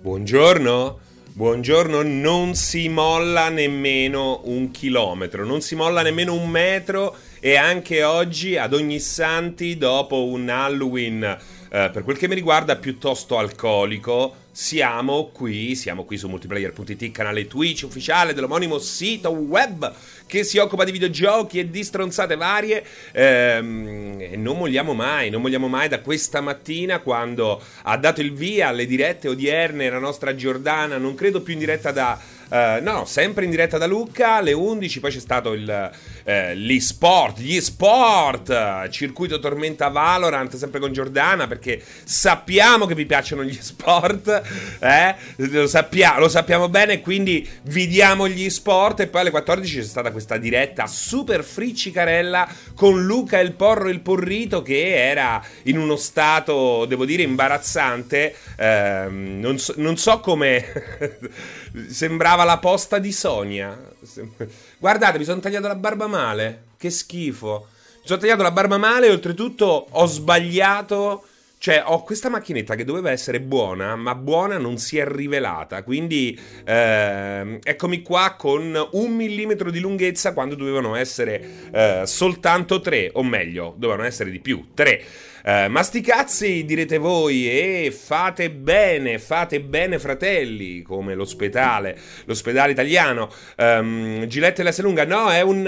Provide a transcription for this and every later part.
Buongiorno. Buongiorno, non si molla nemmeno un chilometro, non si molla nemmeno un metro e anche oggi ad ogni santi dopo un Halloween eh, per quel che mi riguarda piuttosto alcolico siamo qui, siamo qui su multiplayer.it, canale Twitch ufficiale dell'omonimo sito web che si occupa di videogiochi e di stronzate varie. Ehm, e non molliamo mai, non molliamo mai da questa mattina quando ha dato il via alle dirette odierne la nostra Giordana, non credo più in diretta da Uh, no, sempre in diretta da Lucca alle 11. Poi c'è stato il, uh, l'e-sport, gli sport, circuito Tormenta Valorant, sempre con Giordana. Perché sappiamo che vi piacciono gli sport, eh? lo, sappia- lo sappiamo bene. Quindi vi diamo gli sport. E poi alle 14 c'è stata questa diretta super friccicarella con Luca il porro il porrito che era in uno stato, devo dire, imbarazzante. Uh, non, so, non so come. Sembrava la posta di Sonia. Guardate, mi sono tagliato la barba male. Che schifo. Mi sono tagliato la barba male e oltretutto ho sbagliato. Cioè, ho questa macchinetta che doveva essere buona, ma buona non si è rivelata. Quindi, eh, eccomi qua con un millimetro di lunghezza quando dovevano essere eh, soltanto tre, o meglio, dovevano essere di più, tre. Uh, ma direte voi e fate bene, fate bene fratelli, come l'ospedale, l'ospedale italiano. Um, Gillette la lunga, no, è un...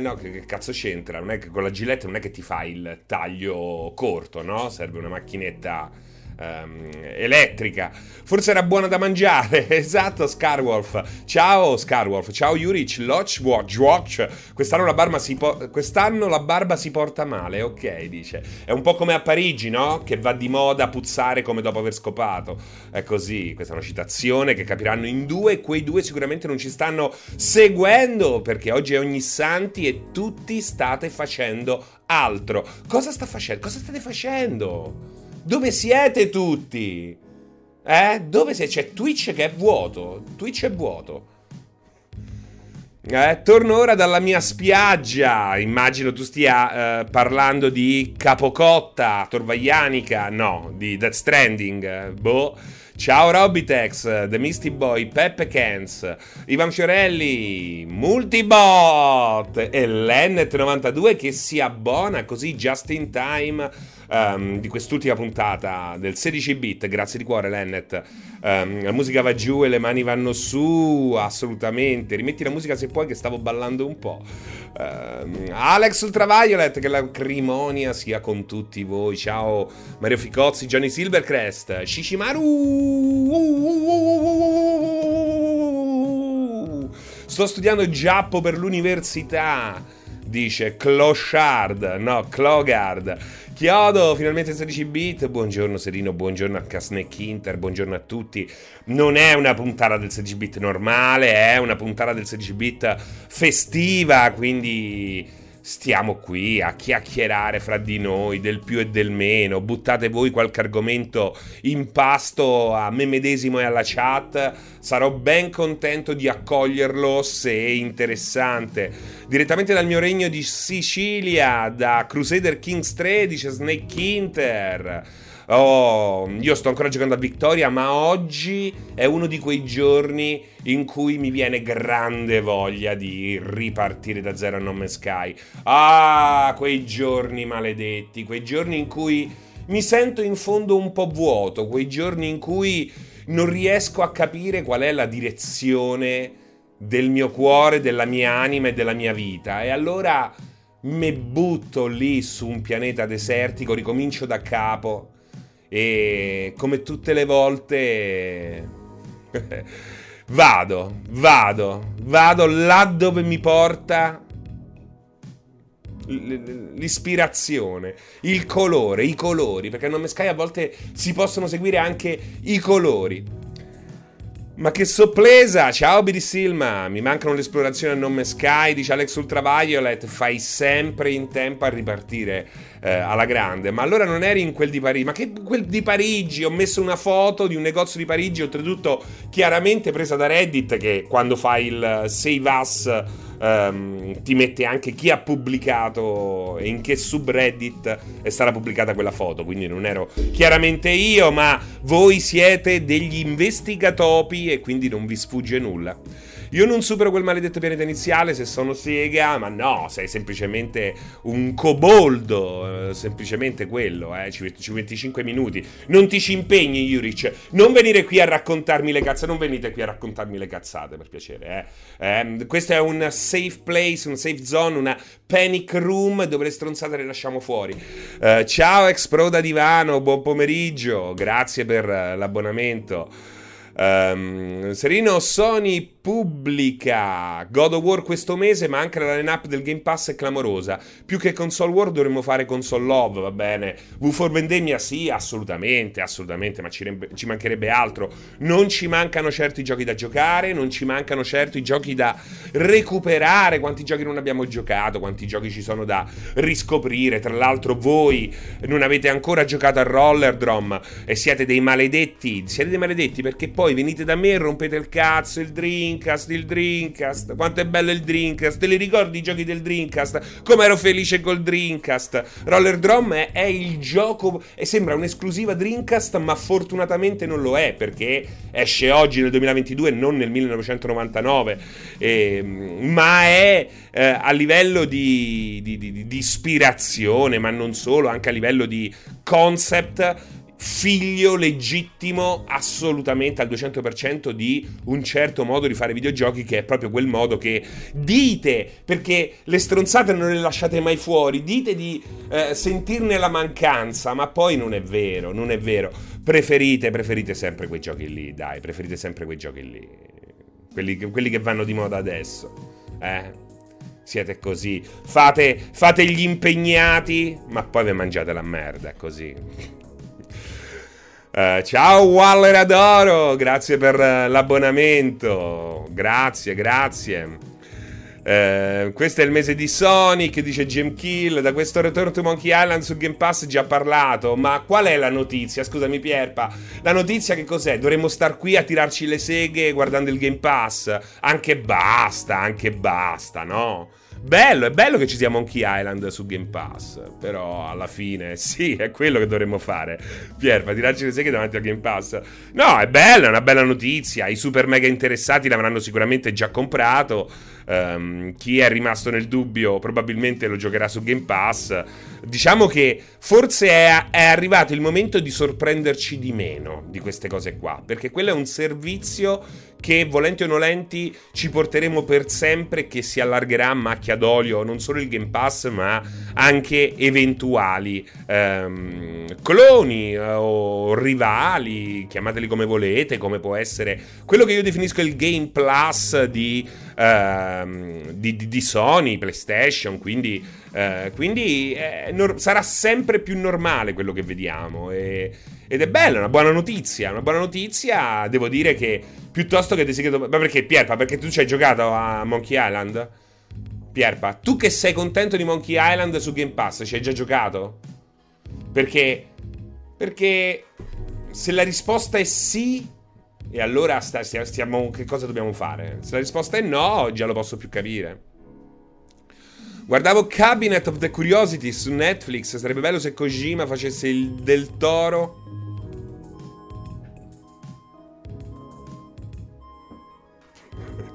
No, che, che, cazzo c'entra? Non è che con la Gillette non è che ti fai il taglio corto, no? Serve una macchinetta um, elettrica. Forse era buona da mangiare. esatto, Scarwolf. Ciao Scarwolf. Ciao Juric. Loch Watch Watch. Quest'anno la, barba si po- quest'anno la barba si porta male. Ok, dice. È un po' come a Parigi, no? Che va di moda puzzare come dopo aver scopato. È così. Questa è una citazione che capiranno in due. Quei due sicuramente non ci stanno seguendo perché oggi è ogni santi e tutti state facendo altro. Cosa sta facendo? Cosa state facendo? Dove siete tutti? Eh? Dove siete? C'è Twitch che è vuoto. Twitch è vuoto. Eh, torno ora dalla mia spiaggia. Immagino tu stia eh, parlando di Capocotta, Torvaglianica. No, di Death Stranding. Boh. Ciao Robitex, The Misty Boy, Peppe Cans, Ivan Fiorelli, Multibot e Lennet92 che si abbona così just in time um, di quest'ultima puntata del 16 bit. Grazie di cuore, Lennet. Um, la musica va giù e le mani vanno su, assolutamente. Rimetti la musica se puoi, che stavo ballando un po'. Um, Alex Ultraviolet, che la crimonia sia con tutti voi. Ciao Mario Ficozzi, Johnny Silvercrest, Shishimaru. Sto studiando Giappo per l'università, dice Clochard, no, Clogard. Chiodo, finalmente 16 bit. Buongiorno Serino, buongiorno a Casneck Inter, buongiorno a tutti. Non è una puntata del 16 bit normale, è una puntata del 16 bit festiva, quindi stiamo qui a chiacchierare fra di noi del più e del meno. Buttate voi qualche argomento in pasto a me medesimo e alla chat. Sarò ben contento di accoglierlo se è interessante. Direttamente dal mio regno di Sicilia, da Crusader Kings 3, dice Snake Inter. Oh, io sto ancora giocando a Victoria, ma oggi è uno di quei giorni in cui mi viene grande voglia di ripartire da zero a No Man's Sky. Ah, quei giorni maledetti, quei giorni in cui mi sento in fondo un po' vuoto, quei giorni in cui non riesco a capire qual è la direzione del mio cuore, della mia anima e della mia vita. E allora mi butto lì su un pianeta desertico, ricomincio da capo e come tutte le volte vado, vado, vado là dove mi porta l'ispirazione, il colore, i colori, perché a Nome Sky a volte si possono seguire anche i colori. Ma che sorpresa! Ciao Birisilma! Mi mancano l'esplorazione a nome Sky, dice Alex Ultraviolet. Fai sempre in tempo a ripartire eh, alla grande. Ma allora non eri in quel di Parigi? Ma che quel di Parigi? Ho messo una foto di un negozio di Parigi, oltretutto chiaramente presa da Reddit, che quando fai il Save Us um, ti mette anche chi ha pubblicato e in che subreddit è stata pubblicata quella foto. Quindi non ero chiaramente io, ma voi siete degli investigatopi e quindi non vi sfugge nulla. Io non supero quel maledetto pianeta iniziale se sono sega, ma no, sei semplicemente un coboldo, eh, semplicemente quello, eh, ci, ci metti 5 minuti. Non ti ci impegni, Juric, non venire qui a raccontarmi le cazzate, non venite qui a raccontarmi le cazzate, per piacere, eh. eh questo è un safe place, un safe zone, una panic room dove le stronzate le lasciamo fuori. Uh, ciao ex pro da divano, buon pomeriggio, grazie per l'abbonamento. Um, Serino Sony pubblica God of War questo mese, ma anche la line-up del Game Pass è clamorosa. Più che console war dovremmo fare console love, va bene. V for Vendemmia sì, assolutamente, assolutamente, ma ci, re- ci, mancherebbe altro. Non ci mancano certo i giochi da giocare, non ci mancano certo i giochi da recuperare, quanti giochi non abbiamo giocato, quanti giochi ci sono da riscoprire. Tra l'altro voi non avete ancora giocato a Roller Drum e siete dei maledetti, siete dei maledetti perché poi venite da me e rompete il cazzo, il drink Dreamcast, il Dreamcast, quanto è bello il Dreamcast, te li ricordi i giochi del Dreamcast? Come ero felice col Dreamcast. Roller Drum è, è il gioco e sembra un'esclusiva Dreamcast, ma fortunatamente non lo è perché esce oggi nel 2022 non nel 1999, eh, ma è eh, a livello di, di, di, di ispirazione, ma non solo, anche a livello di concept figlio legittimo assolutamente al 200% di un certo modo di fare videogiochi che è proprio quel modo che dite, perché le stronzate non le lasciate mai fuori, dite di eh, sentirne la mancanza, ma poi non è vero, non è vero. Preferite, preferite sempre quei giochi lì, dai, preferite sempre quei giochi lì. Quelli, quelli che vanno di moda adesso. Eh? Siete così. Fate, fate gli impegnati, ma poi vi mangiate la merda, così. Uh, ciao Waller Adoro, grazie per uh, l'abbonamento. Grazie, grazie. Uh, questo è il mese di Sonic, dice Jim Kill. Da questo Return to Monkey Island su Game Pass già parlato. Ma qual è la notizia? Scusami, Pierpa. La notizia che cos'è? Dovremmo star qui a tirarci le seghe guardando il Game Pass? Anche basta, anche basta, no? Bello, è bello che ci sia Monkey Island su Game Pass. Però alla fine, sì, è quello che dovremmo fare. Pier, fa tirarci le seghe davanti al Game Pass. No, è bella, è una bella notizia. I super mega interessati l'avranno sicuramente già comprato. Um, chi è rimasto nel dubbio probabilmente lo giocherà su Game Pass. Diciamo che forse è, è, arrivato il momento di sorprenderci di meno di queste cose qua, perché quello è un servizio che volenti o nolenti ci porteremo per sempre che si allargherà a macchia d'olio non solo il Game Pass ma anche eventuali um, cloni uh, o rivali, chiamateli come volete, come può essere quello che io definisco il Game Plus di Ehm, di, di, Sony, PlayStation, quindi, uh, quindi eh, nor- sarà sempre più normale quello che vediamo. E, ed è bella, una buona notizia. Una buona notizia, devo dire che piuttosto che Designato. Ma perché, Pierpa? Perché tu ci hai giocato a Monkey Island? Pierpa, tu che sei contento di Monkey Island su Game Pass, ci hai già giocato? Perché. Perché. Se la risposta è sì, e allora sta, stiamo, che cosa dobbiamo fare? Se la risposta è no, già lo posso più capire. Guardavo Cabinet of the Curiosity su Netflix. Sarebbe bello se Kojima facesse il del toro.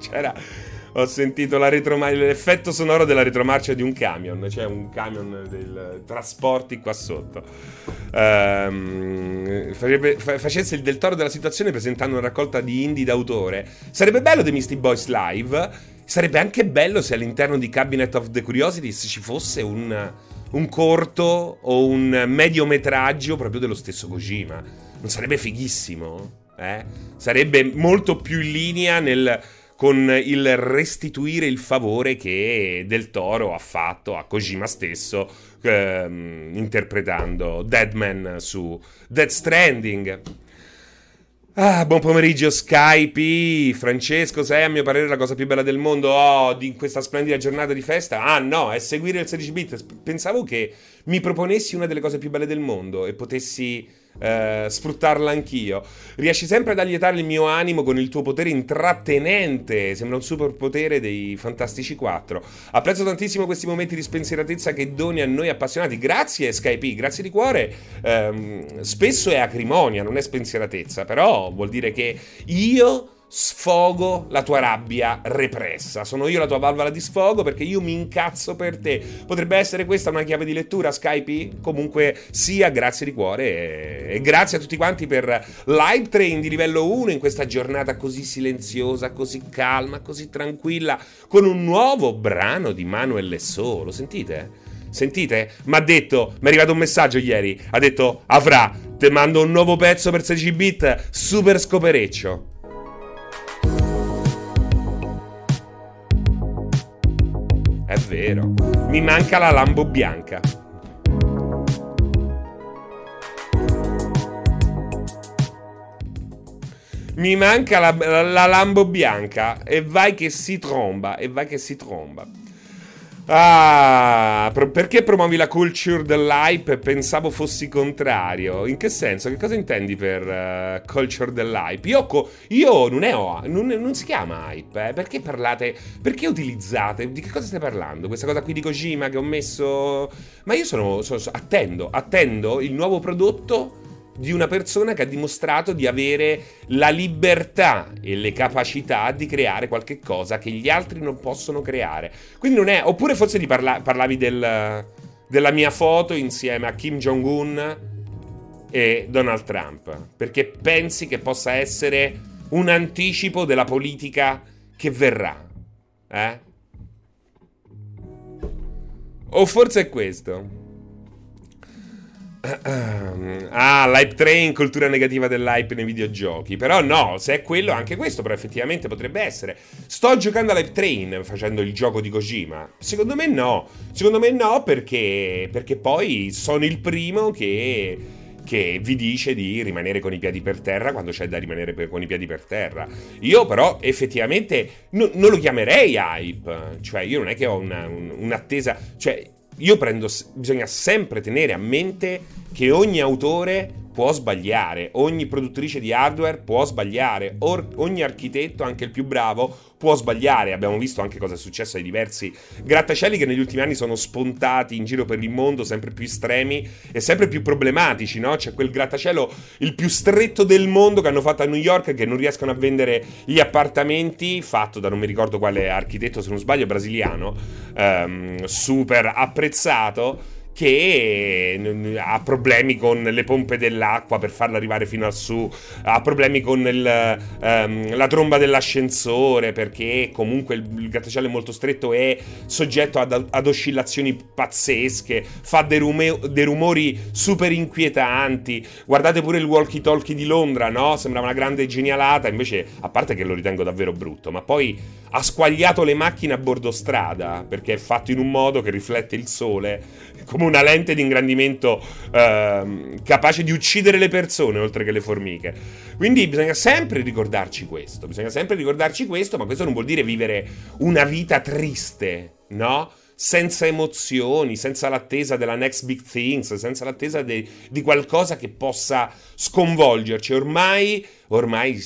C'era ho sentito retrom- l'effetto sonoro della retromarcia di un camion, cioè un camion del trasporti qua sotto. Um, farebbe, fa- facesse il del toro della situazione presentando una raccolta di indie d'autore. Sarebbe bello The Misty Boys Live. Sarebbe anche bello se all'interno di Cabinet of the Curiosities ci fosse un, un corto o un mediometraggio proprio dello stesso Kojima. Non sarebbe fighissimo? Eh? Sarebbe molto più in linea nel con il restituire il favore che Del Toro ha fatto a Kojima stesso ehm, interpretando Deadman su Dead Stranding. Ah, buon pomeriggio Skype, Francesco, sei a mio parere la cosa più bella del mondo oh, di questa splendida giornata di festa? Ah no, è seguire il 16 bit. Pensavo che mi proponessi una delle cose più belle del mondo e potessi eh, sfruttarla anch'io. Riesci sempre ad allietare il mio animo con il tuo potere intrattenente. Sembra un superpotere dei Fantastici 4. Apprezzo tantissimo questi momenti di spensieratezza che doni a noi appassionati. Grazie Skype, grazie di cuore. Eh, spesso è acrimonia, non è spensieratezza, però vuol dire che io sfogo la tua rabbia repressa. Sono io la tua valvola di sfogo perché io mi incazzo per te. Potrebbe essere questa una chiave di lettura, Skype? Comunque sia, grazie di cuore e, grazie a tutti quanti per Live Train di livello 1 in questa giornata così silenziosa, così calma, così tranquilla, con un nuovo brano di Manuel So. Lo sentite? Sentite? Mi ha detto, mi è arrivato un messaggio ieri, ha detto, Avrà, te mando un nuovo pezzo per 16 bit, super scopereccio. È vero. Mi manca la Lambo bianca. Mi manca la, la, la Lambo bianca e vai che si tromba, e vai che si tromba. Ah, perché promuovi la culture dell'hype? Pensavo fossi contrario. In che senso? Che cosa intendi per uh, culture dell'hype? Io, co- io non, è, non, non, si chiama hype, eh? Perché parlate? Perché utilizzate? Di che cosa stai parlando? Questa cosa qui di Kojima che ho messo... Ma io sono, sono, sono attendo, attendo il nuovo prodotto di una persona che ha dimostrato di avere la libertà e le capacità di creare qualche cosa che gli altri non possono creare. Quindi non è... Oppure forse ti parla, parlavi del, della mia foto insieme a Kim Jong-un e Donald Trump, perché pensi che possa essere un anticipo della politica che verrà. Eh? O forse è questo. Ah, l'hype train, cultura negativa dell'hype nei videogiochi. Però no, se è quello, anche questo però effettivamente potrebbe essere. Sto giocando all'hype train facendo il gioco di Kojima? Secondo me no. Secondo me no perché, perché poi sono il primo che, che vi dice di rimanere con i piedi per terra quando c'è da rimanere per, con i piedi per terra. Io però effettivamente no, non lo chiamerei hype. Cioè io non è che ho una, un, un'attesa... Cioè io prendo, bisogna sempre tenere a mente che ogni autore può sbagliare, ogni produttrice di hardware può sbagliare, Or- ogni architetto, anche il più bravo, può sbagliare. Abbiamo visto anche cosa è successo ai diversi grattacieli che negli ultimi anni sono spuntati in giro per il mondo, sempre più estremi e sempre più problematici, no? C'è quel grattacielo il più stretto del mondo che hanno fatto a New York che non riescono a vendere gli appartamenti, fatto da non mi ricordo quale architetto, se non sbaglio, brasiliano, um, super apprezzato che ha problemi con le pompe dell'acqua per farla arrivare fino al su, ha problemi con il, um, la tromba dell'ascensore perché comunque il, il grattacielo è molto stretto e soggetto ad, ad oscillazioni pazzesche, fa dei, rume, dei, rumori super inquietanti. Guardate pure il walkie talkie di Londra, no? Sembrava una grande genialata, invece a parte che lo ritengo davvero brutto, ma poi ha squagliato le macchine a bordo strada perché è fatto in un modo che riflette il sole come una lente di ingrandimento eh, capace di uccidere le persone oltre che le formiche. Quindi bisogna sempre ricordarci questo, bisogna sempre ricordarci questo, ma questo non vuol dire vivere una vita triste, no? senza emozioni, senza l'attesa della next big things, senza l'attesa de, di qualcosa che possa sconvolgerci. Ormai, ormai,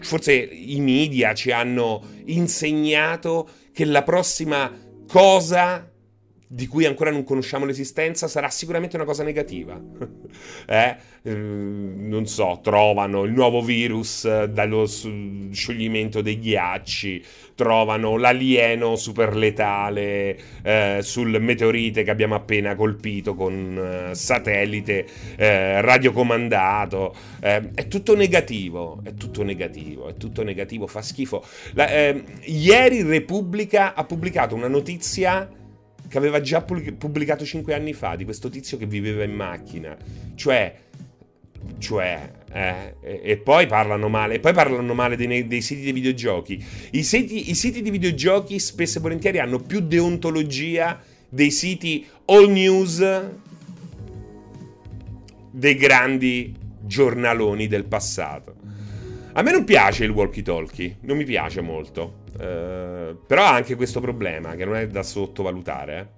forse i media ci hanno insegnato che la prossima cosa di cui ancora non conosciamo l'esistenza sarà sicuramente una cosa negativa. eh? Ehm, non so, trovano il nuovo virus eh, dallo scioglimento dei ghiacci, trovano l'alieno super letale eh, sul meteorite che abbiamo appena colpito con eh, satellite eh, radiocomandato. Eh, è tutto negativo, è tutto negativo, è tutto negativo, fa schifo. La, ehm, ieri Repubblica ha pubblicato una notizia che aveva già pubblicato 5 anni fa di questo tizio che viveva in macchina. Cioè, cioè, eh, e, poi parlano male, e poi parlano male dei, dei siti di videogiochi. I siti, I siti di videogiochi spesso e volentieri hanno più deontologia dei siti all news dei grandi giornaloni del passato. A me non piace il walkie talkie, non mi piace molto. Uh, però ha anche questo problema che non è da sottovalutare.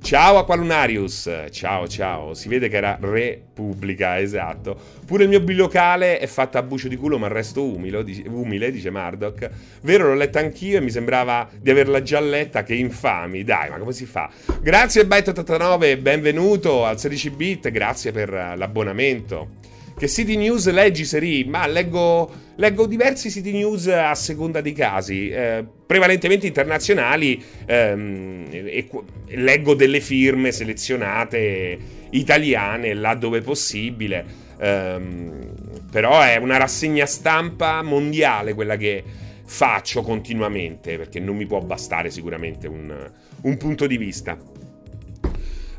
Ciao Aqualunarius, ciao ciao, si vede che era Repubblica, esatto. Pure il mio bilocale è fatto a bucio di culo ma resto umile, dice, umile, dice Murdoch. Vero, l'ho letta anch'io e mi sembrava di averla già letta, che infami, dai, ma come si fa? Grazie Byte89, benvenuto al 16 bit, grazie per l'abbonamento. Che City News leggi, Seri? Ma leggo, leggo diversi City News a seconda dei casi, eh, prevalentemente internazionali, ehm, e, e leggo delle firme selezionate italiane là dove possibile. Ehm, però è una rassegna stampa mondiale quella che faccio continuamente, perché non mi può bastare sicuramente un, un punto di vista.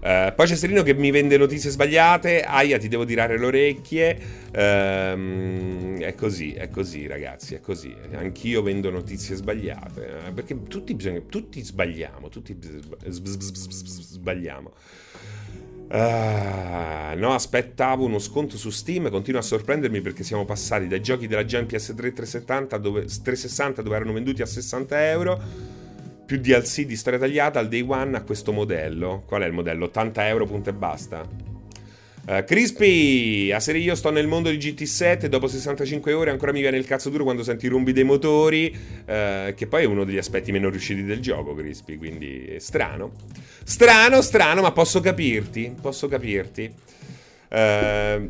Uh, poi c'è Serino che mi vende notizie sbagliate. Aia, ti devo tirare le orecchie. Uh, è così, è così, ragazzi. È così. Anch'io vendo notizie sbagliate. Uh, perché tutti, bisogna, tutti sbagliamo. Tutti sbagliamo. Uh, no, aspettavo uno sconto su Steam. Continua a sorprendermi perché siamo passati dai giochi della Gen PS3 370 dove, 360 dove erano venduti a 60 euro più DLC di storia tagliata al day one a questo modello. Qual è il modello? 80 euro, punto e basta. Uh, Crispy, a serie io sto nel mondo di GT7 dopo 65 ore ancora mi viene il cazzo duro quando senti i rumbi dei motori, uh, che poi è uno degli aspetti meno riusciti del gioco, Crispy, quindi è strano. Strano, strano, ma posso capirti, posso capirti. Uh,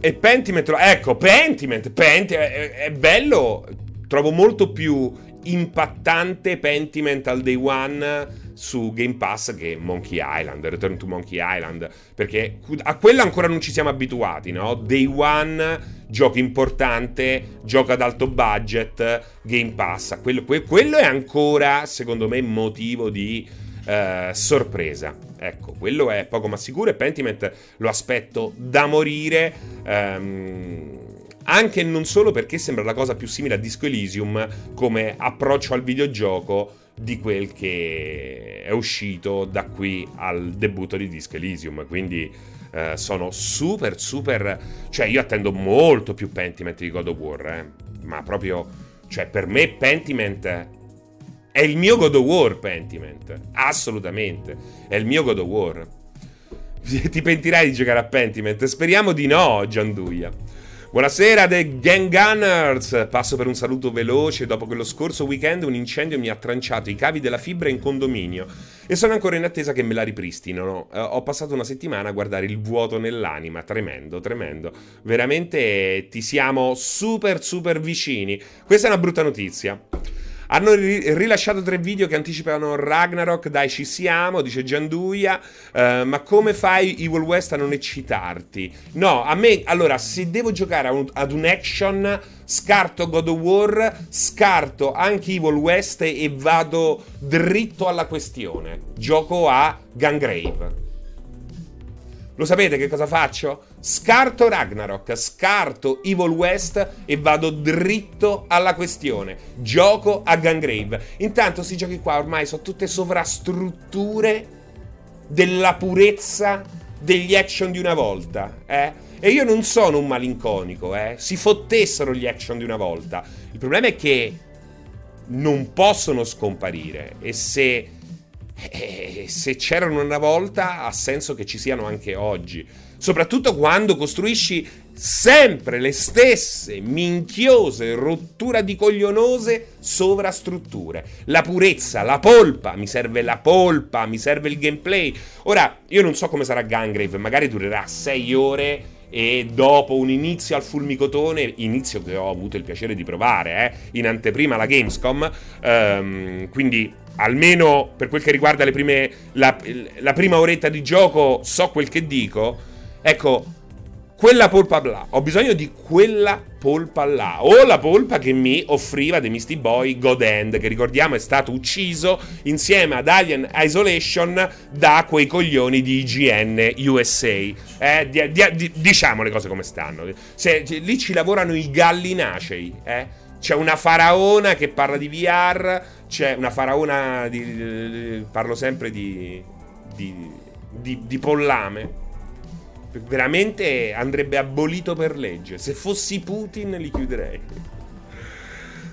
e Pentiment, ecco, Pentiment, Pentiment è, è bello, trovo molto più impattante Pentiment al day one su Game Pass che Monkey Island, Return to Monkey Island, perché a quello ancora non ci siamo abituati, no? Day one, gioco importante, gioco ad alto budget, Game Pass, quello, quello è ancora, secondo me, motivo di uh, sorpresa. Ecco, quello è poco ma sicuro e Pentiment lo aspetto da morire. Um, anche e non solo perché sembra la cosa più simile a Disco Elysium come approccio al videogioco di quel che è uscito da qui al debutto di Disco Elysium. Quindi eh, sono super, super. Cioè, io attendo molto più Pentiment di God of War, eh. ma proprio. Cioè, per me, Pentiment è il mio God of War. Pentiment assolutamente è il mio God of War. Ti pentirai di giocare a Pentiment? Speriamo di no, Gianduia. Buonasera The Gang Gunners, passo per un saluto veloce. Dopo che lo scorso weekend un incendio mi ha tranciato i cavi della fibra in condominio e sono ancora in attesa che me la ripristinino. Uh, ho passato una settimana a guardare il vuoto nell'anima, tremendo, tremendo. Veramente ti siamo super super vicini. Questa è una brutta notizia. Hanno ri- rilasciato tre video che anticipano Ragnarok, dai ci siamo, dice Gianduia, uh, ma come fai Evil West a non eccitarti? No, a me, allora, se devo giocare un, ad un action, scarto God of War, scarto anche Evil West e vado dritto alla questione. Gioco a Gangrave. Lo sapete che cosa faccio? Scarto Ragnarok, scarto Evil West e vado dritto alla questione. Gioco a Gangrave. Intanto questi giochi qua ormai sono tutte sovrastrutture della purezza degli action di una volta, eh? E io non sono un malinconico, eh? Si fottessero gli action di una volta. Il problema è che non possono scomparire e se e se c'erano una volta ha senso che ci siano anche oggi soprattutto quando costruisci sempre le stesse minchiose, rottura di coglionose sovrastrutture. La purezza, la polpa, mi serve la polpa, mi serve il gameplay. Ora, io non so come sarà Gangrave, magari durerà 6 ore e dopo un inizio al fulmicotone, inizio che ho avuto il piacere di provare eh, in anteprima alla Gamescom, um, quindi almeno per quel che riguarda prime, la, la prima oretta di gioco so quel che dico. Ecco, quella polpa là, ho bisogno di quella polpa là, o la polpa che mi offriva The Misty Boy God End, che ricordiamo è stato ucciso insieme ad Alien Isolation da quei coglioni di IGN USA. Eh, di, di, di, diciamo le cose come stanno. Se, lì ci lavorano i gallinacei, eh? C'è una faraona che parla di VR, c'è una faraona di... parlo sempre di... di, di pollame veramente andrebbe abolito per legge. Se fossi Putin li chiuderei.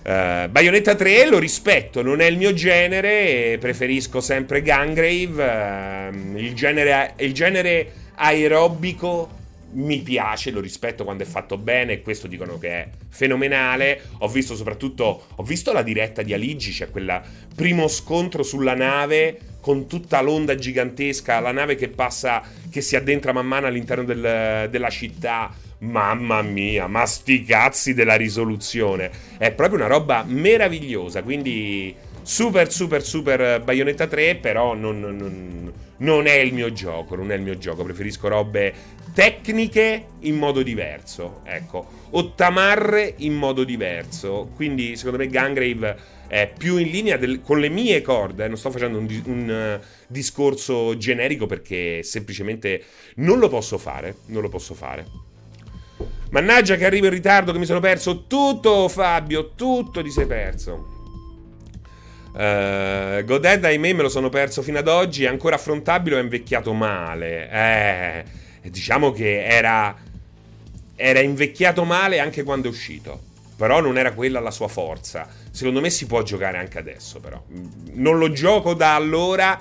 Uh, Bayonetta 3 lo rispetto, non è il mio genere, preferisco sempre Gungrave, uh, il, genere, il genere aerobico mi piace, lo rispetto quando è fatto bene, questo dicono che è fenomenale. Ho visto soprattutto, ho visto la diretta di Aligi, c'è quel primo scontro sulla nave con tutta l'onda gigantesca, la nave che passa, che si addentra man mano all'interno del, della città Mamma mia, ma sti cazzi della risoluzione. È proprio una roba meravigliosa. Quindi super, super, super Bayonetta 3, però non, non, non è il mio gioco. Non è il mio gioco. Preferisco robe tecniche in modo diverso. Ecco, o tamarre in modo diverso. Quindi, secondo me, Gangrave è più in linea del, con le mie corde. Non sto facendo un, un uh, discorso generico perché semplicemente non lo posso fare. Non lo posso fare. Mannaggia che arrivo in ritardo, che mi sono perso tutto, Fabio, tutto ti sei perso. Uh, Goded, ahimè, me lo sono perso fino ad oggi. È ancora affrontabile o è invecchiato male? Eh, diciamo che era, era invecchiato male anche quando è uscito. Però non era quella la sua forza. Secondo me si può giocare anche adesso, però. Non lo gioco da allora,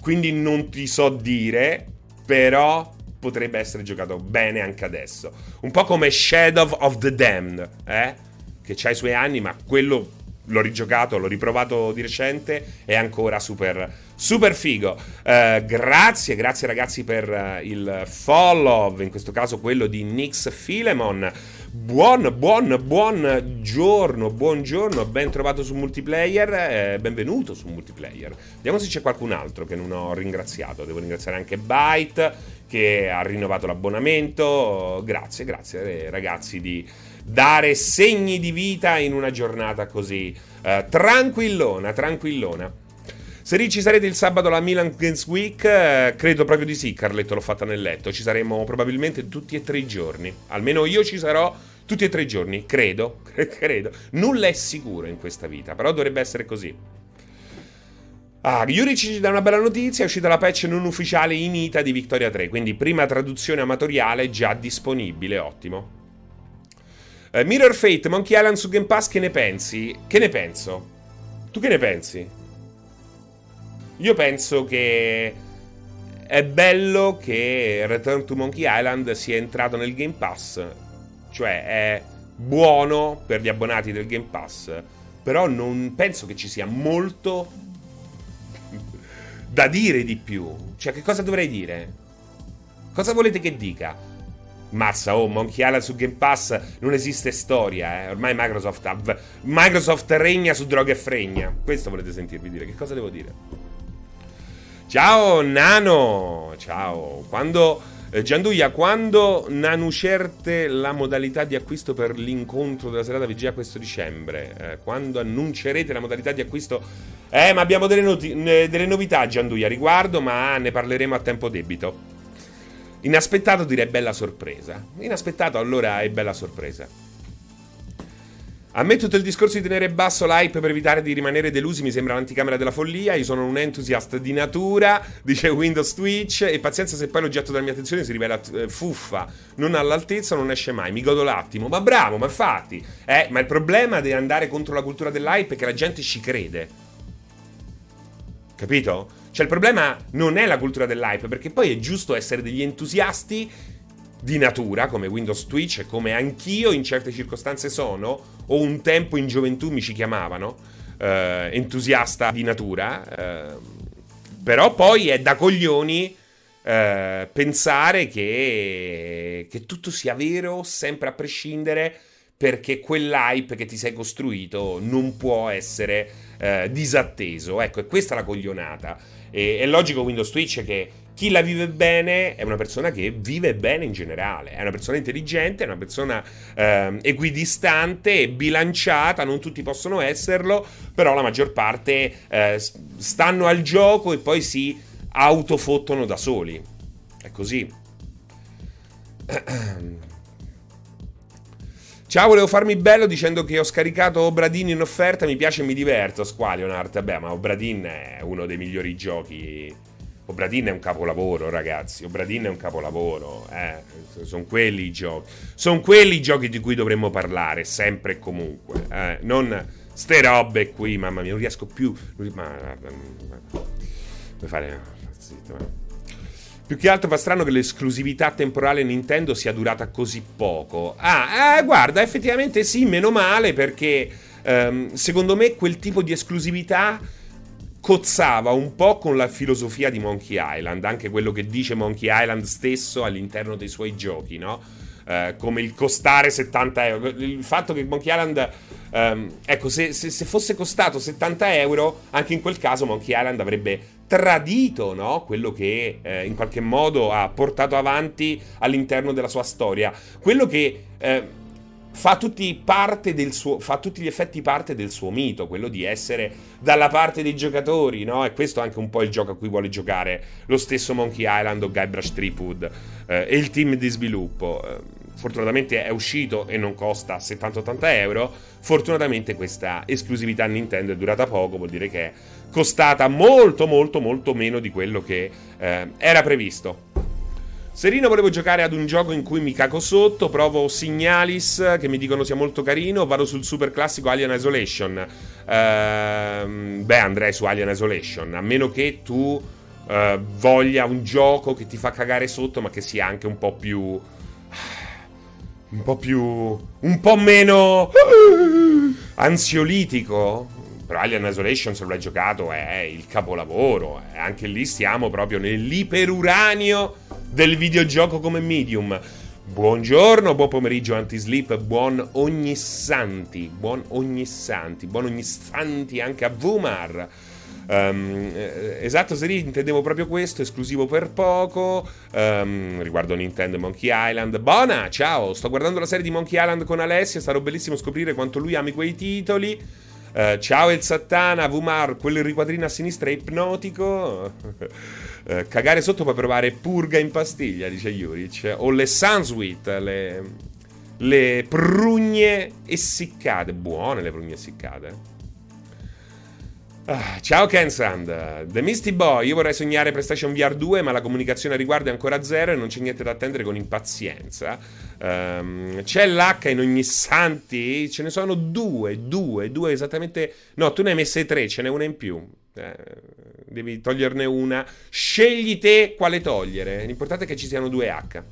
quindi non ti so dire. Però potrebbe essere giocato bene anche adesso. Un po' come Shadow of the Damned, eh? Che ha i suoi anni, ma quello l'ho rigiocato, l'ho riprovato di recente, è ancora super, super figo. Uh, grazie, grazie ragazzi per uh, il follow, in questo caso quello di Nix Philemon. Buon, buon, buon giorno, buongiorno, ben trovato su multiplayer, eh, benvenuto su multiplayer. Vediamo se c'è qualcun altro che non ho ringraziato. Devo ringraziare anche Byte che ha rinnovato l'abbonamento. Grazie, grazie ragazzi di dare segni di vita in una giornata così eh, tranquillona, tranquillona. Se ci sarete il sabato alla Milan Games Week, eh, credo proprio di sì, Carletto l'ho fatta nel letto. Ci saremo probabilmente tutti e tre i giorni. Almeno io ci sarò tutti e tre i giorni, credo, credo. Nulla è sicuro in questa vita, però dovrebbe essere così. Ah, Yuri ci dà una bella notizia, è uscita la patch non ufficiale in ITA di Victoria 3, quindi prima traduzione amatoriale già disponibile, ottimo. Uh, Mirror Fate, Monkey Island su Game Pass, che ne pensi? Che ne penso? Tu che ne pensi? Io penso che è bello che Return to Monkey Island sia entrato nel Game Pass. Cioè è buono per gli abbonati del Game Pass. Però non penso che ci sia molto da dire di più. Cioè, che cosa dovrei dire? Cosa volete che dica? Massa, oh, Monkey Island su Game Pass non esiste storia, eh. Ormai Microsoft, Microsoft regna su droga e fregna. Questo volete sentirvi dire? Che cosa devo dire? Ciao Nano, ciao. Quando eh, Gianduia, quando annuncerte la modalità di acquisto per l'incontro della serata VGA questo dicembre? Eh, quando annuncerete la modalità di acquisto? Eh, ma abbiamo delle, noti- delle novità Gianduia riguardo, ma ne parleremo a tempo debito. Inaspettato direi bella sorpresa. Inaspettato allora è bella sorpresa. A me tutto il discorso di tenere basso l'hype per evitare di rimanere delusi mi sembra l'anticamera della follia. Io sono un entusiasta di natura, dice Windows Twitch, e pazienza se poi l'oggetto della mia attenzione si rivela eh, fuffa, non all'altezza, non esce mai. Mi godo l'attimo. Ma bravo, ma infatti. Eh, ma il problema di andare contro la cultura dell'hype è che la gente ci crede. Capito? Cioè il problema non è la cultura dell'hype, perché poi è giusto essere degli entusiasti di natura, come Windows Twitch e come anch'io in certe circostanze sono, o un tempo in gioventù mi ci chiamavano, eh, entusiasta di natura, eh, però poi è da coglioni eh, pensare che, che tutto sia vero sempre a prescindere perché quell'hype che ti sei costruito non può essere eh, disatteso. Ecco, è questa la coglionata. E, è logico Windows Twitch che chi la vive bene è una persona che vive bene in generale, è una persona intelligente, è una persona eh, equidistante e bilanciata, non tutti possono esserlo, però la maggior parte eh, stanno al gioco e poi si autofottono da soli. È così. Ciao, volevo farmi bello dicendo che ho scaricato Obradin in offerta, mi piace e mi diverto. Squalionart, vabbè, ma Obradin è uno dei migliori giochi Obradin è un capolavoro, ragazzi. Obradin è un capolavoro. Eh. Sono quelli i giochi. Sono quelli i giochi di cui dovremmo parlare, sempre e comunque. Eh. Non ste robe qui, mamma mia, non riesco più. Ma. Vuoi fare. Zitto, eh. Più che altro fa strano che l'esclusività temporale Nintendo sia durata così poco. Ah, eh, guarda, effettivamente sì, meno male perché ehm, secondo me quel tipo di esclusività cozzava un po' con la filosofia di Monkey Island, anche quello che dice Monkey Island stesso all'interno dei suoi giochi, no? Eh, come il costare 70 euro. Il fatto che Monkey Island, ehm, ecco, se, se, se, fosse costato 70 euro, anche in quel caso Monkey Island avrebbe tradito no? quello che eh, in qualche modo ha portato avanti all'interno della sua storia. Quello che. Eh, fa tutti, suo, fa tutti gli effetti parte del suo mito, quello di essere dalla parte dei giocatori, no? E questo è anche un po' il gioco a cui vuole giocare lo stesso Monkey Island o Guybrush Threepwood eh, e il team di sviluppo. Eh, fortunatamente è uscito e non costa 70-80 euro. Fortunatamente questa esclusività Nintendo è durata poco, vuol dire che è costata molto molto molto meno di quello che eh, era previsto. Serino volevo giocare ad un gioco in cui mi caco sotto, provo Signalis che mi dicono sia molto carino, vado sul super classico Alien Isolation. Ehm, beh, andrei su Alien Isolation, a meno che tu uh, voglia un gioco che ti fa cagare sotto, ma che sia anche un po' più... un po' più... un po' meno... ansiolitico. Però Alien Isolation, se lo hai giocato, è il capolavoro. Anche lì stiamo proprio nell'iperuranio del videogioco come medium. Buongiorno, buon pomeriggio anti-sleep, buon ogni santi, buon ogni santi, buon ogni santi anche a Vumar. Um, esatto, Seri, intendevo proprio questo, esclusivo per poco, um, riguardo Nintendo Monkey Island. Bona, ciao, sto guardando la serie di Monkey Island con Alessia, sarà bellissimo scoprire quanto lui ami quei titoli. Uh, ciao El Sattana, Vumar, quel riquadrino a sinistra è ipnotico. Eh, cagare sotto puoi provare purga in pastiglia, dice Juric. O le Sunsweet, le, le prugne essiccate. Buone le prugne essiccate. Ah, ciao Kensand, The Misty Boy, io vorrei sognare PlayStation VR 2 ma la comunicazione a riguardo è ancora zero e non c'è niente da attendere con impazienza. Um, c'è l'H in ogni santi, ce ne sono due, due, due esattamente... No, tu ne hai messe tre, ce n'è una in più. Eh, devi toglierne una. Scegli te quale togliere. L'importante è che ci siano due H.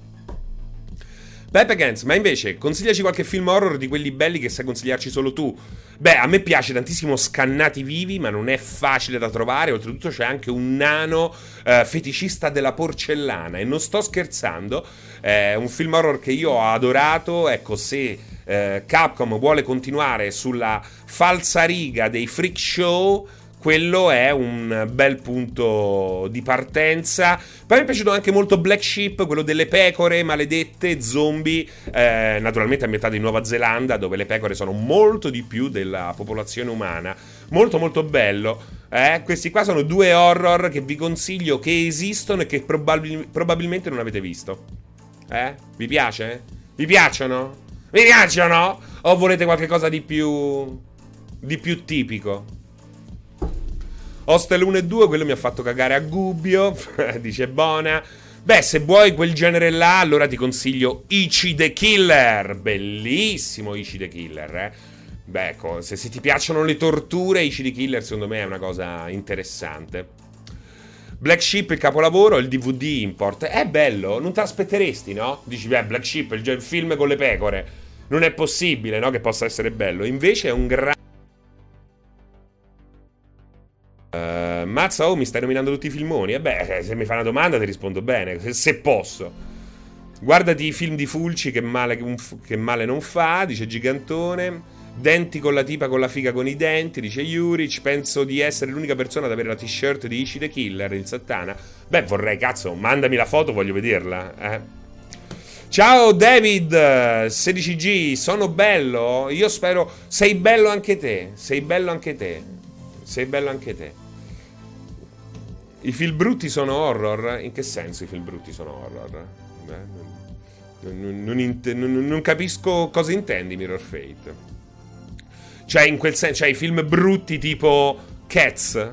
Beppe Gens, ma invece consigliaci qualche film horror di quelli belli che sai consigliarci solo tu. Beh, a me piace tantissimo Scannati Vivi, ma non è facile da trovare. Oltretutto c'è anche un nano eh, feticista della porcellana. E non sto scherzando. È un film horror che io ho adorato. Ecco, se eh, Capcom vuole continuare sulla falsa riga dei freak show quello è un bel punto di partenza. Poi mi è piaciuto anche molto Black Sheep, quello delle pecore maledette, zombie, eh, naturalmente ambientato in Nuova Zelanda, dove le pecore sono molto di più della popolazione umana. Molto molto bello. Eh, questi qua sono due horror che vi consiglio che esistono e che probabil- probabilmente non avete visto. Eh? Vi piace? Vi piacciono? Vi piacciono? O volete qualcosa di più... di più tipico? Hostel 1 e 2, quello mi ha fatto cagare a Gubbio, dice Bona. Beh, se vuoi quel genere là, allora ti consiglio Ichi the Killer. Bellissimo Ichi the Killer, eh. Beh, ecco, se, se ti piacciono le torture, Ichi the Killer secondo me è una cosa interessante. Black Sheep il capolavoro, il DVD import. È bello, non te l'aspetteresti, no? Dici, beh, Black Sheep, il, il film con le pecore. Non è possibile, no? Che possa essere bello. Invece è un grande Uh, Mazza, oh, mi stai nominando tutti i filmoni? E beh, se mi fai una domanda ti rispondo bene, se, se posso. Guardati i film di Fulci che male, che male, non fa, dice Gigantone. Denti con la tipa con la figa con i denti, dice Juric. Penso di essere l'unica persona ad avere la t-shirt di Ichi the Killer, il Satana. Beh, vorrei, cazzo, mandami la foto, voglio vederla. Eh. Ciao David, 16G, sono bello? Io spero... Sei bello anche te, sei bello anche te. Sei bello anche te. I film brutti sono horror? In che senso i film brutti sono horror? Beh, non, non, int- non, non, capisco cosa intendi Mirror Fate. Cioè, in quel senso, cioè i film brutti tipo Cats?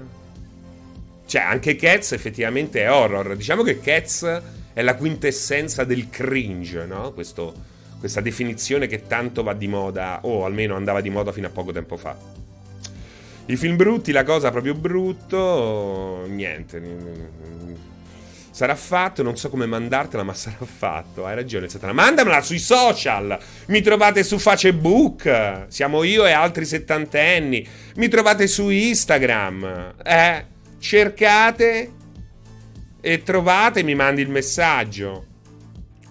Cioè, anche Cats effettivamente è horror. Diciamo che Cats è la quintessenza del cringe, no? Questo, questa definizione che tanto va di moda, o almeno andava di moda fino a poco tempo fa. I film brutti, la cosa proprio brutto, niente. Sarà fatto, non so come mandartela, ma sarà fatto. Hai ragione, Satana. Mandamela sui social. Mi trovate su Facebook. Siamo io e altri settantenni. Mi trovate su Instagram. Eh cercate e trovate, mi mandi il messaggio.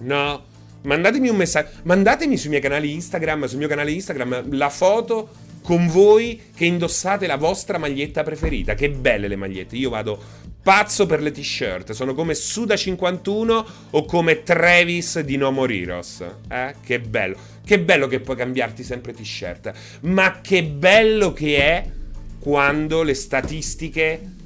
No, mandatemi un messaggio. Mandatemi sui miei canali Instagram, sul mio canale Instagram, la foto con voi che indossate la vostra maglietta preferita. Che belle le magliette. Io vado pazzo per le t-shirt. Sono come Suda 51 o come Travis di No More Heroes. Eh? Che bello. Che bello che puoi cambiarti sempre t-shirt. Ma che bello che è quando le statistiche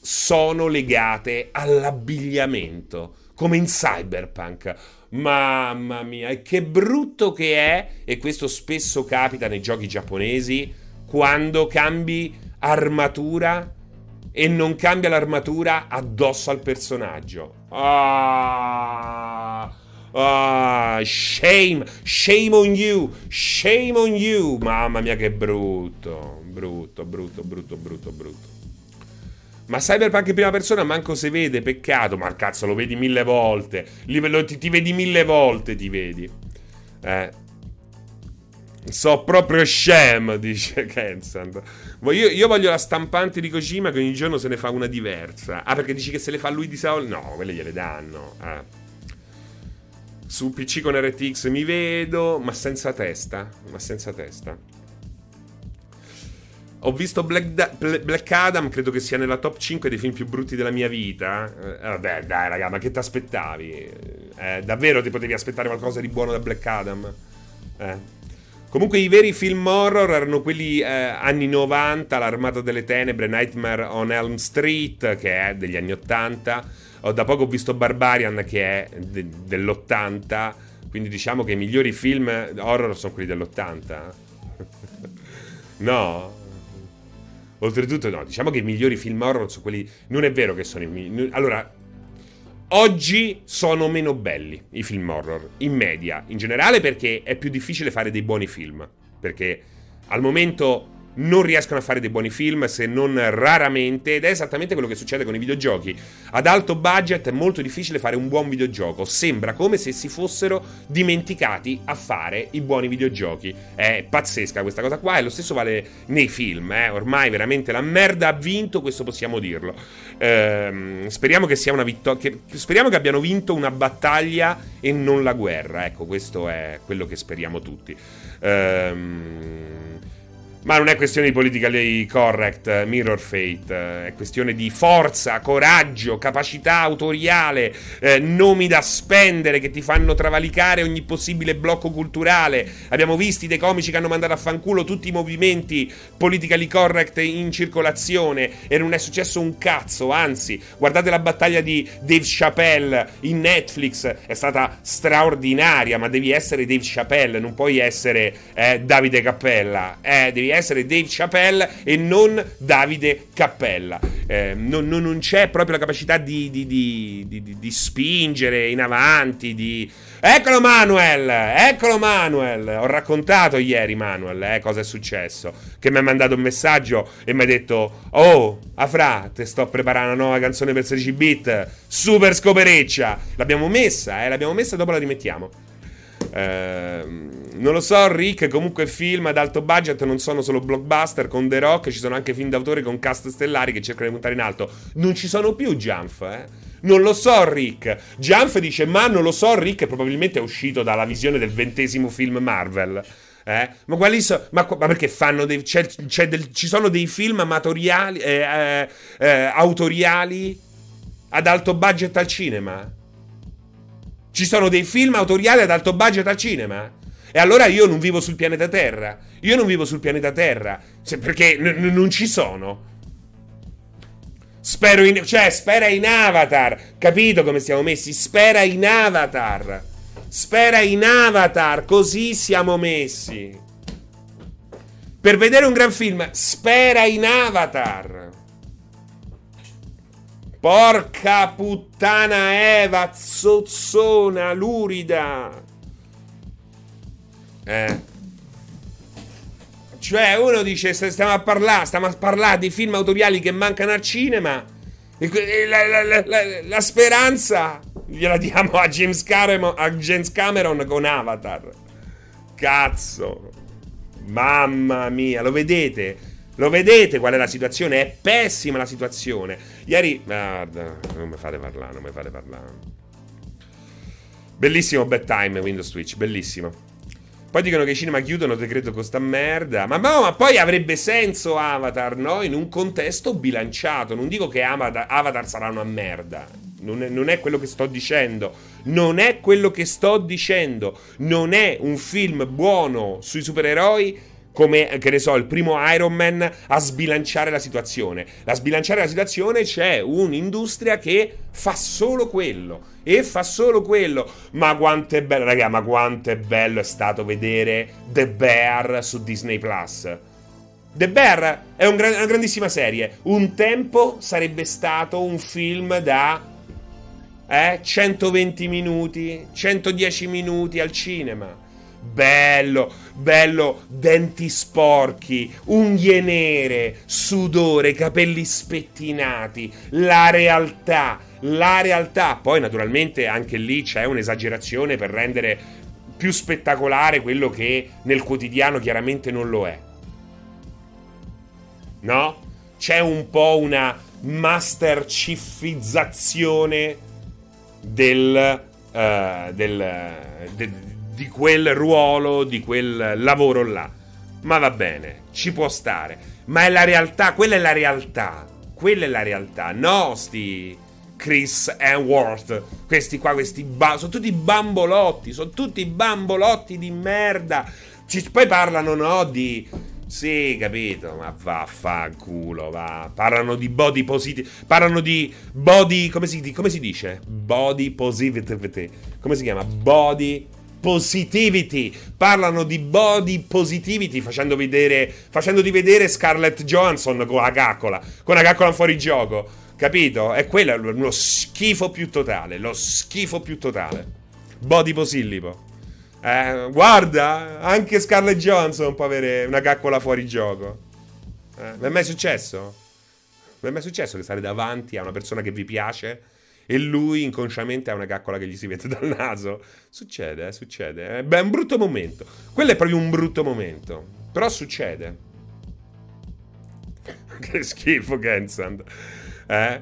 sono legate all'abbigliamento, come in cyberpunk. Mamma mia, e che brutto che è, e questo spesso capita nei giochi giapponesi, quando cambi armatura e non cambia l'armatura addosso al personaggio. Ah, ah, shame, shame on you, shame on you. Mamma mia che brutto, brutto, brutto, brutto, brutto, brutto. Ma Cyberpunk in prima persona manco si vede, peccato. Ma cazzo, lo vedi mille volte. Ti, ti vedi mille volte, ti vedi. Eh. So proprio sham, dice Kensand. Io, io, voglio la stampante di Kojima che ogni giorno se ne fa una diversa. Ah, perché dici che se le fa lui di Saul? No, quelle gliele danno. Eh. Su PC con RTX mi vedo, ma senza testa. Ma senza testa. Ho visto Black, da- Black, Adam, credo che sia nella top 5 dei film più brutti della mia vita. Eh, vabbè, dai, raga, ma che ti aspettavi? Eh, davvero ti potevi aspettare qualcosa di buono da Black Adam? Eh. Comunque i veri film horror erano quelli eh, anni 90, L'Armata delle Tenebre, Nightmare on Elm Street, che è degli anni 80. Ho da poco visto Barbarian, che è de- dell'80. Quindi diciamo che i migliori film horror sono quelli dell'80. no? Oltretutto, no, diciamo che i migliori film horror sono quelli. Non è vero che sono i migliori. Allora, oggi sono meno belli i film horror, in media, in generale perché è più difficile fare dei buoni film. Perché al momento non riescono a fare dei buoni film se non raramente ed è esattamente quello che succede con i videogiochi. Ad alto budget è molto difficile fare un buon videogioco, sembra come se si fossero dimenticati a fare i buoni videogiochi. È pazzesca questa cosa qua e lo stesso vale nei film, eh? ormai veramente la merda ha vinto, questo possiamo dirlo. Ehm, speriamo che sia una vittoria speriamo che abbiano vinto una battaglia e non la guerra, ecco, questo è quello che speriamo tutti. Ehm ma non è questione di politically correct, mirror fate, è questione di forza, coraggio, capacità autoriale, eh, nomi da spendere che ti fanno travalicare ogni possibile blocco culturale. Abbiamo visto dei comici che hanno mandato a fanculo tutti i movimenti politically correct in circolazione e non è successo un cazzo, anzi, guardate la battaglia di Dave Chappelle in Netflix, è stata straordinaria, ma devi essere Dave Chappelle, non puoi essere eh, Davide Cappella, eh, devi essere essere Dave Chappelle e non Davide Cappella. Eh, non, non, non, c'è proprio la capacità di, di, di, di, spingere in avanti, di... Eccolo Manuel, eccolo Manuel. Ho raccontato ieri Manuel eh, cosa è successo. Che mi ha mandato un messaggio e mi ha detto, oh, Afra, te sto preparando una nuova canzone per 16 bit, super scopereccia. L'abbiamo messa, eh, l'abbiamo messa e dopo la rimettiamo. Ehm, non lo so, Rick. Comunque, film ad alto budget non sono solo blockbuster. Con The Rock ci sono anche film d'autore con cast stellari che cercano di puntare in alto. Non ci sono più Jump, eh. Non lo so, Rick. Jump dice: Ma non lo so, Rick. Probabilmente è uscito dalla visione del ventesimo film Marvel. Eh? Ma quali sono? Ma, ma, perché fanno dei. C'è, c'è del, ci sono dei film amatoriali, eh, eh, eh, autoriali ad alto budget al cinema? Ci sono dei film autoriali ad alto budget al cinema? E allora io non vivo sul pianeta Terra. Io non vivo sul pianeta Terra. Cioè, perché n- non ci sono. Spero in. Cioè, spera in Avatar. Capito come siamo messi? Spera in Avatar. Spera in Avatar. Così siamo messi. Per vedere un gran film, spera in Avatar. Porca puttana Eva, zozzona, lurida. Eh. Cioè, uno dice: Stiamo a parlare, stiamo a parlare di film autoriali che mancano al cinema. E la, la, la, la speranza gliela diamo a James, Cameron, a James Cameron con Avatar. Cazzo. Mamma mia, lo vedete? Lo vedete qual è la situazione? È pessima la situazione. Ieri. Guarda, non mi fate parlare, non mi fate parlare. Bellissimo bedtime Windows Switch, bellissimo. Poi dicono che i cinema chiudono, te credo con sta merda. Ma, no, ma poi avrebbe senso Avatar, no? In un contesto bilanciato. Non dico che Avatar, Avatar sarà una merda. Non è, non è, quello che sto dicendo. Non è quello che sto dicendo. Non è un film buono sui supereroi come, che ne so, il primo Iron Man a sbilanciare la situazione. A sbilanciare la situazione c'è un'industria che fa solo quello. E fa solo quello. Ma quanto è bello, raga, ma quanto è bello è stato vedere The Bear su Disney Plus. The Bear è un gran, una grandissima serie. Un tempo sarebbe stato un film da eh, 120 minuti, 110 minuti al cinema Bello, bello, denti sporchi, unghie nere, sudore, capelli spettinati, la realtà, la realtà. Poi naturalmente anche lì c'è un'esagerazione per rendere più spettacolare quello che nel quotidiano chiaramente non lo è. No? C'è un po' una mastercifizzazione del, uh, del, de, di quel ruolo, di quel lavoro là. Ma va bene, ci può stare. Ma è la realtà, quella è la realtà. Quella è la realtà. No, sti Chris Worth. Questi qua, questi ba- sono tutti bambolotti, sono tutti bambolotti di merda. Ci, poi parlano, no, di sì, capito, ma vaffanculo, va. Parlano di body positive. Parlano di body. Come si, come si, dice? Body positivity. Come si chiama? Body positivity. Parlano di body positivity facendo vedere, facendoti vedere Scarlett Johansson con la caccola, con la caccola fuori gioco. Capito? È quello lo schifo più totale. Lo schifo più totale. Body posillipo. Eh, guarda, anche Scarlett Johansson può avere una caccola fuori gioco. Eh, mi è mai successo? Mi è mai successo che stare davanti a una persona che vi piace e lui inconsciamente ha una caccola che gli si vede dal naso. Succede, eh, succede. Eh, beh, è un brutto momento. Quello è proprio un brutto momento. Però succede. che schifo, Gensand. Eh?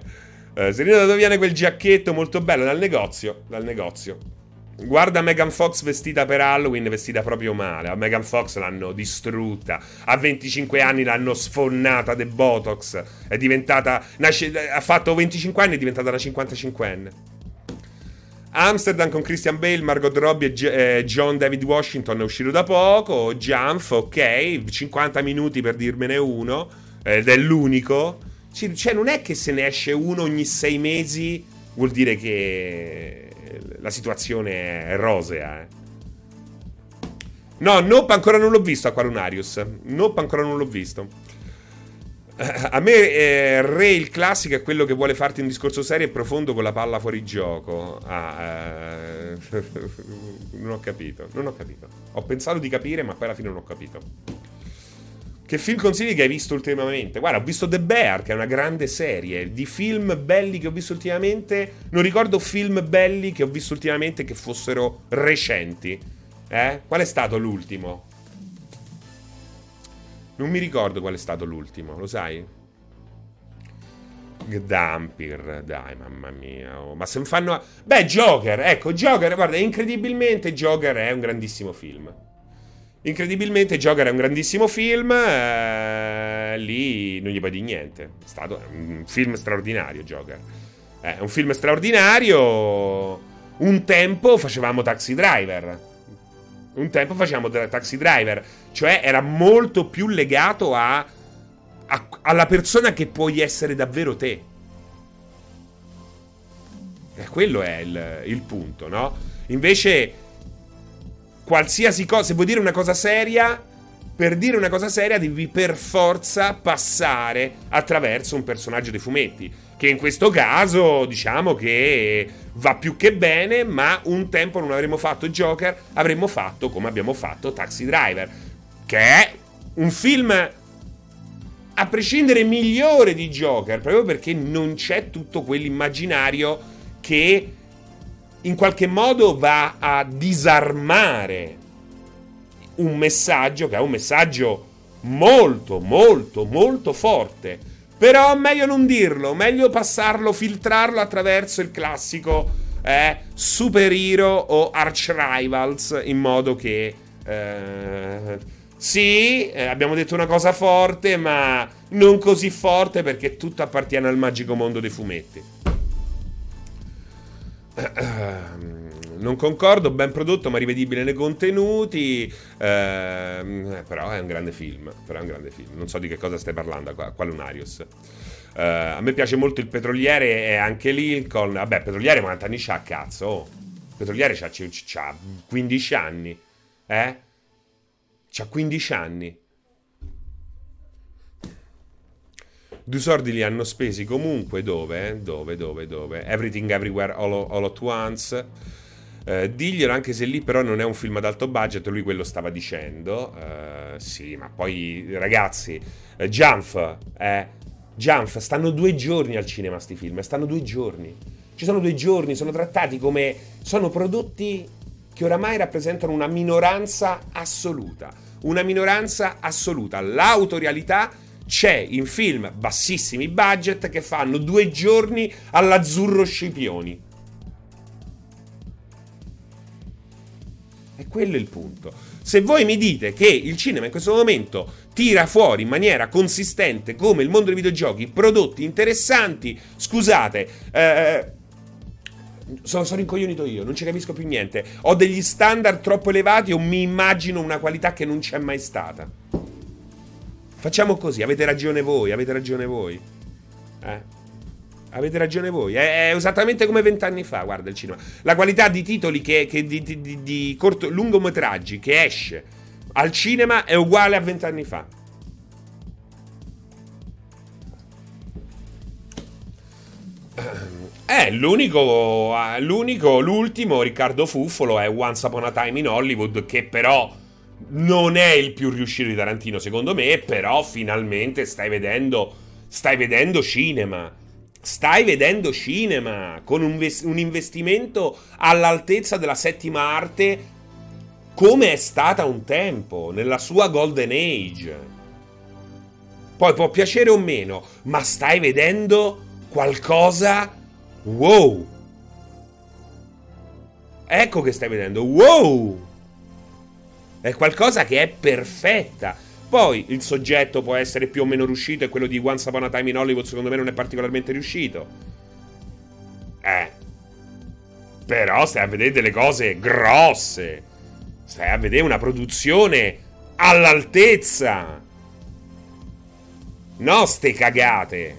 Eh, Serena, da dove viene quel giacchetto molto bello? Dal negozio. Dal negozio. Guarda Megan Fox vestita per Halloween, vestita proprio male. A Megan Fox l'hanno distrutta. A 25 anni l'hanno sfonnata de Botox. È diventata. Nasce, ha fatto 25 anni e è diventata una 55enne. Amsterdam con Christian Bale, Margot Robbie e G- eh, John David Washington è uscito da poco. Jump, ok. 50 minuti per dirmene uno. Ed è l'unico. Cioè, non è che se ne esce uno ogni 6 mesi, vuol dire che la situazione è rosea. Eh. No, Nope ancora non l'ho visto Aqualunarius. Nope ancora non l'ho visto. A me eh, Ray il classico è quello che vuole farti un discorso serio e profondo con la palla fuori gioco. Ah, eh, non ho capito, non ho capito. Ho pensato di capire, ma poi alla fine non ho capito. Che film consigli che hai visto ultimamente? Guarda, ho visto The Bear, che è una grande serie di film belli che ho visto ultimamente. Non ricordo film belli che ho visto ultimamente che fossero recenti. Eh? Qual è stato l'ultimo? Non mi ricordo qual è stato l'ultimo, lo sai? Dampir, dai, mamma mia. Oh, ma se mi fanno. Beh, Joker, ecco, Joker, guarda, incredibilmente Joker è un grandissimo film. Incredibilmente Joker è un grandissimo film, eh, lì non gli puoi dire niente. È stato un film straordinario Joker. È un film straordinario. Un tempo facevamo Taxi Driver. Un tempo facevamo Taxi Driver. Cioè era molto più legato a, a, alla persona che puoi essere davvero te. E quello è il, il punto, no? Invece qualsiasi cosa, se vuoi dire una cosa seria, per dire una cosa seria devi per forza passare attraverso un personaggio dei fumetti. Che in questo caso diciamo che va più che bene, ma un tempo non avremmo fatto Joker, avremmo fatto come abbiamo fatto Taxi Driver, che è un film a prescindere migliore di Joker, proprio perché non c'è tutto quell'immaginario che in qualche modo va a disarmare un messaggio che è un messaggio molto, molto, molto forte. Però meglio non dirlo, meglio passarlo, filtrarlo attraverso il classico eh, super hero o arch rivals in modo che... Eh, sì, eh, abbiamo detto una cosa forte, ma non così forte perché tutto appartiene al magico mondo dei fumetti. Non concordo, ben prodotto ma rivedibile nei contenuti, ehm, però è un grande film, però è un grande film. Non so di che cosa stai parlando, qua Lunarius. Uh, a me piace molto il petroliere e anche Lincoln. Vabbè, petroliere quanti anni c'ha, cazzo? Oh. Petroliere c'ha, c'ha 15 anni, eh? C'ha 15 anni. Due soldi li hanno spesi comunque dove? Dove, dove, dove? Everything Everywhere All, all at Once. Eh, diglielo anche se lì però non è un film ad alto budget, lui quello stava dicendo. Eh, sì, ma poi ragazzi, eh, Jump, eh, Jump, stanno due giorni al cinema sti film, stanno due giorni. Ci sono due giorni, sono trattati come... sono prodotti che oramai rappresentano una minoranza assoluta una minoranza assoluta. L'autorialità c'è in film bassissimi budget che fanno due giorni all'azzurro Scipioni. E quello è il punto. Se voi mi dite che il cinema in questo momento tira fuori in maniera consistente come il mondo dei videogiochi prodotti interessanti, scusate, eh, sono, sono incoglionito io, non ci capisco più niente. Ho degli standard troppo elevati o mi immagino una qualità che non c'è mai stata. Facciamo così, avete ragione voi, avete ragione voi. Eh? Avete ragione voi. È, è esattamente come vent'anni fa, guarda il cinema. La qualità di titoli che, che di, di, di, di corto, lungometraggi che esce al cinema è uguale a vent'anni fa. Eh, l'unico, l'unico, l'ultimo, Riccardo Fuffolo, è Once Upon a Time in Hollywood, che però non è il più riuscito di Tarantino, secondo me, però finalmente stai vedendo, stai vedendo cinema. Stai vedendo cinema con un, ves- un investimento all'altezza della settima arte come è stata un tempo, nella sua golden age. Poi può piacere o meno, ma stai vedendo qualcosa Wow! Ecco che stai vedendo. Wow! È qualcosa che è perfetta. Poi il soggetto può essere più o meno riuscito e quello di Once Upon a Time in Hollywood secondo me non è particolarmente riuscito. Eh. Però stai a vedere delle cose grosse. Stai a vedere una produzione all'altezza. No, ste cagate.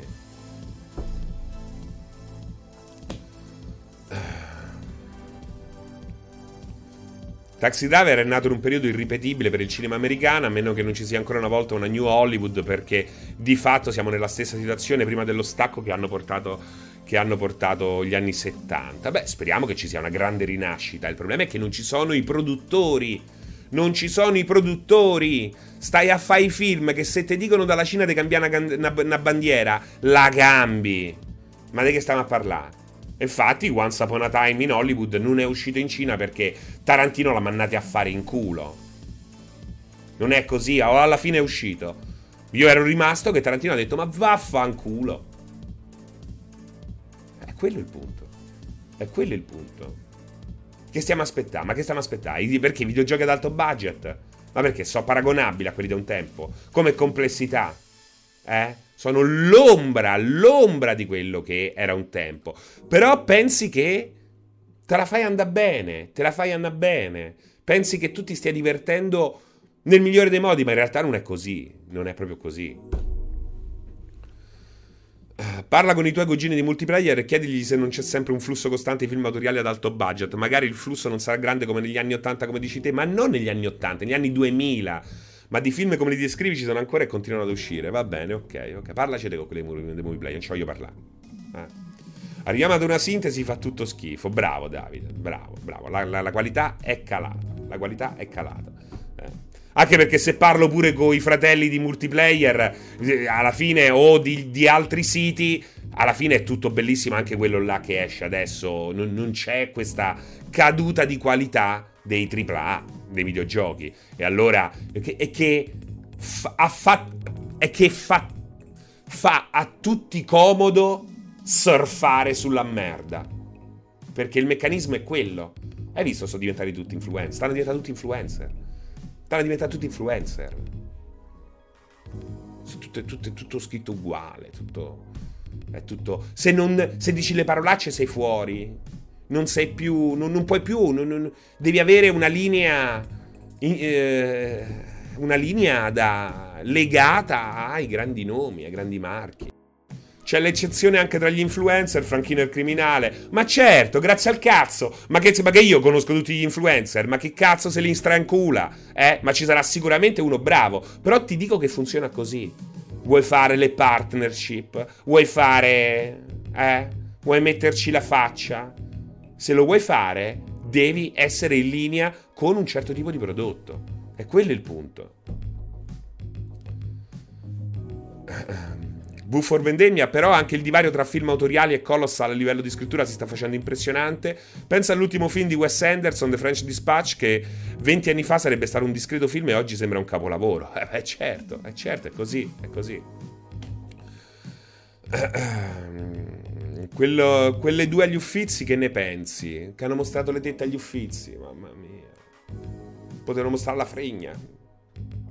Taxi Driver è nato in un periodo irripetibile per il cinema americano, a meno che non ci sia ancora una volta una New Hollywood, perché di fatto siamo nella stessa situazione prima dello stacco che hanno portato, che hanno portato gli anni 70. Beh, speriamo che ci sia una grande rinascita. Il problema è che non ci sono i produttori. Non ci sono i produttori. Stai a fare i film che se ti dicono dalla Cina di cambiare una, una, una bandiera, la cambi. Ma di che stiamo a parlare? Infatti, Once Upon a Time in Hollywood non è uscito in Cina perché Tarantino l'ha mandato a fare in culo. Non è così, alla fine è uscito. Io ero rimasto che Tarantino ha detto: Ma vaffanculo. È quello il punto. È quello il punto. Che stiamo aspettando? Ma che stiamo aspettando? Perché i videogiochi ad alto budget? Ma perché sono paragonabili a quelli di un tempo? Come complessità? Eh? Sono l'ombra, l'ombra di quello che era un tempo. Però pensi che te la fai andare bene, te la fai andare bene. Pensi che tu ti stia divertendo nel migliore dei modi, ma in realtà non è così. Non è proprio così. Parla con i tuoi cugini di multiplayer e chiedigli se non c'è sempre un flusso costante di film autoriali ad alto budget. Magari il flusso non sarà grande come negli anni 80, come dici te, ma non negli anni 80, negli anni 2000 ma di film come li descrivi ci sono ancora e continuano ad uscire. Va bene, ok, ok. Parlacete con quelli dei movie play, non ci voglio parlare. Eh. Arriviamo ad una sintesi, fa tutto schifo. Bravo Davide, bravo, bravo. La, la, la qualità è calata. La qualità è calata. Eh. Anche perché se parlo pure con i fratelli di multiplayer, eh, alla fine, o di, di altri siti, alla fine è tutto bellissimo anche quello là che esce adesso. Non, non c'è questa caduta di qualità dei AAA, dei videogiochi. E allora, è che, è che fa, fa, è che fa, fa a tutti comodo surfare sulla merda. Perché il meccanismo è quello. Hai visto? Sono diventati tutti influencer. Stanno diventando tutti influencer. Stanno diventando tutti influencer. Tutto, tutto, tutto scritto uguale. Tutto. È tutto. Se, non, se dici le parolacce sei fuori. Non sei più. Non, non puoi più. Non, devi avere una linea. Eh, una linea da, legata ai grandi nomi, ai grandi marchi. C'è l'eccezione anche tra gli influencer, Franchino il criminale. Ma certo, grazie al cazzo. Ma che, ma che io conosco tutti gli influencer. Ma che cazzo se li strancula? Eh? Ma ci sarà sicuramente uno bravo. Però ti dico che funziona così. Vuoi fare le partnership? Vuoi fare... Eh? Vuoi metterci la faccia? Se lo vuoi fare, devi essere in linea con un certo tipo di prodotto. E quello è il punto. V for Vendemmia, però anche il divario tra film autoriali e colossal a livello di scrittura si sta facendo impressionante. Pensa all'ultimo film di Wes Anderson, The French Dispatch, che 20 anni fa sarebbe stato un discreto film e oggi sembra un capolavoro. Eh, certo, è certo, è così, è così. Quello, quelle due agli Uffizi, che ne pensi? Che hanno mostrato le tette agli Uffizi, mamma mia. Potevano mostrare la fregna.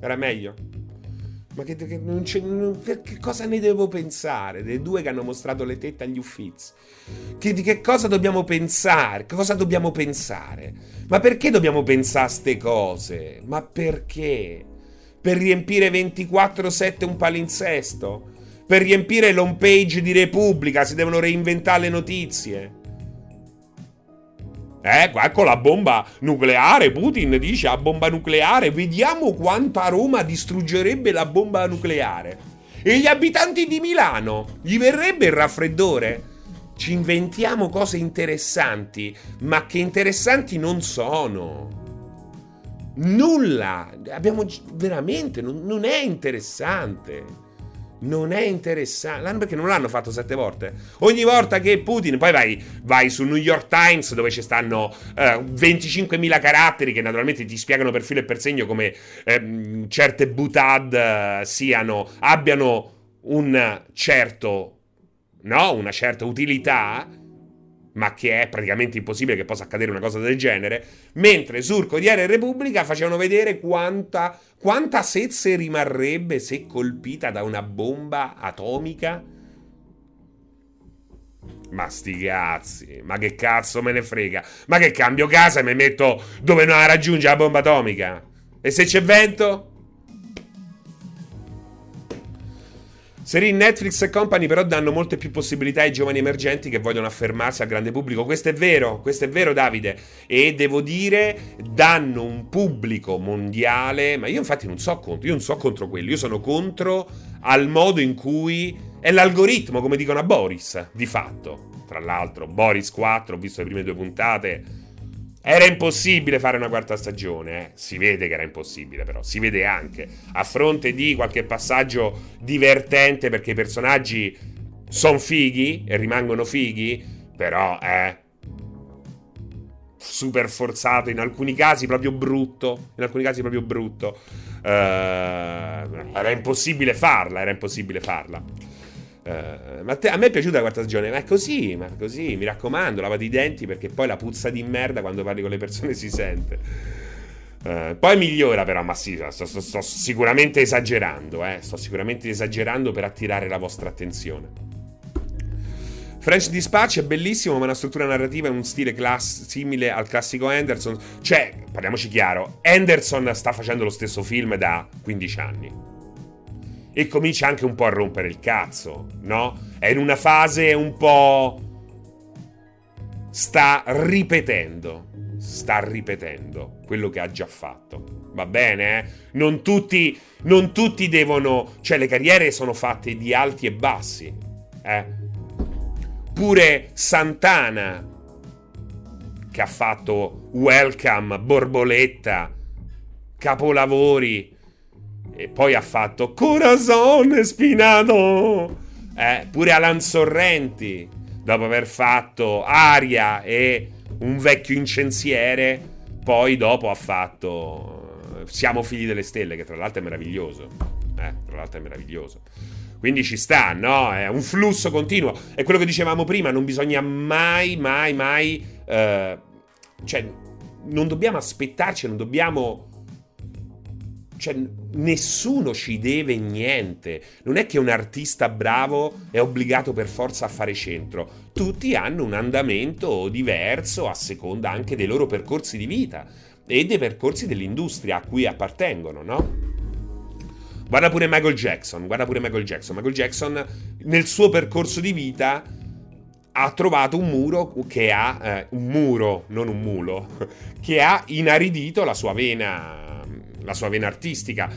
Era meglio. Ma che, che, non non, che, cosa ne devo pensare? Dei due che hanno mostrato le tette agli Uffizi. Che, di che cosa dobbiamo pensare? Cosa dobbiamo pensare? Ma perché dobbiamo pensare a ste cose? Ma perché? Per riempire 24-7 un palinsesto? Per riempire l'home page di Repubblica si devono reinventare le notizie? Eh, con la bomba nucleare, Putin dice a bomba nucleare, vediamo quanta Roma distruggerebbe la bomba nucleare. E gli abitanti di Milano, gli verrebbe il raffreddore? Ci inventiamo cose interessanti, ma che interessanti non sono. Nulla. Abbiamo veramente, non, non è interessante non è interessante. Perché non l'hanno fatto sette volte. Ogni volta che Putin. Poi vai, vai su New York Times dove ci stanno eh, 25.000 caratteri che naturalmente ti spiegano per filo e per segno come eh, certe butad eh, siano. abbiano un certo. No, una certa utilità ma che è praticamente impossibile che possa accadere una cosa del genere, mentre sul Corriere Repubblica facevano vedere quanta, quanta sezze rimarrebbe se colpita da una bomba atomica. Ma sti cazzi, ma che cazzo me ne frega? Ma che cambio casa e mi metto dove non la raggiunge la bomba atomica? E se c'è vento? Serie Netflix e company però danno molte più possibilità ai giovani emergenti che vogliono affermarsi al grande pubblico. Questo è vero, questo è vero Davide. E devo dire, danno un pubblico mondiale, ma io infatti non so contro, io non so contro quelli, io sono contro al modo in cui è l'algoritmo, come dicono a Boris, di fatto. Tra l'altro, Boris 4, ho visto le prime due puntate, era impossibile fare una quarta stagione, eh? si vede che era impossibile però, si vede anche, a fronte di qualche passaggio divertente perché i personaggi sono fighi e rimangono fighi, però è super forzato, in alcuni casi proprio brutto, in alcuni casi proprio brutto. Uh, era impossibile farla, era impossibile farla. Uh, ma te, a me è piaciuta la quarta stagione, ma è così, ma è così, mi raccomando, lavati i denti perché poi la puzza di merda quando parli con le persone si sente. Uh, poi migliora però, ma sì, sto, sto, sto sicuramente esagerando, eh, sto sicuramente esagerando per attirare la vostra attenzione. French Dispatch è bellissimo, ma una struttura narrativa in un stile class- simile al classico Anderson. Cioè, parliamoci chiaro, Anderson sta facendo lo stesso film da 15 anni e comincia anche un po' a rompere il cazzo, no? È in una fase un po'... sta ripetendo. sta ripetendo quello che ha già fatto. Va bene? Eh? Non tutti, non tutti devono... Cioè le carriere sono fatte di alti e bassi. Eh? Pure Santana, che ha fatto Welcome, Borboletta, Capolavori, e poi ha fatto Corazon Spinato. Eh? Pure Alan Sorrenti, dopo aver fatto Aria e un vecchio incensiere, poi dopo ha fatto Siamo figli delle stelle, che tra l'altro è meraviglioso. Eh, tra l'altro è meraviglioso. Quindi ci sta, no? È un flusso continuo. È quello che dicevamo prima, non bisogna mai, mai, mai... Eh, cioè, non dobbiamo aspettarci, non dobbiamo cioè, nessuno ci deve niente. Non è che un artista bravo è obbligato per forza a fare centro. Tutti hanno un andamento diverso a seconda anche dei loro percorsi di vita e dei percorsi dell'industria a cui appartengono, no? Guarda pure Michael Jackson, guarda pure Michael Jackson. Michael Jackson nel suo percorso di vita ha trovato un muro che ha eh, un muro, non un mulo, che ha inaridito la sua vena la sua vena artistica.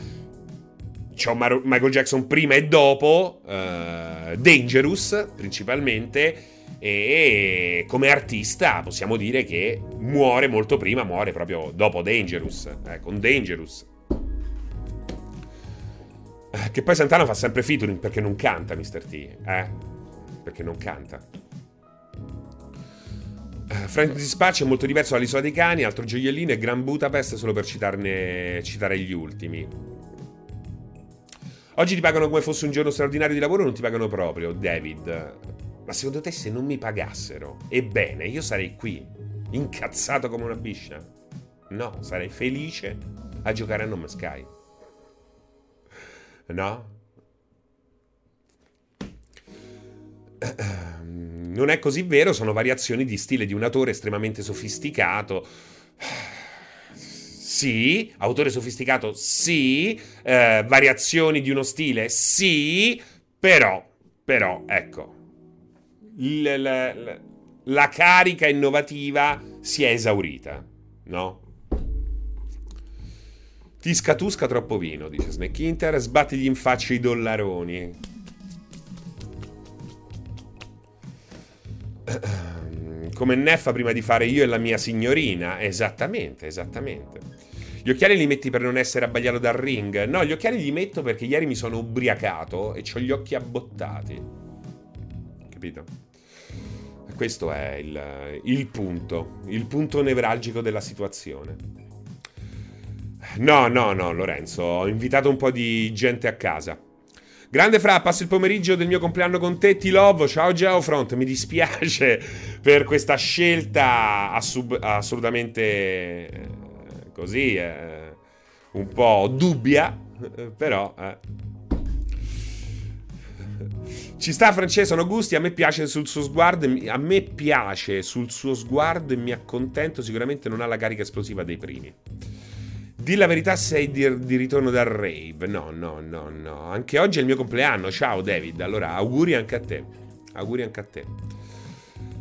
C'è Mar- Michael Jackson prima e dopo, uh, Dangerous principalmente, e come artista possiamo dire che muore molto prima, muore proprio dopo Dangerous, eh, con Dangerous. Eh, che poi Santana fa sempre featuring perché non canta Mr. T, eh? Perché non canta. Eh, Frank Dispatch è molto diverso dall'Isola dei Cani, altro gioiellino e Gran Budapest solo per citarne, citare gli ultimi. Oggi ti pagano come fosse un giorno straordinario di lavoro non ti pagano proprio, David? Ma secondo te se non mi pagassero, ebbene, io sarei qui, incazzato come una biscia? No, sarei felice a giocare a Nome Sky. No? Non è così vero, sono variazioni di stile di un autore estremamente sofisticato. Sì, autore sofisticato, sì, eh, variazioni di uno stile, sì, però, però, ecco, l- l- l- la carica innovativa si è esaurita, no? Ti scatusca troppo vino, dice Snake Inter, sbattigli in faccia i dollaroni. Come Neffa prima di fare io e la mia signorina. Esattamente, esattamente. Gli occhiali li metti per non essere abbagliato dal ring? No, gli occhiali li metto perché ieri mi sono ubriacato e ho gli occhi abbottati. Capito? Questo è il, il punto, il punto nevralgico della situazione. No, no, no, Lorenzo, ho invitato un po' di gente a casa. Grande Fra, passo il pomeriggio del mio compleanno con te, ti love, ciao Geofront, mi dispiace per questa scelta assub- assolutamente eh, così, eh, un po' dubbia, eh, però... Eh. Ci sta Francesco Augusti, a me piace sul suo sguardo, a me piace sul suo sguardo e mi accontento, sicuramente non ha la carica esplosiva dei primi. Di la verità sei di, di, ritorno dal rave. No, no, no, no. Anche oggi è il mio compleanno. Ciao David. Allora, auguri anche a te. Auguri anche a te.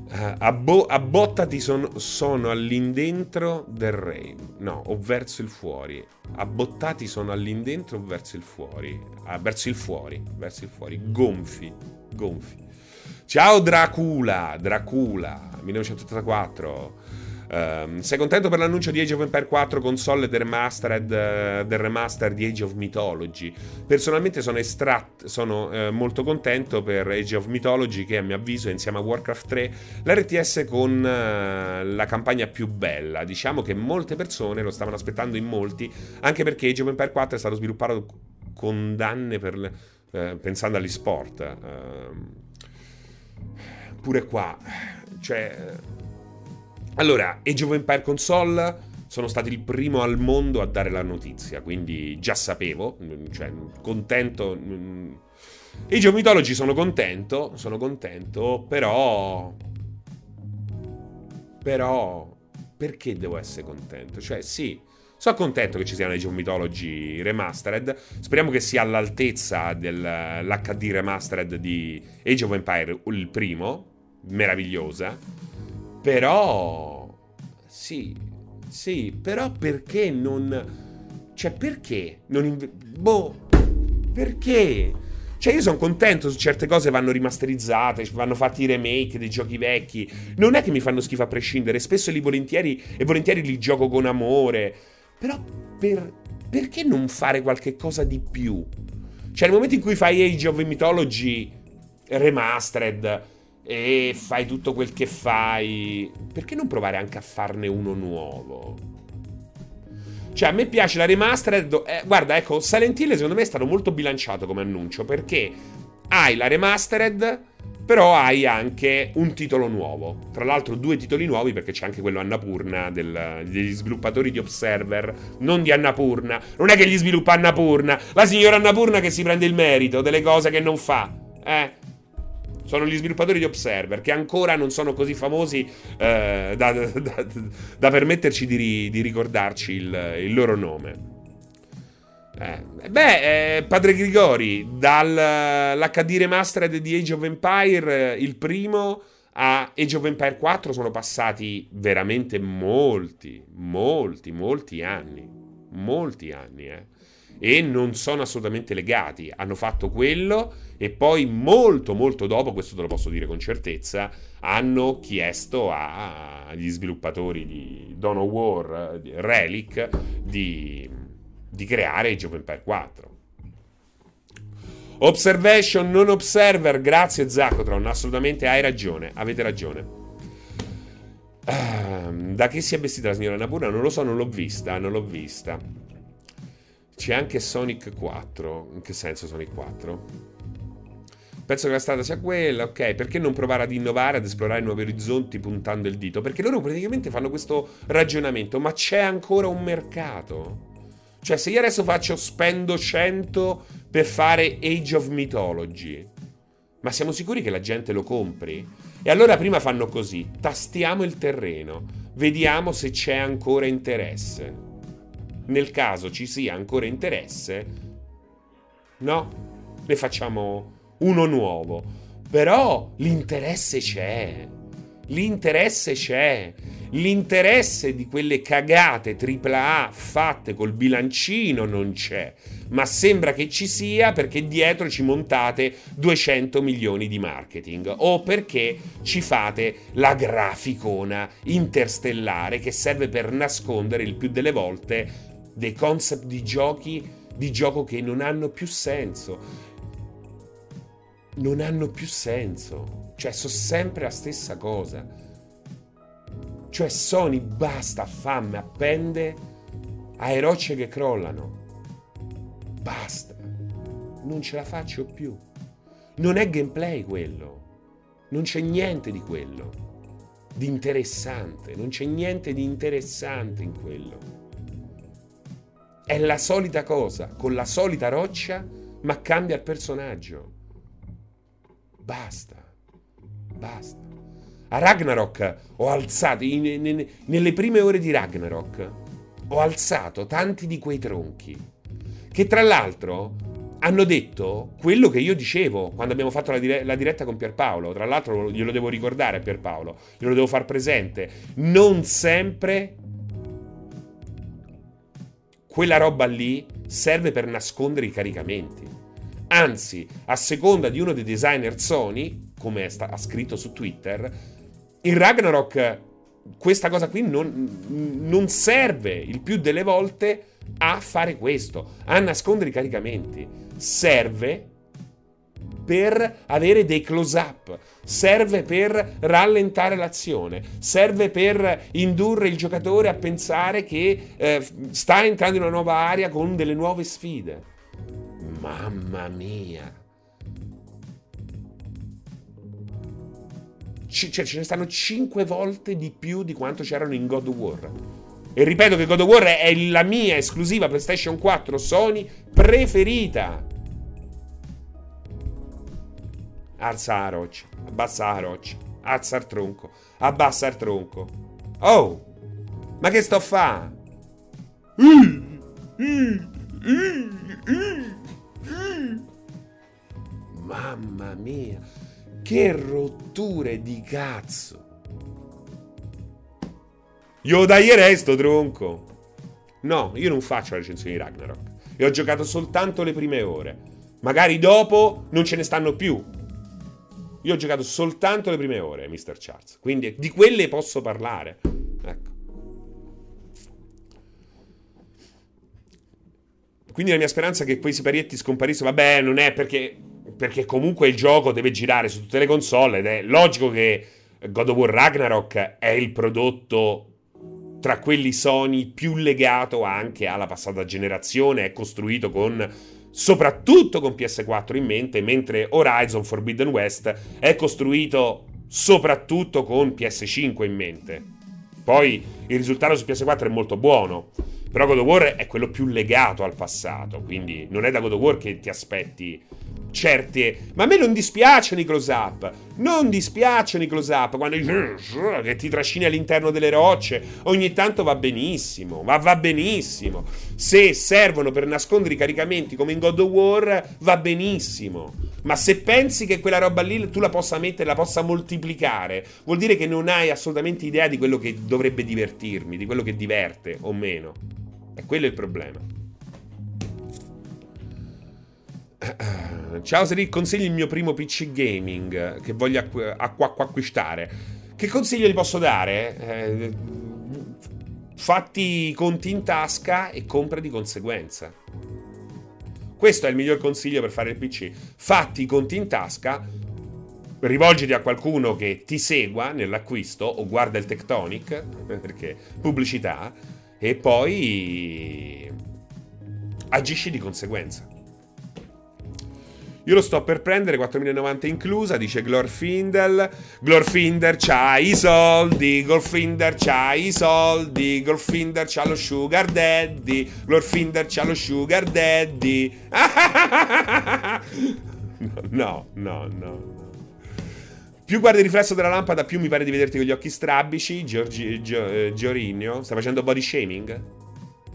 Uh, abbo- abbottati son- sono all'indentro del rave. No, o verso il fuori. Abbottati sono all'indentro o verso il fuori. Ah, verso il fuori. Verso il fuori. Gonfi. Gonfi. Ciao Dracula. Dracula. 1984. Um, sei contento per l'annuncio di Age of Empire 4 console del, remastered, uh, del remaster di Age of Mythology? Personalmente sono, estrat- sono uh, molto contento per Age of Mythology che a mio avviso è insieme a Warcraft 3 l'RTS con uh, la campagna più bella. Diciamo che molte persone lo stavano aspettando in molti, anche perché Age of Empire 4 è stato sviluppato con danne per le, pensando agli sport. Ehm, pure qua, cioè allora, Age of Empire Console sono stati il primo al mondo a dare la notizia, quindi già sapevo, cioè contento. Mm, Age of Mythology sono contento, sono contento, però... Però... Perché devo essere contento? Cioè, sì, sono contento che ci sia un Age of Mythology Remastered. Speriamo che sia all'altezza dell'HD Remastered di Age of Empire, il primo, meravigliosa. Però, sì, sì, però perché non... Cioè, perché? Non inve- boh, perché? Cioè, io sono contento se certe cose vanno rimasterizzate, vanno fatti i remake dei giochi vecchi. Non è che mi fanno schifo a prescindere, spesso li volentieri e volentieri li gioco con amore. Però per, perché non fare qualche cosa di più? Cioè, nel momento in cui fai Age of Mythology remastered e fai tutto quel che fai, perché non provare anche a farne uno nuovo? Cioè, a me piace la remastered. Eh, guarda, ecco, Silent Hill secondo me è stato molto bilanciato come annuncio perché hai la remastered, però hai anche un titolo nuovo. Tra l'altro, due titoli nuovi perché c'è anche quello Annapurna del, degli sviluppatori di Observer, non di Annapurna. Non è che gli sviluppa Annapurna, la signora Annapurna che si prende il merito delle cose che non fa. Eh, sono gli sviluppatori di Observer, che ancora non sono così famosi eh, da, da, da, permetterci di, di ricordarci il, il, loro nome. Eh, beh, eh, Padre Grigori, dall'HD Remastered di Age of Empire, il primo a Age of Empire 4 sono passati veramente molti, molti, molti anni. Molti anni, eh e non sono assolutamente legati. Hanno fatto quello e poi molto molto dopo, questo te lo posso dire con certezza, hanno chiesto agli sviluppatori di Dawn of War, di Relic, di, di creare Age of Empire 4. Observation, non observer, grazie Zacotron, assolutamente hai ragione, avete ragione. Uh, da che si è vestita la signora Napura? Non lo so, non l'ho vista, non l'ho vista. C'è anche Sonic 4. In che senso Sonic 4? Penso che la strada sia quella, ok. Perché non provare ad innovare, ad esplorare nuovi orizzonti puntando il dito? Perché loro praticamente fanno questo ragionamento, ma c'è ancora un mercato. Cioè, se io adesso faccio spendo 100 per fare Age of Mythology, ma siamo sicuri che la gente lo compri? E allora prima fanno così, tastiamo il terreno, vediamo se c'è ancora interesse nel caso ci sia ancora interesse, no, ne facciamo uno nuovo. Però l'interesse c'è. L'interesse c'è. L'interesse di quelle cagate AAA fatte col bilancino non c'è. Ma sembra che ci sia perché dietro ci montate 200 milioni di marketing. O perché ci fate la graficona interstellare che serve per nascondere il più delle volte dei concept di giochi di gioco che non hanno più senso. Non hanno più senso. Cioè, sono sempre la stessa cosa. Cioè, Sony basta, fame, appende a rocce che crollano. Basta. Non ce la faccio più. Non è gameplay quello. Non c'è niente di quello. Di interessante. Non c'è niente di interessante in quello. È la solita cosa, con la solita roccia, ma cambia il personaggio. Basta. Basta. A Ragnarok ho alzato, in, in, nelle prime ore di Ragnarok, ho alzato tanti di quei tronchi. Che tra l'altro hanno detto quello che io dicevo quando abbiamo fatto la, dire- la, diretta con Pierpaolo. Tra l'altro glielo devo ricordare a Pierpaolo, glielo devo far presente. Non sempre quella roba lì serve per nascondere i caricamenti. Anzi, a seconda di uno dei designer Sony, come sta- ha scritto su Twitter, il Ragnarok questa cosa qui non, non, serve il più delle volte a fare questo, a nascondere i caricamenti. Serve per avere dei close up, serve per rallentare l'azione, serve per indurre il giocatore a pensare che eh, sta entrando in una nuova area con delle nuove sfide. Mamma mia. C- cioè, ce ne stanno 5 volte di più di quanto c'erano in God of War. E ripeto che God of War è la mia esclusiva PlayStation 4 Sony preferita. Alza la roccia, abbassa la roccia, alza il tronco, abbassa il tronco. Oh, ma che sto a fare? Mamma mia, che rotture di cazzo. Io taglierei sto tronco. No, io non faccio la recensione di Ragnarok. E ho giocato soltanto le prime ore. Magari dopo non ce ne stanno più. Io ho giocato soltanto le prime ore, Mr. Charles. Quindi di quelle posso parlare. Ecco. Quindi la mia speranza è che quei siparietti scomparissero. Vabbè, non è perché, perché comunque il gioco deve girare su tutte le console ed è logico che God of War Ragnarok è il prodotto tra quelli Sony più legato anche alla passata generazione, è costruito con soprattutto con PS4 in mente, mentre Horizon Forbidden West è costruito soprattutto con PS5 in mente. Poi il risultato su PS4 è molto buono, però God of War è quello più legato al passato, quindi non è da God of War che ti aspetti certe... Ma a me non dispiacciono i close-up, non dispiacciono i close-up, quando che ti trascini all'interno delle rocce, ogni tanto va benissimo, ma va benissimo. Se servono per nascondere i caricamenti come in God of War, va benissimo. Ma se pensi che quella roba lì tu la possa mettere, la possa moltiplicare, vuol dire che non hai assolutamente idea di quello che dovrebbe divertirmi, di quello che diverte o meno. E quello è il problema. Ciao Seri, consigli il mio primo PC gaming che voglio acqu- acqu- acquistare. Che consiglio gli posso dare? Eh, fatti i conti in tasca e compra di conseguenza. Questo è il miglior consiglio per fare il PC. Fatti i conti in tasca, rivolgiti a qualcuno che ti segua nell'acquisto o guarda il Tectonic, perché pubblicità, e poi agisci di conseguenza. Io lo sto per prendere, 4.090 inclusa, dice Glorfindel. Glorfinder c'ha i soldi, Glorfinder c'ha i soldi, Glorfinder c'ha lo sugar daddy, Glorfinder c'ha lo sugar daddy. no, no, no, no. Più guardi il riflesso della lampada, più mi pare di vederti con gli occhi strabici. Giorgi, Gio, eh, Giorigno. Stai facendo body shaming?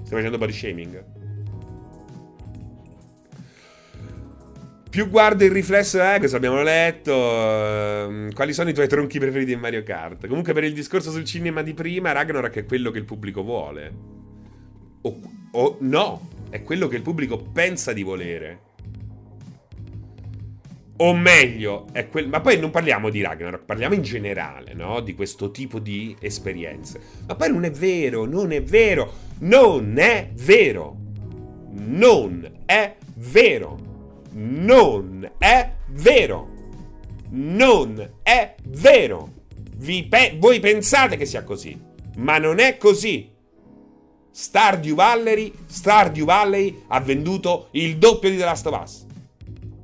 Stai facendo body shaming? Più guardo il riflesso, eh, questo abbiamo letto. Uh, quali sono i tuoi tronchi preferiti in Mario Kart? Comunque, per il discorso sul cinema di prima, Ragnarok è quello che il pubblico vuole. O, o no, è quello che il pubblico pensa di volere. O meglio, è quel... ma poi non parliamo di Ragnarok, parliamo in generale, no? Di questo tipo di esperienze. Ma poi non è vero, non è vero, non è vero. Non è vero. Non è vero. Non è vero. Pe- voi pensate che sia così, ma non è così. Stardew Valley, Stardew Valley ha venduto il doppio di The Last of Us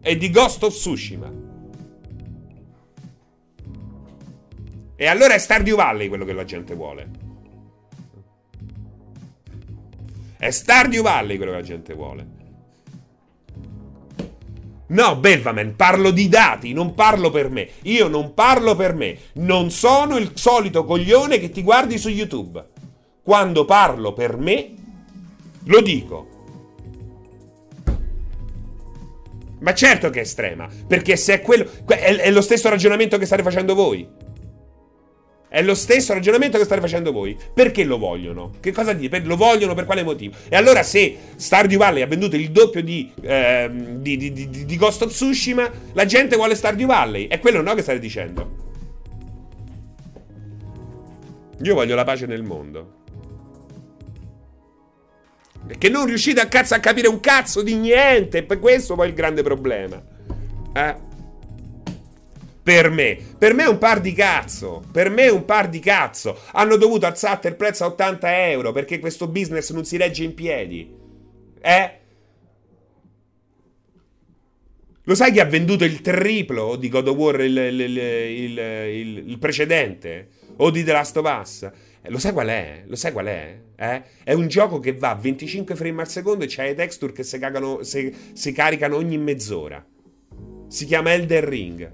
e di Ghost of Tsushima. E allora è Stardew Valley quello che la gente vuole. È Stardew Valley quello che la gente vuole. No, Belvaman, parlo di dati, non parlo per me. Io non parlo per me. Non sono il solito coglione che ti guardi su YouTube. Quando parlo per me, lo dico. Ma certo che è estrema, perché se è quello... È, è lo stesso ragionamento che state facendo voi. È lo stesso ragionamento che state facendo voi. Perché lo vogliono? Che cosa dite? Lo vogliono per quale motivo? E allora se Stardew Valley ha venduto il doppio di, eh, di, di, di, Ghost of Tsushima, la gente vuole Stardew Valley. È quello no che state dicendo? Io voglio la pace nel mondo. Perché non riuscite a cazzo a capire un cazzo di niente. Per questo poi il grande problema. Eh? Per me. Per me è un par di cazzo. Per me è un par di cazzo. Hanno dovuto alzare il prezzo a 80 euro perché questo business non si regge in piedi. Eh? Lo sai che ha venduto il triplo di God of War il, il, il, il precedente? O di The Last of Us? Eh, lo sai qual è? Lo sai qual è? Eh? È un gioco che va a 25 frame al secondo e c'ha le texture che si, cagano, si, si caricano ogni mezz'ora. Si chiama Elder Ring.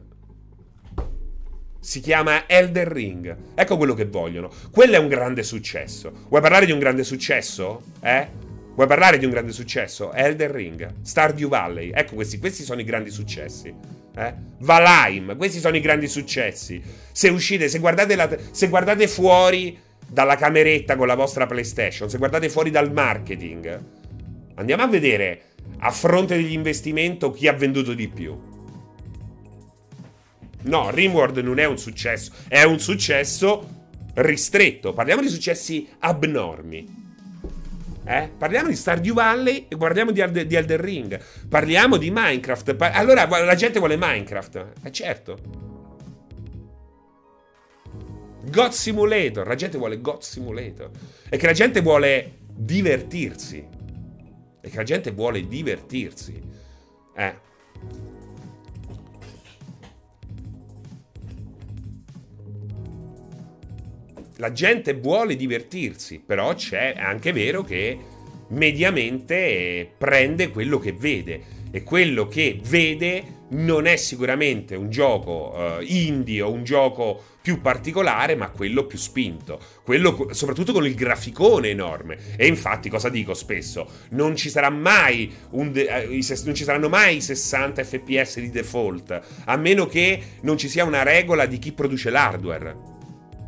Si chiama Elder Ring. Ecco quello che vogliono. Quello è un grande successo. Vuoi parlare di un grande successo? Eh? Vuoi parlare di un grande successo? Elder Ring, Stardew Valley. Ecco questi, questi sono i grandi successi. Eh? Valheim, questi sono i grandi successi. Se uscite, se guardate, la, se guardate fuori dalla cameretta con la vostra PlayStation, se guardate fuori dal marketing, andiamo a vedere a fronte degli investimenti chi ha venduto di più. No, Rimworld non è un successo, è un successo ristretto. Parliamo di successi abnormi. Eh? Parliamo di Stardew Valley e guardiamo di, Alde- di Elden Ring. Parliamo di Minecraft. Pa- allora la gente vuole Minecraft. Eh certo. God Simulator. La gente vuole God Simulator. E che la gente vuole divertirsi. E che la gente vuole divertirsi. Eh. la gente vuole divertirsi, però c'è anche vero che mediamente prende quello che vede e quello che vede non è sicuramente un gioco uh, indie o un gioco più particolare, ma quello più spinto, quello soprattutto con il graficone enorme. E infatti, cosa dico spesso? Non ci de- uh, non ci saranno mai 60 fps di default, a meno che non ci sia una regola di chi produce l'hardware.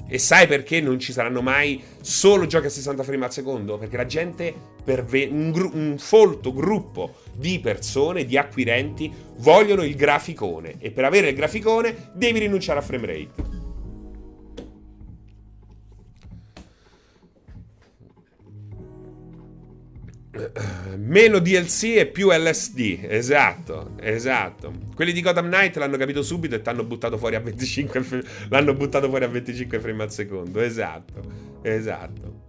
E sai perché non ci saranno mai solo giochi a 60 frame al secondo? Perché la gente, per ve- un, gru- un folto gruppo di persone, di acquirenti, vogliono il graficone. E per avere il graficone devi rinunciare a frame rate. Meno DLC e più LSD, esatto, esatto. Quelli di Gotham Knight l'hanno capito subito e t'hanno buttato fuori a 25 l'hanno buttato fuori a 25 frame al secondo, esatto, esatto.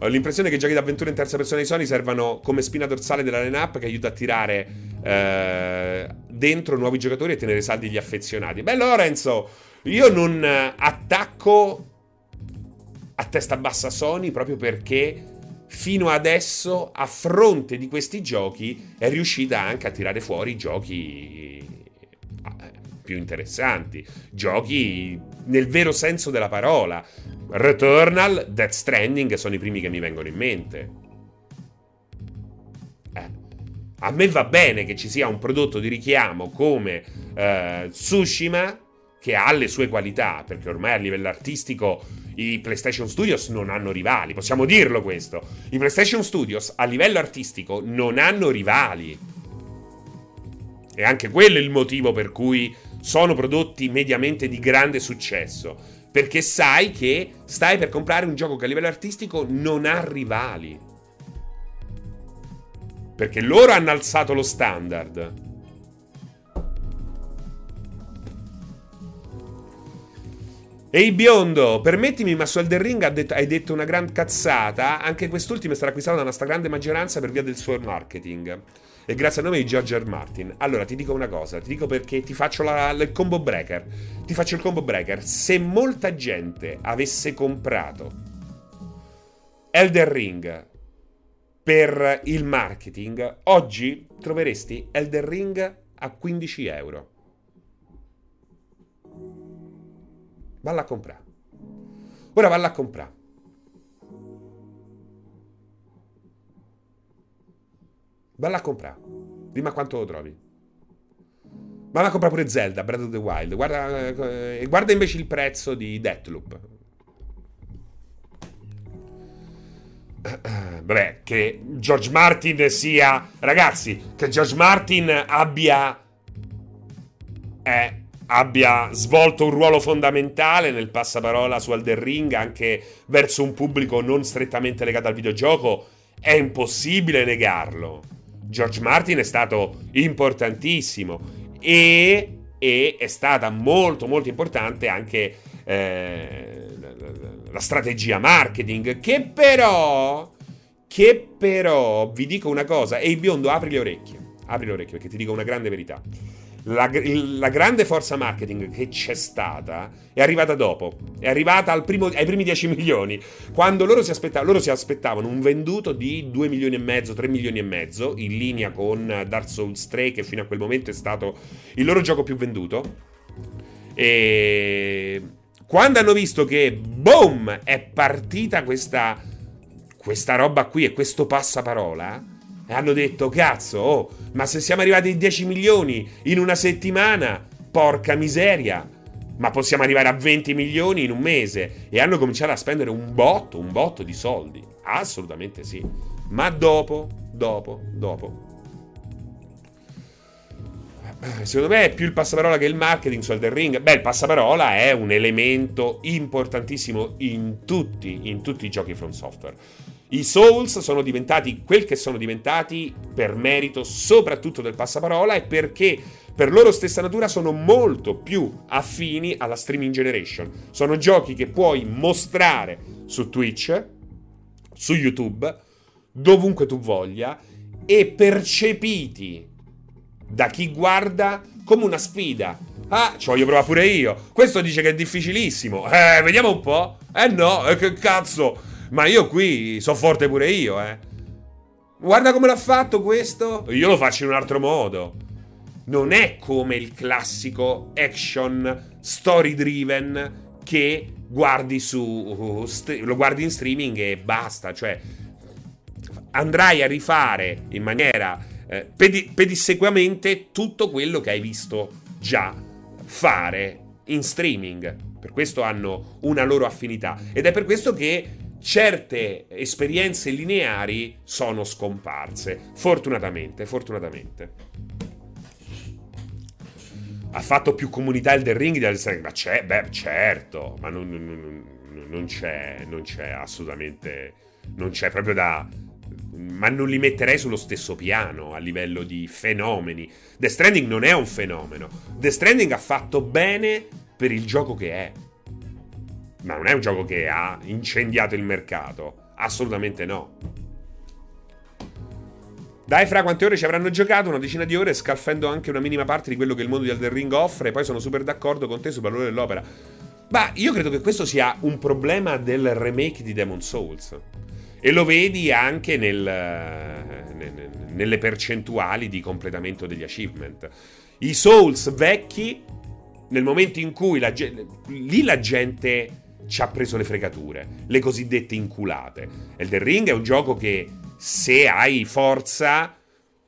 Ho l'impressione che i giochi d'avventura in terza persona di Sony servano come spina dorsale della line-up che aiuta a tirare eh, dentro nuovi giocatori e tenere saldi gli affezionati. Beh, Lorenzo, io non attacco a testa bassa Sony proprio perché fino adesso, a fronte di questi giochi, è riuscita anche a tirare fuori giochi eh, più interessanti, giochi nel vero senso della parola. Returnal, Death Stranding sono i primi che mi vengono in mente. Eh. A me va bene che ci sia un prodotto di richiamo come eh, Tsushima che ha le sue qualità, perché ormai a livello artistico i PlayStation Studios non hanno rivali, possiamo dirlo questo. I PlayStation Studios a livello artistico non hanno rivali. E anche quello è il motivo per cui sono prodotti mediamente di grande successo. Perché sai che stai per comprare un gioco che a livello artistico non ha rivali. Perché loro hanno alzato lo standard. Ehi biondo, permettimi, ma su Elden Ring hai detto una gran cazzata. Anche quest'ultimo è stato acquistato da una stragrande maggioranza per via del suo marketing. E grazie al nome di George R. Martin. Allora, ti dico una cosa, ti dico perché ti faccio la, il combo breaker. Ti faccio il combo breaker. Se molta gente avesse comprato Elden Ring per il marketing, oggi troveresti Elden Ring a 15 euro. Valla a comprare. Ora valla a comprare. Valla a comprare. Dimmi quanto lo trovi. Valla a comprare pure Zelda, Breath of the Wild. Guarda, eh, guarda invece il prezzo di Deathloop. Vabbè, che George Martin sia... Ragazzi, che George Martin abbia... Eh, abbia svolto un ruolo fondamentale nel passaparola su Elden Ring anche verso un pubblico non strettamente legato al videogioco, è impossibile negarlo. George Martin è stato importantissimo e, e è stata molto molto importante anche eh, la strategia marketing che però che però vi dico una cosa e il biondo apri le orecchie apri le orecchie perché ti dico una grande verità la, la, grande forza marketing che c'è stata è arrivata dopo, è arrivata primo, ai primi 10 milioni, quando loro si, loro si, aspettavano un venduto di 2 milioni e mezzo, 3 milioni e mezzo, in linea con Dark Souls 3 che fino a quel momento è stato il loro gioco più venduto. E quando hanno visto che, boom, è partita questa, questa roba qui e questo passaparola e hanno detto, cazzo, oh, ma se siamo arrivati ai 10 milioni in una settimana, porca miseria. ma possiamo arrivare a 20 milioni in un mese. E hanno cominciato a spendere un botto, un botto di soldi. Assolutamente sì. Ma dopo, dopo, dopo. Secondo me è più il passaparola che il marketing su Elden Ring. Beh, il passaparola è un elemento importantissimo in tutti, in tutti i giochi From Software. I Souls sono diventati quel che sono diventati per merito soprattutto del passaparola e perché per loro stessa natura sono molto più affini alla streaming generation. Sono giochi che puoi mostrare su Twitch, su YouTube, dovunque tu voglia e percepiti da chi guarda come una sfida. Ah, ci voglio provare pure io. Questo dice che è difficilissimo. Eh, vediamo un po'. Eh no, eh, che cazzo. Ma io qui so forte pure io, eh. Guarda come l'ha fatto questo. Io lo faccio in un altro modo. Non è come il classico action story driven che guardi su lo guardi in streaming e basta, cioè andrai a rifare in maniera eh, pedi- pedissequamente tutto quello che hai visto già fare in streaming. Per questo hanno una loro affinità ed è per questo che certe esperienze lineari sono scomparse. Fortunatamente, fortunatamente. Ha fatto più comunità il The Ring di Elden Ma c'è, beh, certo, ma non, non, non, c'è, non c'è assolutamente, non c'è proprio da, ma non li metterei sullo stesso piano a livello di fenomeni. The Stranding non è un fenomeno. The Stranding ha fatto bene per il gioco che è. Ma non è un gioco che ha incendiato il mercato. Assolutamente no. Dai, fra quante ore ci avranno giocato? Una decina di ore, scalfendo anche una minima parte di quello che il mondo di Elden Ring offre. Poi sono super d'accordo con te sul valore dell'opera. Ma io credo che questo sia un problema del remake di Demon Souls. E lo vedi anche nel, nelle percentuali di completamento degli achievement. I Souls vecchi, nel momento in cui la, lì la gente ci ha preso le fregature, le cosiddette inculate. Elden Ring è un gioco che se hai forza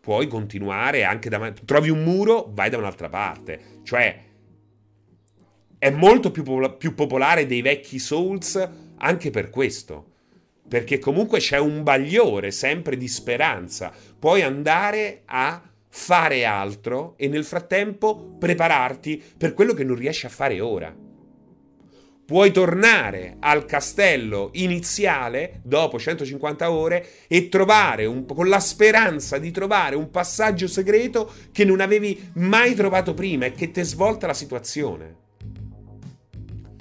puoi continuare anche da... Trovi un muro, vai da un'altra parte. Cioè, è molto più, più popolare dei vecchi Souls anche per questo perché comunque c'è un bagliore sempre di speranza. Puoi andare a fare altro e nel frattempo prepararti per quello che non riesci a fare ora. Puoi tornare al castello iniziale dopo 150 ore e trovare un, con la speranza di trovare un passaggio segreto che non avevi mai trovato prima e che ti svolta la situazione.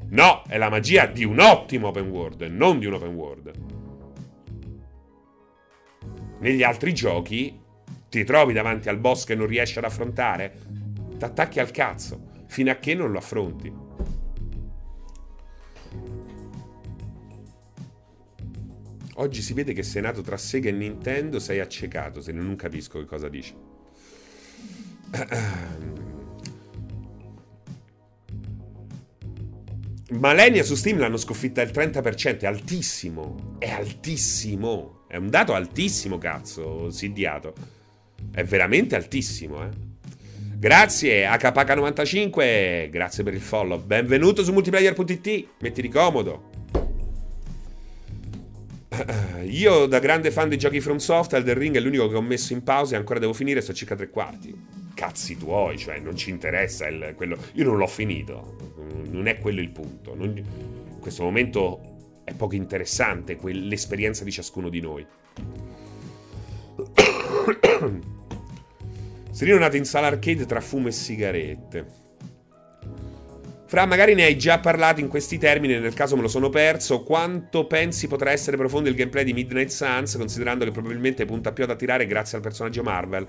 No, è la magia di un ottimo open world non di un open world. Negli altri giochi ti trovi davanti al boss che non riesci ad affrontare, ti attacchi al cazzo fino a che non lo affronti. Oggi si vede che sei nato tra Sega e Nintendo, sei accecato, se non capisco che cosa dici. Malenia su Steam l'hanno sconfitta il 30%, è altissimo, è altissimo. È un dato altissimo, cazzo, Sidiato. È veramente altissimo, eh. Grazie HPK95, grazie per il follow. Benvenuto su multiplayer.it, mettiti comodo. Io da grande fan dei giochi From Soft, Elden Ring è l'unico che ho messo in pausa e ancora devo finire, sto circa tre quarti. Cazzi tuoi, cioè non ci interessa il, quello. Io non l'ho finito. Non è quello il punto. Non, in questo momento è poco interessante quell'esperienza di ciascuno di noi. Serino nato in sala arcade tra fumo e sigarette. Fra, magari ne hai già parlato in questi termini, nel caso me lo sono perso. Quanto pensi potrà essere profondo il gameplay di Midnight Suns, considerando che probabilmente punta più ad attirare grazie al personaggio Marvel?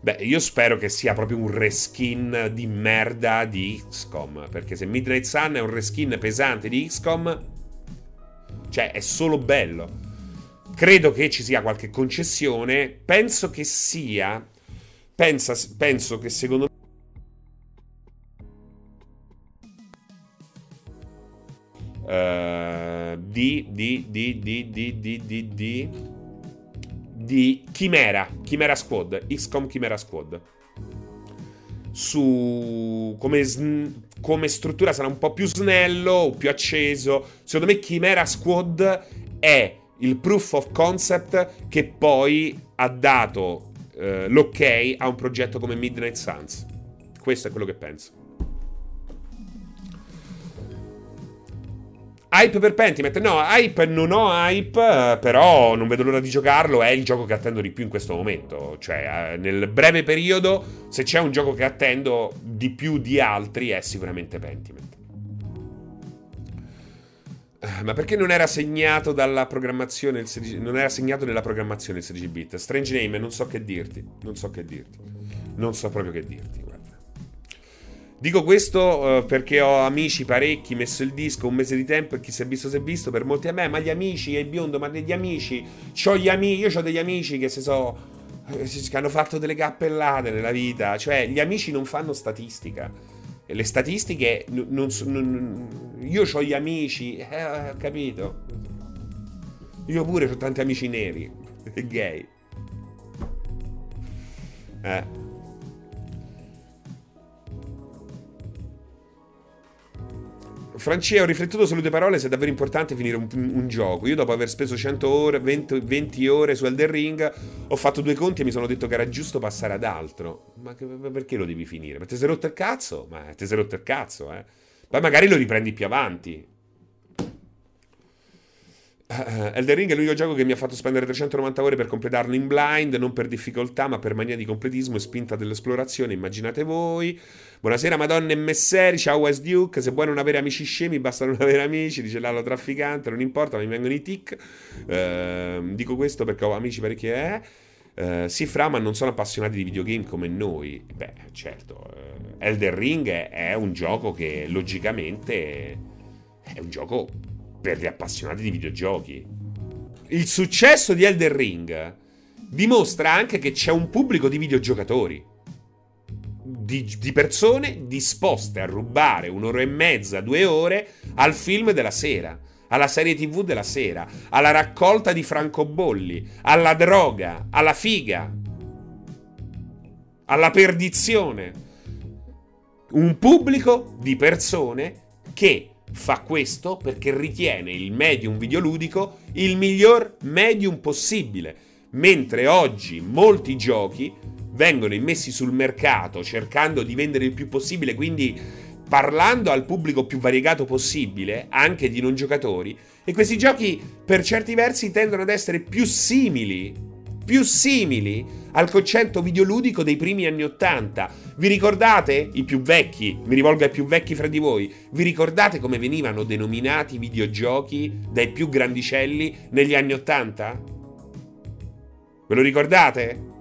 Beh, io spero che sia proprio un reskin di merda di XCOM. Perché se Midnight Sun è un reskin pesante di XCOM, cioè, è solo bello. Credo che ci sia qualche concessione. Penso che sia. Pensa, penso che secondo me. Di, di, di, di, di, di, di, di, di Chimera, Chimera Squad, XCOM Chimera Squad. su come, come struttura sarà un po' più snello più acceso. Secondo me Chimera Squad è il proof of concept che poi ha dato eh, l'ok a un progetto come Midnight Suns. Questo è quello che penso. Hype per Pentiment? No, hype non ho hype, però non vedo l'ora di giocarlo. È il gioco che attendo di più in questo momento. Cioè, eh, nel breve periodo, se c'è un gioco che attendo di più di altri, è sicuramente Pentiment. Eh, ma perché non era segnato dalla programmazione il 16, non era segnato nella programmazione il 16 bit? Strange name, non so che dirti. Non so che dirti. Non so proprio che dirti. Dico questo uh, perché ho amici parecchi, messo il disco un mese di tempo e chi si è visto si è visto, per molti a me, ma gli amici, è il biondo, ma degli amici, c'ho gli amici, io ho degli amici che si so, eh, che hanno fatto delle cappellate nella vita, cioè gli amici non fanno statistica. Le statistiche non, non, non io ho gli amici, eh, ho capito. Io pure ho tanti amici neri, gay. Eh. Francia, ho riflettuto sulle tue parole se è davvero importante finire un, un, gioco. Io dopo aver speso 100 ore, 20, 20, ore su Elden Ring, ho fatto due conti e mi sono detto che era giusto passare ad altro. Ma che, perché lo devi finire? Ma ti sei rotto il cazzo? Ma ti sei rotto il cazzo, eh. Poi magari lo riprendi più avanti. Uh, Elden Ring è l'unico gioco che mi ha fatto spendere 390 ore per completarlo in blind, non per difficoltà, ma per mania di completismo e spinta dell'esplorazione. Immaginate voi. Buonasera, madonne e messeri. Ciao, West Duke. Se vuoi non avere amici scemi, basta non avere amici. Dice Lalo Trafficante. Non importa, mi vengono i tic. Uh, dico questo perché ho amici parecchi. Eh. Uh, sì, fra, ma non sono appassionati di videogame come noi. Beh, certo. Uh, Elden Ring è, è un gioco che logicamente è un gioco per gli appassionati di videogiochi. Il successo di Elden Ring dimostra anche che c'è un pubblico di videogiocatori. Di, di, persone disposte a rubare un'ora e mezza, due ore al film della sera, alla serie tv della sera, alla raccolta di francobolli, alla droga, alla figa, alla perdizione. Un pubblico di persone che Fa questo perché ritiene il medium videoludico il miglior medium possibile, mentre oggi molti giochi vengono immessi sul mercato cercando di vendere il più possibile, quindi parlando al pubblico più variegato possibile, anche di non giocatori, e questi giochi per certi versi tendono ad essere più simili, più simili al concetto videoludico dei primi anni Ottanta. Vi ricordate? I più vecchi, mi rivolgo ai più vecchi fra di voi, vi ricordate come venivano denominati i videogiochi dai più grandicelli negli anni Ottanta? Ve lo ricordate?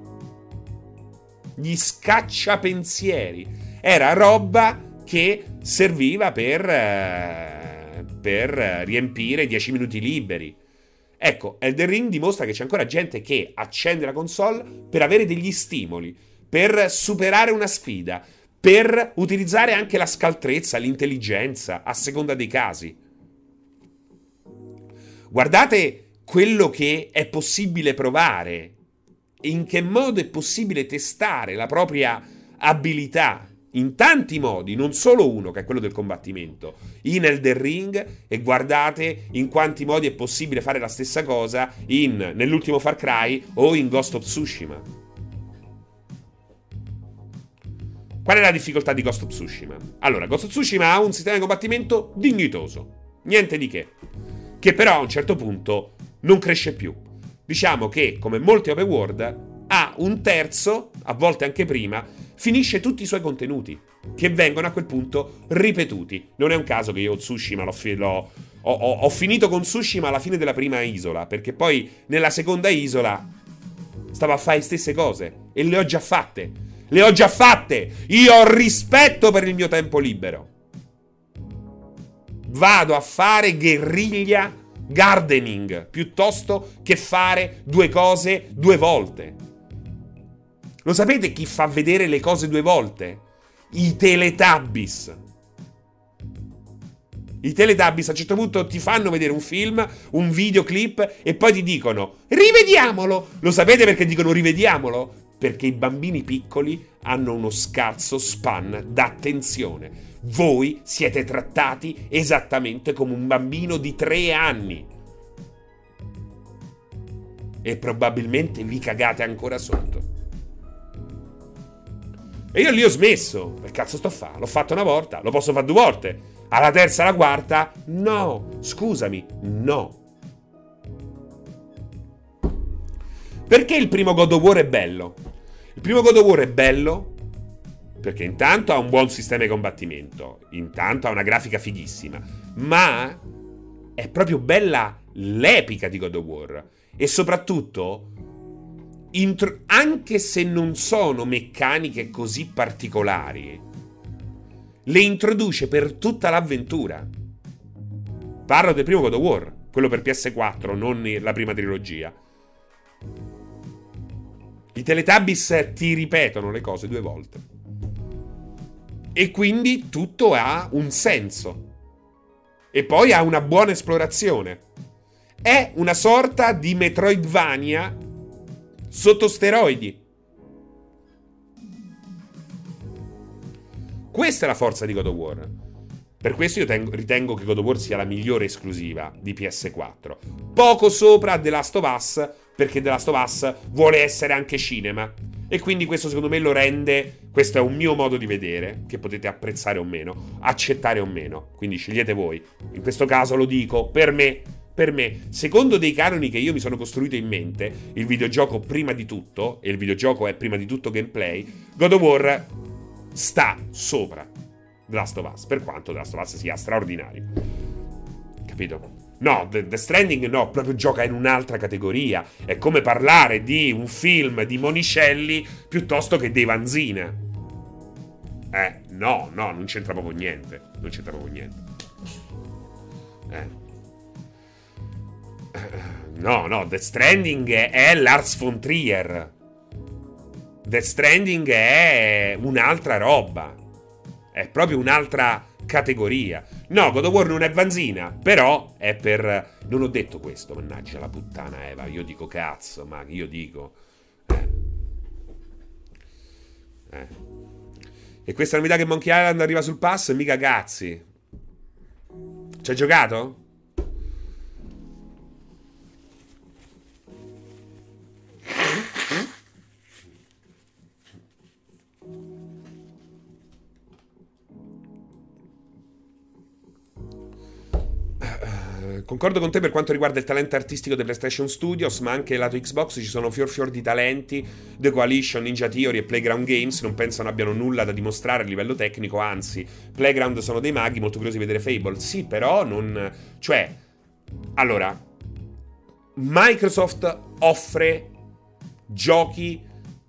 Gli scacciapensieri. Era roba che serviva per, eh, per riempire 10 minuti liberi. Ecco, Elden Ring dimostra che c'è ancora gente che accende la console per avere degli stimoli, per superare una sfida, per utilizzare anche la scaltrezza, l'intelligenza, a seconda dei casi. Guardate quello che è possibile provare, in che modo è possibile testare la propria abilità in tanti modi, non solo uno, che è quello del combattimento, in Elden Ring e guardate in quanti modi è possibile fare la stessa cosa in, nell'ultimo Far Cry o in Ghost of Tsushima. Qual è la difficoltà di Ghost of Tsushima? Allora, Ghost of Tsushima ha un sistema di combattimento dignitoso, niente di che, che però a un certo punto non cresce più. Diciamo che, come molti open world, ha un terzo, a volte anche prima, finisce tutti i suoi contenuti, che vengono a quel punto ripetuti. Non è un caso che io Tsushima l'ho, fi- l'ho ho, ho, ho, finito con Tsushima alla fine della prima isola, perché poi nella seconda isola stavo a fare le stesse cose e le ho già fatte. Le ho già fatte! Io ho rispetto per il mio tempo libero. Vado a fare guerriglia gardening piuttosto che fare due cose due volte. Lo sapete chi fa vedere le cose due volte? I Teletubbies. I Teletubbies a un certo punto ti fanno vedere un film, un videoclip e poi ti dicono rivediamolo. Lo sapete perché dicono rivediamolo? perché i bambini piccoli hanno uno scarso span d'attenzione. Voi siete trattati esattamente come un bambino di tre anni. E probabilmente vi cagate ancora sotto. E io lì ho smesso. Che cazzo sto a fare? L'ho fatto una volta, lo posso fare due volte. Alla terza, alla quarta? No, scusami, no. Perché il primo God of War è bello? Il primo God of War è bello perché intanto ha un buon sistema di combattimento, intanto ha una grafica fighissima, ma è proprio bella l'epica di God of War e soprattutto intro- anche se non sono meccaniche così particolari, le introduce per tutta l'avventura. Parlo del primo God of War, quello per PS4, non la prima trilogia. I Teletubbies ti ripetono le cose due volte. E quindi tutto ha un senso. E poi ha una buona esplorazione. È una sorta di Metroidvania sotto steroidi. Questa è la forza di God of War. Per questo io tengo, ritengo che God of War sia la migliore esclusiva di PS4. Poco sopra The Last of Us, perché The Last of Us vuole essere anche cinema. E quindi questo secondo me lo rende, questo è un mio modo di vedere, che potete apprezzare o meno, accettare o meno. Quindi scegliete voi. In questo caso lo dico, per me, per me, secondo dei canoni che io mi sono costruito in mente, il videogioco prima di tutto, e il videogioco è prima di tutto gameplay, God of War sta sopra The Last of Us, per quanto The Last of Us sia straordinario. Capito? No, The, The Stranding no, proprio gioca in un'altra categoria. È come parlare di un film di Monicelli piuttosto che dei Vanzina. Eh, no, no, non c'entra proprio niente. Non c'entra proprio niente. Eh. No, no, The Stranding è Lars von Trier. The Stranding è un'altra roba. È proprio un'altra categoria. No, God of War non è vanzina, però è per... Non ho detto questo, mannaggia la puttana Eva, io dico cazzo, ma io dico... Eh. Eh. E questa novità che Monkey Island arriva sul pass, mica cazzi. Ci hai giocato? Concordo con te per quanto riguarda il talento artistico dei PlayStation Studios, ma anche lato Xbox ci sono fior fior di talenti. The Coalition, Ninja Theory e Playground Games non pensano abbiano nulla da dimostrare a livello tecnico, anzi, Playground sono dei maghi molto curiosi di vedere Fable. Sì, però non... Cioè, allora, Microsoft offre giochi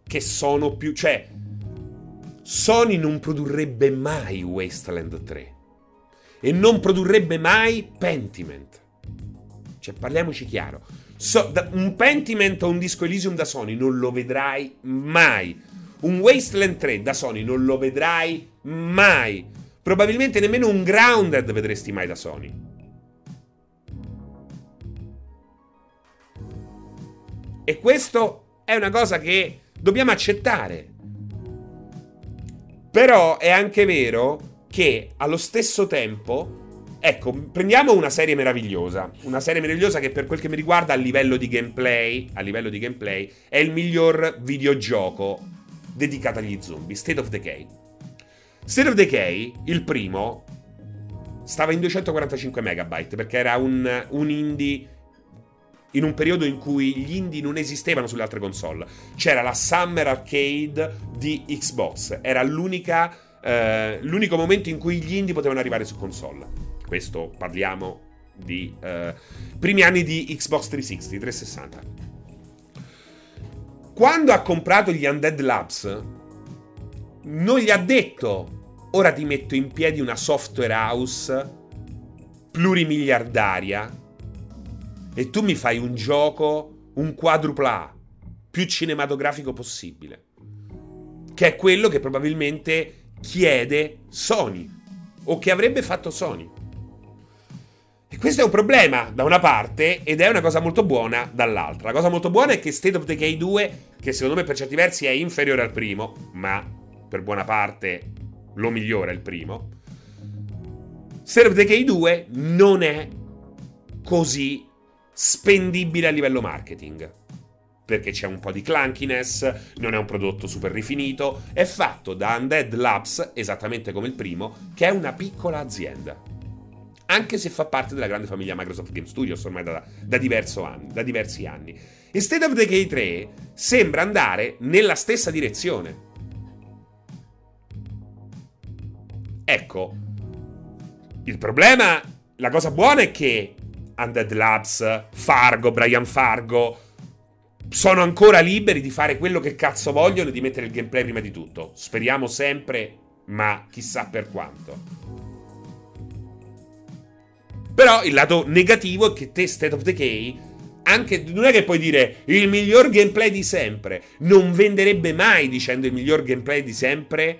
che sono più... Cioè, Sony non produrrebbe mai Wasteland 3 e non produrrebbe mai Pentiment. Cioè, parliamoci chiaro. So, un Pentiment o un disco Elysium da Sony non lo vedrai mai. Un Wasteland 3 da Sony non lo vedrai mai. Probabilmente nemmeno un Grounded vedresti mai da Sony. E questo è una cosa che dobbiamo accettare. Però è anche vero che allo stesso tempo Ecco, prendiamo una serie meravigliosa. Una serie meravigliosa che per quel che mi riguarda a livello di gameplay, a livello di gameplay, è il miglior videogioco dedicato agli zombie, State of Decay. State of Decay, il primo, stava in 245 megabyte perché era un, un indie in un periodo in cui gli indie non esistevano sulle altre console. C'era la Summer Arcade di Xbox, era l'unica, eh, l'unico momento in cui gli indie potevano arrivare su console. Questo parliamo di eh, primi anni di Xbox 360, 360. Quando ha comprato gli Undead Labs, non gli ha detto ora ti metto in piedi una software house plurimiliardaria e tu mi fai un gioco, un quadrupla più cinematografico possibile. Che è quello che probabilmente chiede Sony o che avrebbe fatto Sony. E questo è un problema da una parte ed è una cosa molto buona dall'altra. La cosa molto buona è che State of Decay 2, che secondo me per certi versi è inferiore al primo, ma per buona parte lo migliora il primo. State of Decay 2 non è così spendibile a livello marketing perché c'è un po' di clunkiness, non è un prodotto super rifinito, è fatto da Undead Labs, esattamente come il primo, che è una piccola azienda. Anche se fa parte della grande famiglia Microsoft Game Studios ormai da, da, anni, da diversi anni. E State of Decay 3 sembra andare nella stessa direzione. Ecco, il problema, la cosa buona è che Undead Labs, Fargo, Brian Fargo, sono ancora liberi di fare quello che cazzo vogliono e di mettere il gameplay prima di tutto. Speriamo sempre, ma chissà per quanto. Però il lato negativo è che te, State of Decay, anche, non è che puoi dire il miglior gameplay di sempre. Non venderebbe mai dicendo il miglior gameplay di sempre.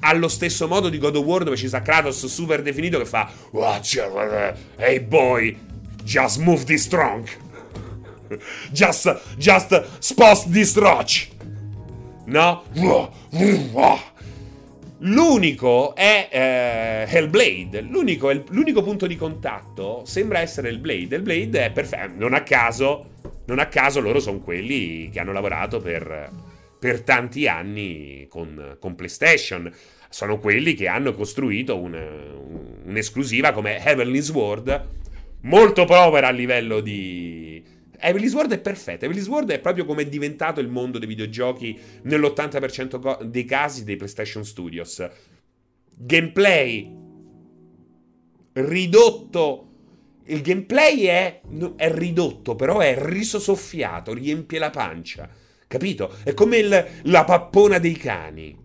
Allo stesso modo di God of War, dove ci sta Kratos super definito che fa: Hey boy, just move this trunk just, just spost this roach. No? L'unico è eh, Hellblade. L'unico, è, l'unico punto di contatto sembra essere Hellblade. Hellblade è perfetto. Non a caso, non a caso loro sono quelli che hanno lavorato per, per tanti anni con, con, PlayStation. Sono quelli che hanno costruito un, un'esclusiva come Heavenly Sword, molto povera a livello di, Heavenly Sword è perfetta. Heavenly Sword è proprio come è diventato il mondo dei videogiochi nell'80% dei casi dei PlayStation Studios. Gameplay ridotto. Il gameplay è, è ridotto, però è riso soffiato, riempie la pancia. Capito? È come il, la pappona dei cani.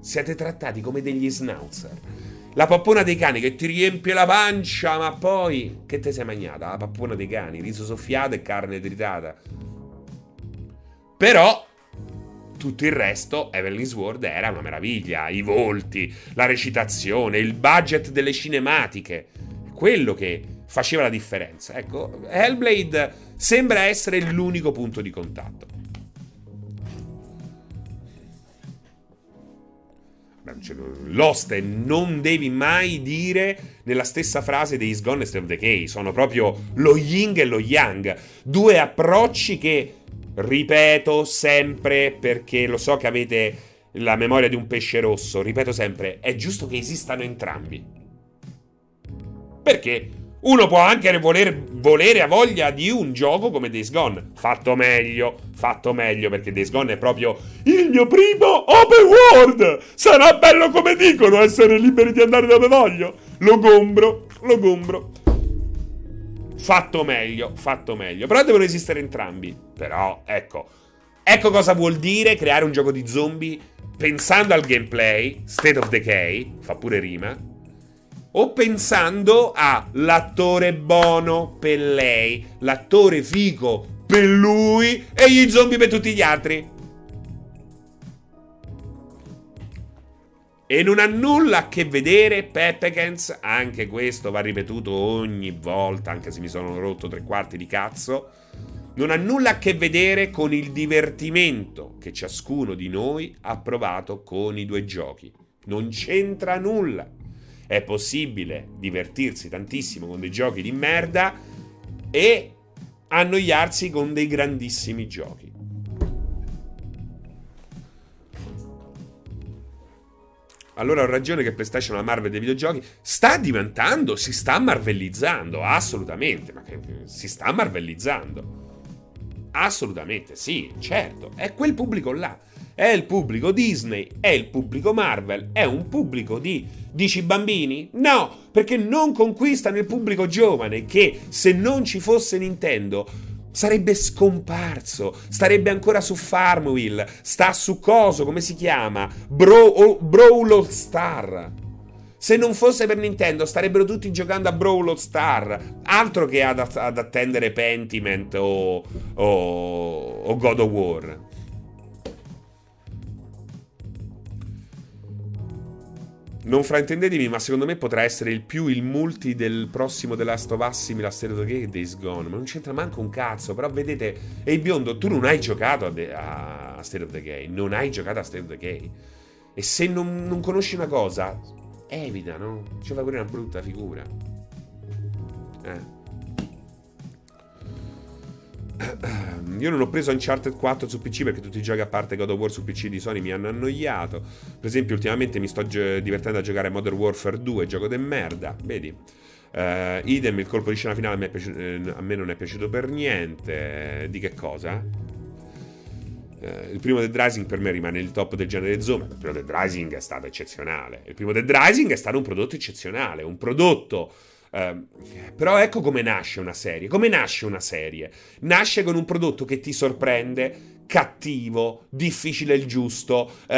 Siete trattati come degli schnauzer. La pappona dei cani che ti riempie la pancia, ma poi che te sei mangiata? La pappona dei cani, riso soffiato e carne tritata. Però tutto il resto, Evelyn Sword era una meraviglia. I volti, la recitazione, il budget delle cinematiche. Quello che faceva la differenza. Ecco, Hellblade sembra essere l'unico punto di contatto. Lost e non devi mai dire nella stessa frase dei Gone of Decay. Sono proprio lo yin e lo yang. Due approcci che ripeto sempre perché lo so che avete la memoria di un pesce rosso. Ripeto sempre, è giusto che esistano entrambi. Perché uno può anche voler, volere a voglia di un gioco come Days Gone. Fatto meglio, fatto meglio perché Days Gone è proprio il mio primo open world. Sarà bello come dicono essere liberi di andare dove voglio. Lo gombro, lo gombro. Fatto meglio, fatto meglio. Però devono esistere entrambi. Però, ecco. Ecco cosa vuol dire creare un gioco di zombie pensando al gameplay, State of Decay, fa pure rima o pensando all'attore buono per lei, l'attore figo per lui e gli zombie per tutti gli altri. E non ha nulla a che vedere Peppekens, anche questo va ripetuto ogni volta, anche se mi sono rotto tre quarti di cazzo. Non ha nulla a che vedere con il divertimento che ciascuno di noi ha provato con i due giochi. Non c'entra nulla è possibile divertirsi tantissimo con dei giochi di merda e annoiarsi con dei grandissimi giochi. Allora ho ragione che PlayStation la Marvel dei videogiochi sta diventando, si sta marvellizzando, assolutamente, ma che si sta marvellizzando. Assolutamente, sì, certo, è quel pubblico là. È il pubblico Disney, è il pubblico Marvel, è un pubblico di Dici bambini? No, perché non conquistano il pubblico giovane che se non ci fosse Nintendo sarebbe scomparso, starebbe ancora su Farmville, sta su coso, come si chiama? Bro- Brawl All Star. Se non fosse per Nintendo starebbero tutti giocando a Brawl Star, altro che ad, ad attendere Pentiment o, o, o God of War. Non fraintendetemi, ma secondo me potrà essere il più il multi del prossimo The Last of Us simile State of the Gay e Days Gone. Ma non c'entra manco un cazzo. Però vedete, e biondo, tu non hai giocato a, The, a State of the Gay. Non hai giocato a State of the Gay. E se non, non conosci una cosa, evita, no? Ci fa pure una brutta figura. Eh. Io non ho preso Uncharted 4 su PC perché tutti i giochi a parte God of War su PC di Sony mi hanno annoiato. Per esempio, ultimamente mi sto gi- divertendo a giocare Modern Warfare 2, gioco de merda, vedi? Uh, idem, il colpo di scena finale a me, piaci- eh, a me non è piaciuto per niente. di che cosa? Uh, il primo Dead Rising per me rimane il top del genere zoom. Il primo Dead Rising è stato eccezionale. Il primo Dead Rising è stato un prodotto eccezionale, un prodotto Uh, però ecco come nasce una serie. Come nasce una serie? Nasce con un prodotto che ti sorprende, cattivo, difficile il giusto, uh,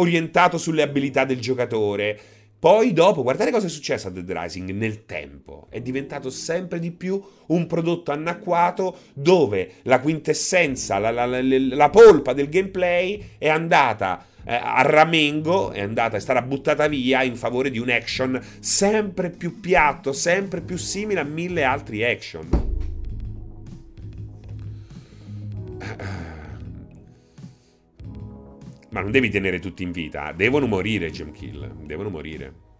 orientato sulle abilità del giocatore. Poi dopo, guardate cosa è successo a Dead Rising nel tempo. È diventato sempre di più un prodotto anacquato dove la quintessenza, la, la, la, la polpa del gameplay è andata eh, a ramengo è andata, è stata buttata via in favore di un action sempre più piatto, sempre più simile a mille altri action. Ma non devi tenere tutti in vita, devono morire Gem Kill, devono morire.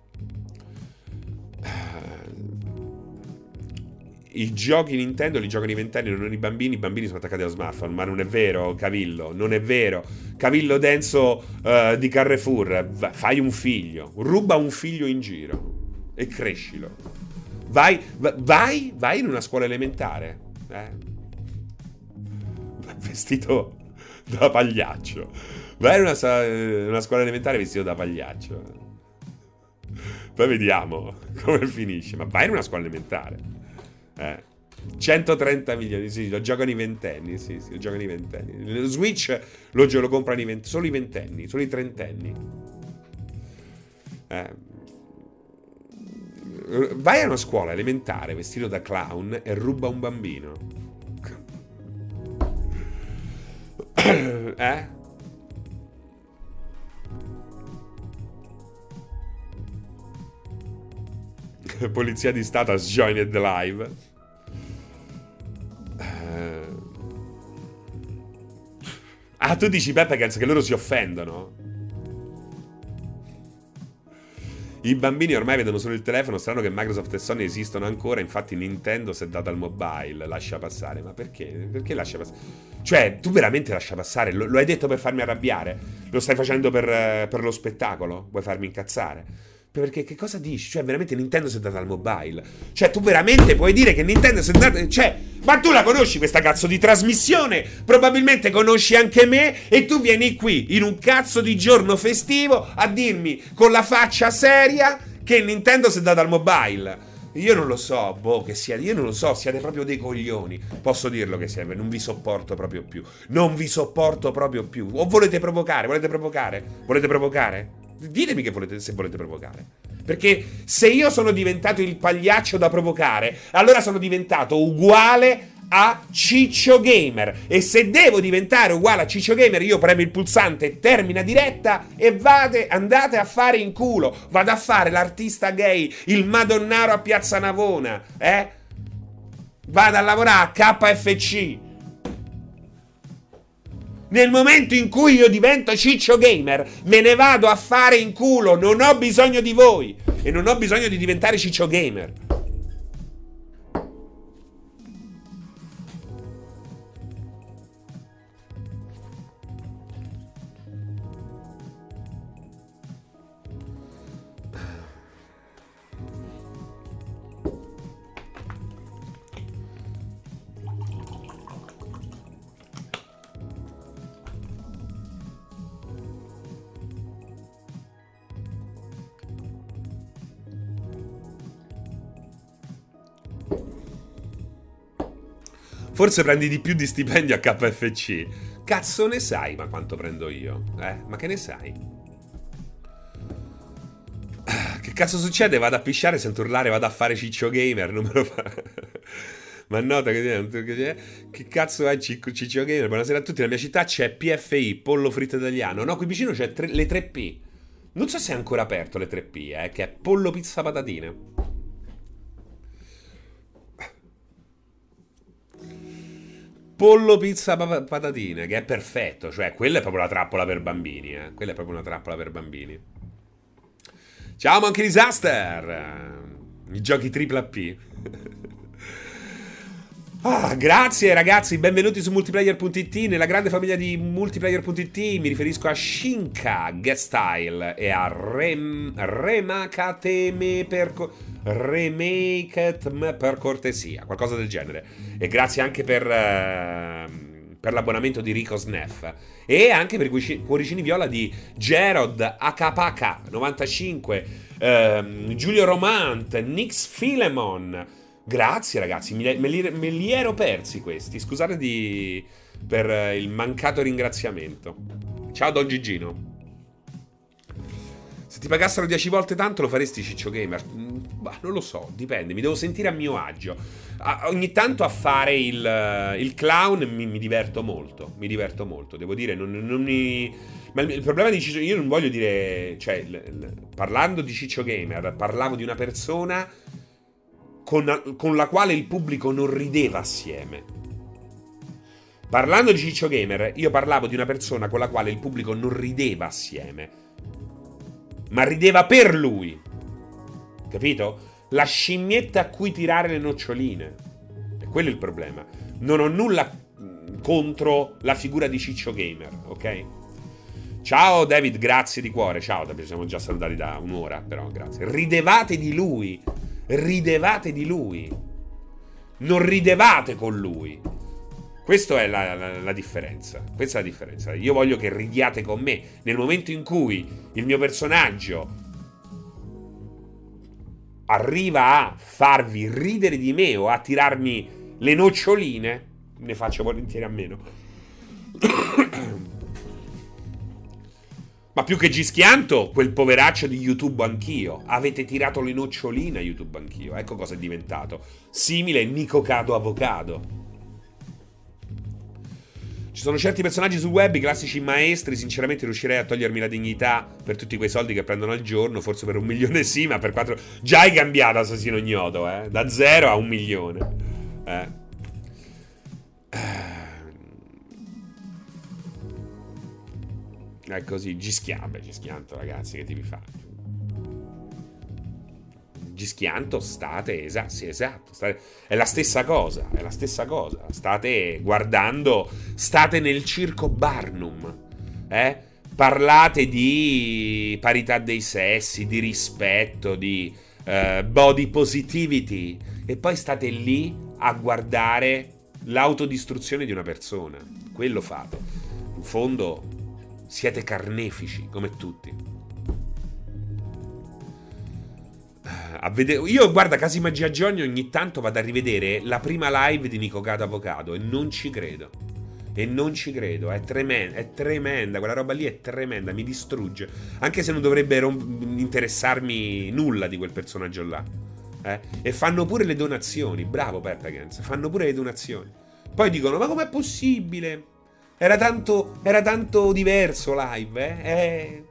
I giochi Nintendo li giocano i ventenni, non i bambini, i bambini sono attaccati allo smartphone, ma non è vero, Cavillo, non è vero. Cavillo denso uh, di Carrefour, fai un figlio, ruba un figlio in giro e crescilo. Vai, vai, vai in una scuola elementare, eh? vestito da pagliaccio. Vai in una, una scuola elementare vestito da pagliaccio. Poi vediamo come finisce. Ma vai in una scuola elementare. Eh. 130 milioni, sì, lo giocano i ventenni, sì, sì, lo giocano i ventenni. Lo Switch lo, lo comprano i vent- solo i ventenni, solo i trentenni. Eh. Vai a una scuola elementare vestito da clown e ruba un bambino. eh? Polizia di Stato has joined live. Ah, tu dici Peppegans che loro si offendono? I bambini ormai vedono solo il telefono, strano che Microsoft e Sony esistono ancora, infatti Nintendo si è data al mobile, lascia passare. Ma perché? Perché lascia passare? Cioè, tu veramente lascia passare? Lo, lo hai detto per farmi arrabbiare? Lo stai facendo per, per lo spettacolo? Vuoi farmi incazzare? Perché che cosa dici? Cioè, veramente Nintendo si è data al mobile. Cioè, tu veramente puoi dire che Nintendo si è data. Cioè, ma tu la conosci questa cazzo di trasmissione? Probabilmente conosci anche me. E tu vieni qui in un cazzo di giorno festivo a dirmi con la faccia seria che Nintendo si è data al mobile. Io non lo so, boh, che sia. Io non lo so, siete proprio dei coglioni. Posso dirlo che serve, non vi sopporto proprio più. Non vi sopporto proprio più. O volete provocare? Volete provocare? Volete provocare? Ditemi volete, se volete provocare. Perché se io sono diventato il pagliaccio da provocare, allora sono diventato uguale a Ciccio Gamer. E se devo diventare uguale a Ciccio Gamer, io premo il pulsante termina diretta e vade, andate a fare in culo. Vado a fare l'artista gay, il madonnaro a Piazza Navona, eh? Vado a lavorare a KFC. Nel momento in cui io divento ciccio gamer, me ne vado a fare in culo, non ho bisogno di voi e non ho bisogno di diventare ciccio gamer. Forse prendi di più di stipendio a KFC. Cazzo ne sai, ma quanto prendo io? Eh, ma che ne sai? Ah, che cazzo succede? Vado a pisciare, sento urlare, vado a fare ciccio gamer, non me lo fa. ma nota che, che cazzo è ciccio gamer? Buonasera a tutti, nella mia città c'è PFI, pollo fritto italiano. No, qui vicino c'è tre, le 3P. Non so se è ancora aperto le 3P, eh, che è pollo pizza patatine. Pollo pizza pa- patatine, che è perfetto, cioè quella è proprio la trappola per bambini, eh. Quella è proprio una trappola per bambini. Ciao Monkey Disaster! I giochi tripla P. Ah, grazie ragazzi, benvenuti su multiplayer.it. Nella grande famiglia di multiplayer.it mi riferisco a Shinka Guest Style e a Rem, Remakateme per, Remake per cortesia, qualcosa del genere. E grazie anche per, uh, per l'abbonamento di Rico Sneff e anche per i cuoricini viola di Gerod HPK 95, uh, Giulio Romant, Nix Filemon. Grazie ragazzi, me li, me li ero persi questi. Scusate di, per il mancato ringraziamento. Ciao Don Gigino. Se ti pagassero 10 volte tanto lo faresti Ciccio Gamer? Mm, bah, non lo so, dipende, mi devo sentire a mio agio. A, ogni tanto a fare il, il clown mi, mi, diverto molto, mi diverto molto, devo dire, non, non mi... Ma il, il, problema di Ciccio, io non voglio dire, cioè, l, l, parlando di Ciccio Gamer, parlavo di una persona con, con la quale il pubblico non rideva assieme. Parlando di Ciccio Gamer, io parlavo di una persona con la quale il pubblico non rideva assieme, ma rideva per lui. Capito? La scimmietta a cui tirare le noccioline. E quello è il problema. Non ho nulla contro la figura di Ciccio Gamer, ok? Ciao David, grazie di cuore. Ciao, ci siamo già salutati da un'ora, però grazie. Ridevate di lui ridevate di lui. Non ridevate con lui. Questa è la, la, la, differenza. Questa è la differenza. Io voglio che ridiate con me. Nel momento in cui il mio personaggio arriva a farvi ridere di me o a tirarmi le noccioline, ne faccio volentieri a meno. Ma più che Gischianto, quel poveraccio di YouTube anch'io. Avete tirato le noccioline a YouTube anch'io. Ecco cosa è diventato. Simile Nico Cado Avocado. Ci sono certi personaggi sul web, i classici maestri. Sinceramente riuscirei a togliermi la dignità per tutti quei soldi che prendono al giorno. Forse per un milione sì, ma per quattro. Già hai cambiato assassino ignoto, eh? Da zero a un milione. Eh. È così, gischiante, gischianto ragazzi, che ti vi fa? Gischianto state, esatto, sì, esatto, state, è la stessa cosa, è la stessa cosa. State guardando, state nel circo Barnum, eh? Parlate di parità dei sessi, di rispetto, di uh, body positivity e poi state lì a guardare l'autodistruzione di una persona. Quello fate. In fondo siete carnefici, come tutti. Vede- Io, guarda, casi magia Johnny ogni tanto vado a rivedere la prima live di Nico Gato Avocado e non ci credo. E non ci credo, è tremenda, è tremenda, quella roba lì è tremenda, mi distrugge. Anche se non dovrebbe rom- interessarmi nulla di quel personaggio là. Eh? E fanno pure le donazioni, bravo Peppe Gens, fanno pure le donazioni. Poi dicono, ma com'è possibile? Era tanto, era tanto diverso live, eh? eh.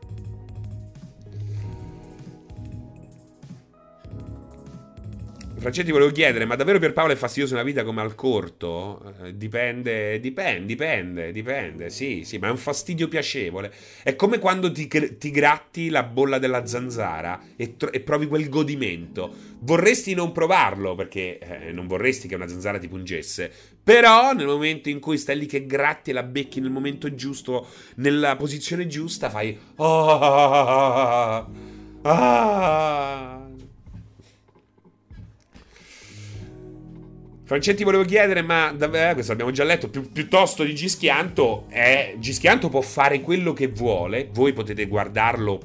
Francetti volevo chiedere, ma davvero Pierpaolo è fastidioso una vita come al corto? Eh, dipende, dipende, dipende, dipende, sì, sì, ma è un fastidio piacevole. È come quando ti, ti gratti la bolla della zanzara e, tro- e, provi quel godimento. Vorresti non provarlo, perché eh, non vorresti che una zanzara ti pungesse, però nel momento in cui stai lì che gratti e la becchi nel momento giusto, nella posizione giusta, fai... Oh, ah, ah, Francetti volevo chiedere, ma eh, questo abbiamo già letto, pi- piuttosto di Gischianto, eh, Gischianto può fare quello che vuole, voi potete guardarlo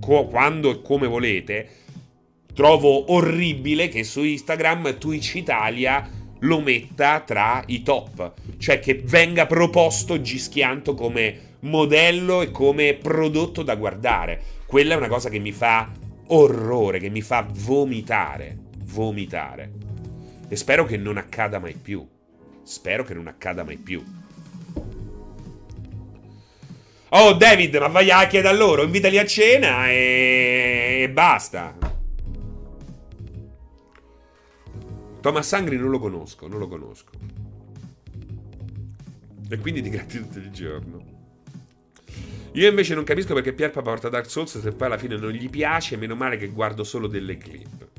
co- quando e come volete. Trovo orribile che su Instagram Twitch Italia lo metta tra i top, cioè che venga proposto Gischianto come modello e come prodotto da guardare. Quella è una cosa che mi fa orrore, che mi fa vomitare, vomitare. E spero che non accada mai più. Spero che non accada mai più. Oh, David, ma vai a chiedere a loro, invitali a cena e, e basta. Thomas Angri non lo conosco, non lo conosco. E quindi ti gratti tutto il giorno. Io invece non capisco perché Pierpa porta Dark Souls se poi alla fine non gli piace, meno male che guardo solo delle clip.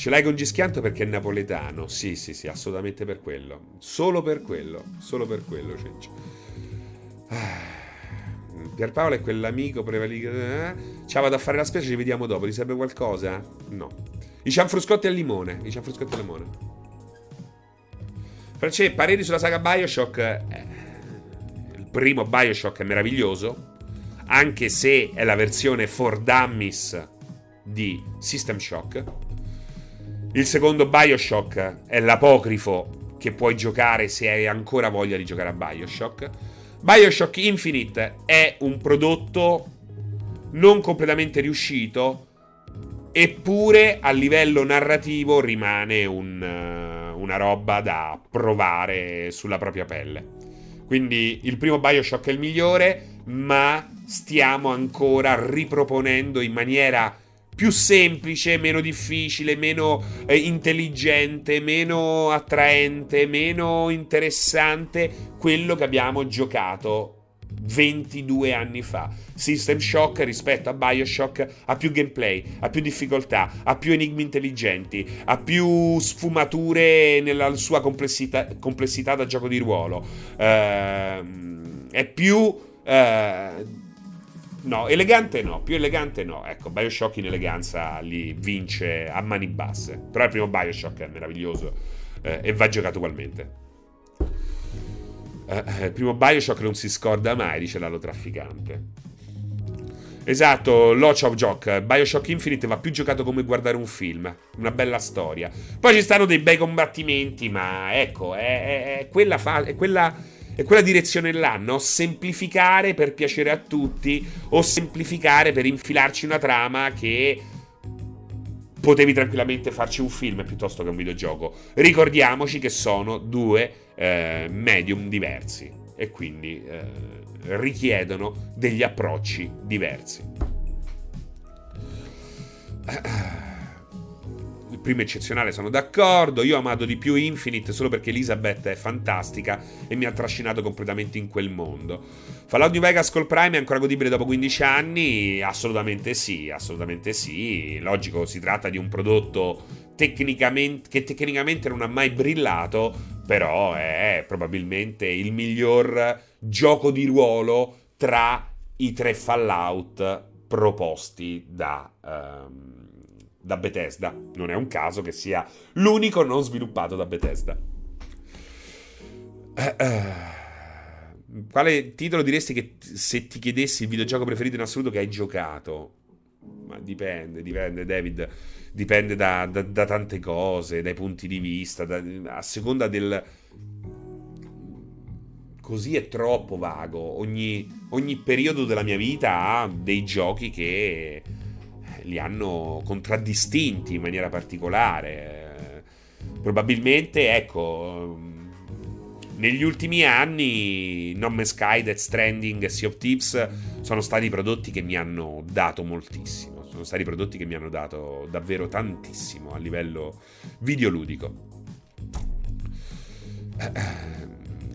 Ce l'hai con Gischianto perché è napoletano. Sì, sì, sì, assolutamente per quello. Solo per quello. Solo per quello, Cencio. Ah. Pierpaolo è quell'amico prevalito. Eh? Ciao, vado a fare la spesa, ci vediamo dopo. Ti serve qualcosa? No. I cianfruscotti al limone. I cianfruscotti al limone. Francesco, pareri sulla saga Bioshock. Eh, il primo Bioshock è meraviglioso. Anche se è la versione for dummies di System Shock. Il secondo Bioshock è l'apocrifo che puoi giocare se hai ancora voglia di giocare a Bioshock. Bioshock Infinite è un prodotto non completamente riuscito, eppure a livello narrativo rimane un, uh, una roba da provare sulla propria pelle. Quindi il primo Bioshock è il migliore, ma stiamo ancora riproponendo in maniera più semplice, meno difficile, meno eh, intelligente, meno attraente, meno interessante quello che abbiamo giocato 22 anni fa. System Shock rispetto a Bioshock ha più gameplay, ha più difficoltà, ha più enigmi intelligenti, ha più sfumature nella sua complessità, complessità da gioco di ruolo. Uh, è più... Uh, No, elegante no, più elegante no. Ecco, Bioshock in eleganza li vince a mani basse. Però il primo Bioshock è meraviglioso eh, e va giocato ugualmente. Eh, eh il primo Bioshock non si scorda mai, dice l'alo trafficante. Esatto, Loch of Jock. Bioshock Infinite va più giocato come guardare un film. Una bella storia. Poi ci stanno dei bei combattimenti, ma ecco, è, è, è quella, fa- è quella è quella direzione là, no? Semplificare per piacere a tutti o semplificare per infilarci una trama che potevi tranquillamente farci un film piuttosto che un videogioco. Ricordiamoci che sono due eh, medium diversi e quindi eh, richiedono degli approcci diversi. primo eccezionale, sono d'accordo. Io ho amato di più Infinite solo perché Elizabeth è fantastica e mi ha trascinato completamente in quel mondo. Fallout New Vegas col Prime è ancora godibile dopo 15 anni? Assolutamente sì, assolutamente sì. Logico, si tratta di un prodotto tecnicamente, che tecnicamente non ha mai brillato, però è probabilmente il miglior gioco di ruolo tra i tre Fallout proposti da... Um, da Bethesda. Non è un caso che sia l'unico non sviluppato da Bethesda. Uh, uh, quale titolo diresti che se ti chiedessi il videogioco preferito in assoluto che hai giocato? Ma dipende, dipende, David. Dipende da, da, da tante cose, dai punti di vista, da, a seconda del. Così è troppo vago. Ogni, ogni periodo della mia vita ha dei giochi che li hanno contraddistinti in maniera particolare. Probabilmente, ecco, negli ultimi anni No Man's Sky, Death Stranding e Sea of Thieves sono stati prodotti che mi hanno dato moltissimo. Sono stati prodotti che mi hanno dato davvero tantissimo a livello videoludico.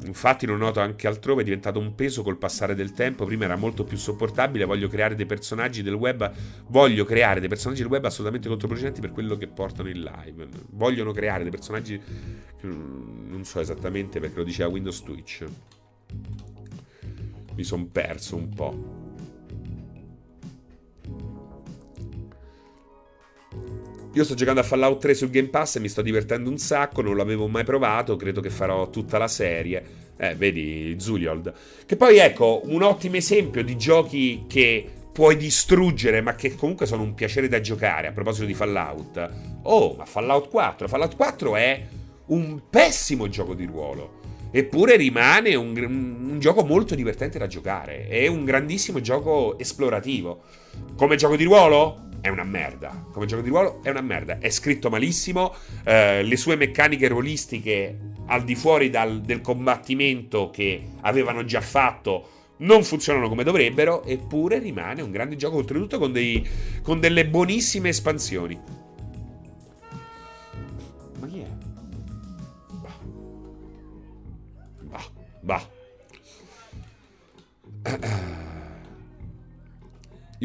Infatti lo noto anche altrove, è diventato un peso col passare del tempo. Prima era molto più sopportabile. Voglio creare dei personaggi del web. Voglio creare dei personaggi del web assolutamente controproducenti per quello che portano in live. Vogliono creare dei personaggi. Non so esattamente perché lo diceva Windows Twitch. Mi sono perso un po'. Io sto giocando a Fallout 3 sul Game Pass e mi sto divertendo un sacco, non l'avevo mai provato, credo che farò tutta la serie. Eh, vedi, Zuliold. Che poi ecco, un ottimo esempio di giochi che puoi distruggere, ma che comunque sono un piacere da giocare. A proposito di Fallout. Oh, ma Fallout 4. Fallout 4 è un pessimo gioco di ruolo. Eppure rimane un, un, gioco molto divertente da giocare. È un grandissimo gioco esplorativo. Come gioco di ruolo? È una merda. Come gioco di ruolo è una merda. È scritto malissimo. Eh, le sue meccaniche ruolistiche, al di fuori dal, del combattimento che avevano già fatto, non funzionano come dovrebbero, eppure rimane un grande gioco, oltretutto con, dei, con delle buonissime espansioni. Ma chi è? Bah. Bah. Bah.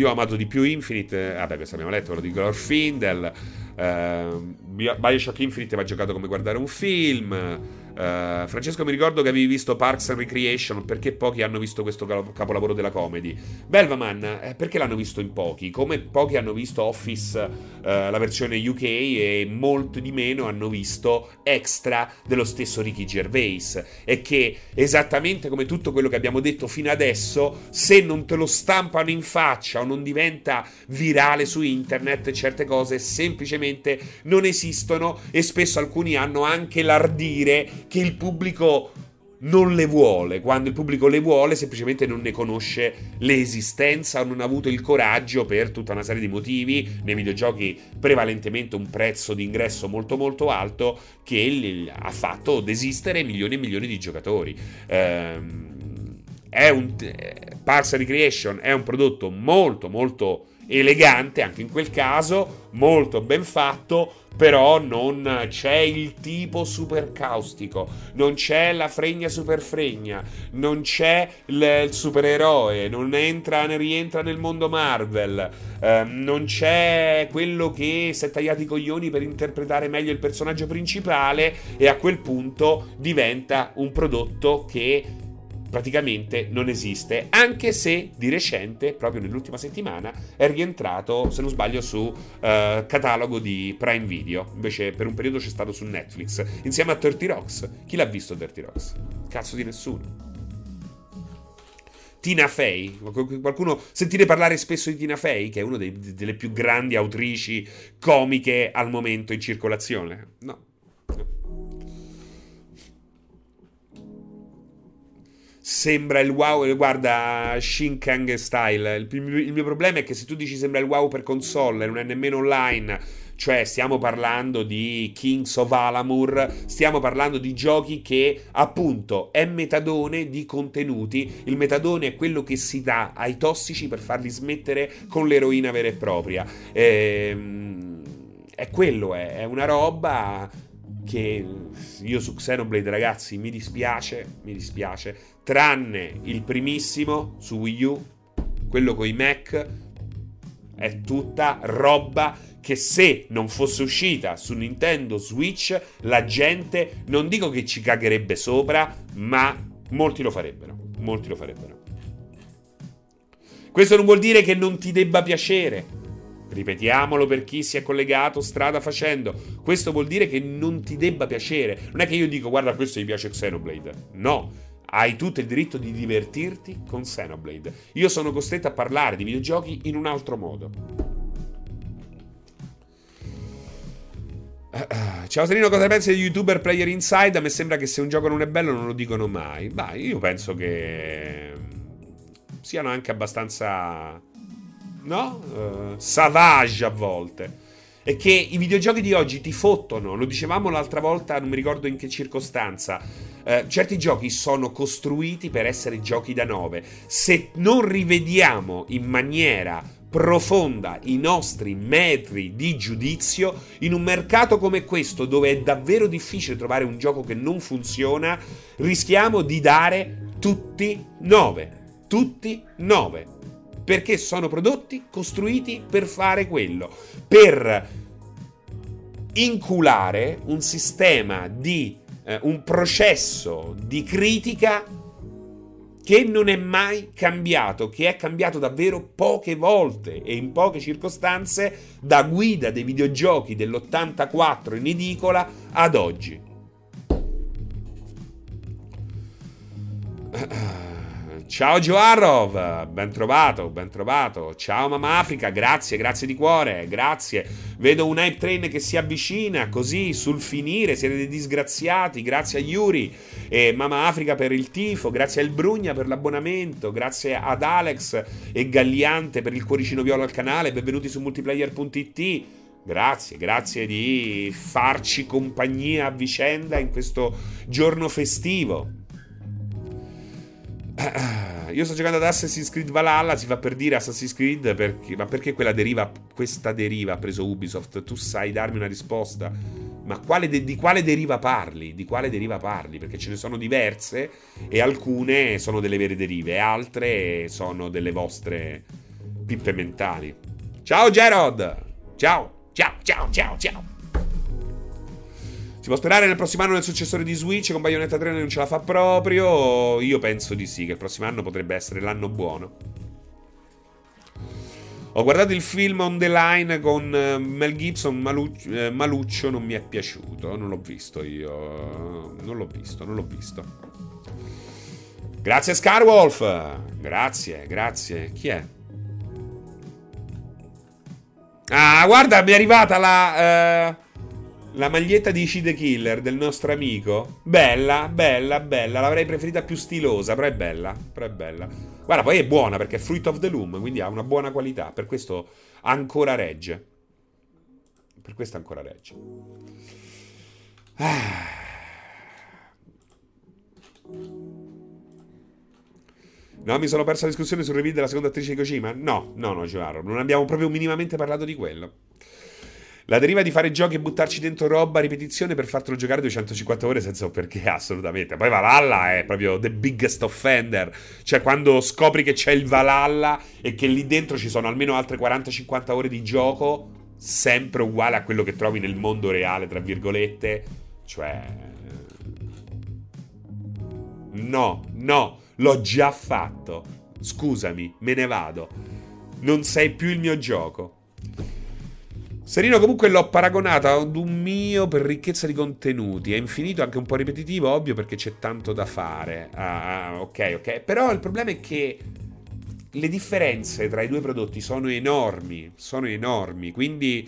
Io ho amato di più Infinite, eh, vabbè questo abbiamo letto, quello di Glorfindel, uh, Bioshock Infinite va giocato come guardare un film, Uh, Francesco, mi ricordo che avevi visto Parks and Recreation. Perché pochi hanno visto questo capolavoro della comedy? Belvaman, eh, perché l'hanno visto in pochi? Come pochi hanno visto Office, uh, la versione UK, e molti di meno hanno visto Extra dello stesso Ricky Gervais. E che esattamente come tutto quello che abbiamo detto fino adesso, se non te lo stampano in faccia o non diventa virale su internet, certe cose semplicemente non esistono. E spesso alcuni hanno anche l'ardire che il pubblico non le vuole, quando il pubblico le vuole semplicemente non ne conosce l'esistenza o non ha avuto il coraggio per tutta una serie di motivi, nei videogiochi prevalentemente un prezzo di ingresso molto molto alto che ha fatto desistere milioni e milioni di giocatori. Ehm, è un, Parks Recreation è un prodotto molto molto elegante anche in quel caso, molto ben fatto, però non c'è il tipo super caustico, non c'è la fregna super fregna, non c'è il, supereroe, non entra, ne rientra nel mondo Marvel, eh, non c'è quello che si è tagliato i coglioni per interpretare meglio il personaggio principale e a quel punto diventa un prodotto che praticamente non esiste, anche se di recente, proprio nell'ultima settimana, è rientrato, se non sbaglio, su uh, catalogo di Prime Video. Invece per un periodo c'è stato su Netflix, insieme a Dirty Rocks. Chi l'ha visto Dirty Rocks? Cazzo di nessuno. Tina Fey, qualcuno sentire parlare spesso di Tina Fey, che è una delle più grandi autrici comiche al momento in circolazione? No, sembra il wow. Guarda, Shinkang Style. Il, il, mio problema è che se tu dici sembra il wow per console non è nemmeno online, cioè stiamo parlando di Kings of Alamur, stiamo parlando di giochi che appunto è metadone di contenuti. Il metadone è quello che si dà ai tossici per farli smettere con l'eroina vera e propria. Ehm, è quello, è, è una roba che io su Xenoblade ragazzi mi dispiace, mi dispiace, tranne il primissimo su Wii U, quello con i Mac, è tutta roba che se non fosse uscita su Nintendo Switch, la gente non dico che ci cagherebbe sopra, ma molti lo farebbero, molti lo farebbero. Questo non vuol dire che non ti debba piacere, Ripetiamolo per chi si è collegato strada facendo. Questo vuol dire che non ti debba piacere. Non è che io dico guarda questo mi piace Xenoblade. No, hai tutto il diritto di divertirti con Xenoblade. Io sono costretto a parlare di videogiochi in un altro modo. Ciao Serino, cosa pensi di YouTuber Player Inside? A me sembra che se un gioco non è bello non lo dicono mai. Beh, io penso che siano anche abbastanza no? Uh, savage a volte. E che i videogiochi di oggi ti fottono, lo dicevamo l'altra volta, non mi ricordo in che circostanza. Uh, certi giochi sono costruiti per essere giochi da 9. Se non rivediamo in maniera profonda i nostri metri di giudizio in un mercato come questo dove è davvero difficile trovare un gioco che non funziona, rischiamo di dare tutti 9. Tutti 9 perché sono prodotti costruiti per fare quello, per inculare un sistema di eh, un processo di critica che non è mai cambiato, che è cambiato davvero poche volte e in poche circostanze da guida dei videogiochi dell'84 in edicola ad oggi. Ciao Joarov, ben trovato, ben trovato. Ciao Mama Africa, grazie, grazie di cuore, grazie. Vedo un hype train che si avvicina così sul finire, siete dei disgraziati, grazie a Yuri e Mama Africa per il tifo, grazie a El Brugna per l'abbonamento, grazie ad Alex e Galliante per il cuoricino viola al canale, benvenuti su multiplayer.it. Grazie, grazie di farci compagnia a vicenda in questo giorno festivo. io sto giocando ad Assassin's Creed Valhalla, si fa per dire Assassin's Creed, perché, ma perché quella deriva, questa deriva ha preso Ubisoft? Tu sai darmi una risposta? Ma quale de- di quale deriva parli? Di quale deriva parli? Perché ce ne sono diverse e alcune sono delle vere derive, altre sono delle vostre pippe mentali. Ciao Gerard! Ciao, ciao, ciao, ciao, ciao! Si può sperare nel prossimo anno nel successore di Switch con Bayonetta 3 non ce la fa proprio? Io penso di sì, che il prossimo anno potrebbe essere l'anno buono. Ho guardato il film On the Line con eh, Mel Gibson, Maluccio, eh, Maluccio non mi è piaciuto, non l'ho visto io, non l'ho visto, non l'ho visto. Grazie Scarwolf, grazie, grazie. Chi è? Ah, guarda, mi è arrivata la... Uh... La maglietta di She the Killer del nostro amico. Bella, bella, bella. L'avrei preferita più stilosa, però è bella. Però è bella. Guarda, poi è buona perché è Fruit of the Loom, quindi ha una buona qualità. Per questo ancora regge. Per questo ancora regge. Ah. No, mi sono perso la discussione sul review della seconda attrice di Kojima? No, no, no, Giaro. Non abbiamo proprio minimamente parlato di quello. La deriva di fare giochi e buttarci dentro roba a ripetizione per fartelo giocare 250 ore senza un perché, assolutamente. Poi Valhalla è proprio the biggest offender. Cioè, quando scopri che c'è il Valhalla e che lì dentro ci sono almeno altre 40-50 ore di gioco, sempre uguale a quello che trovi nel mondo reale, tra virgolette. Cioè... No, no, l'ho già fatto. Scusami, me ne vado. Non sei più il mio gioco. Serino comunque l'ho paragonato ad un mio per ricchezza di contenuti. È infinito, anche un po' ripetitivo, ovvio, perché c'è tanto da fare. Ah, ah, ok, ok. Però il problema è che le differenze tra i due prodotti sono enormi. Sono enormi. Quindi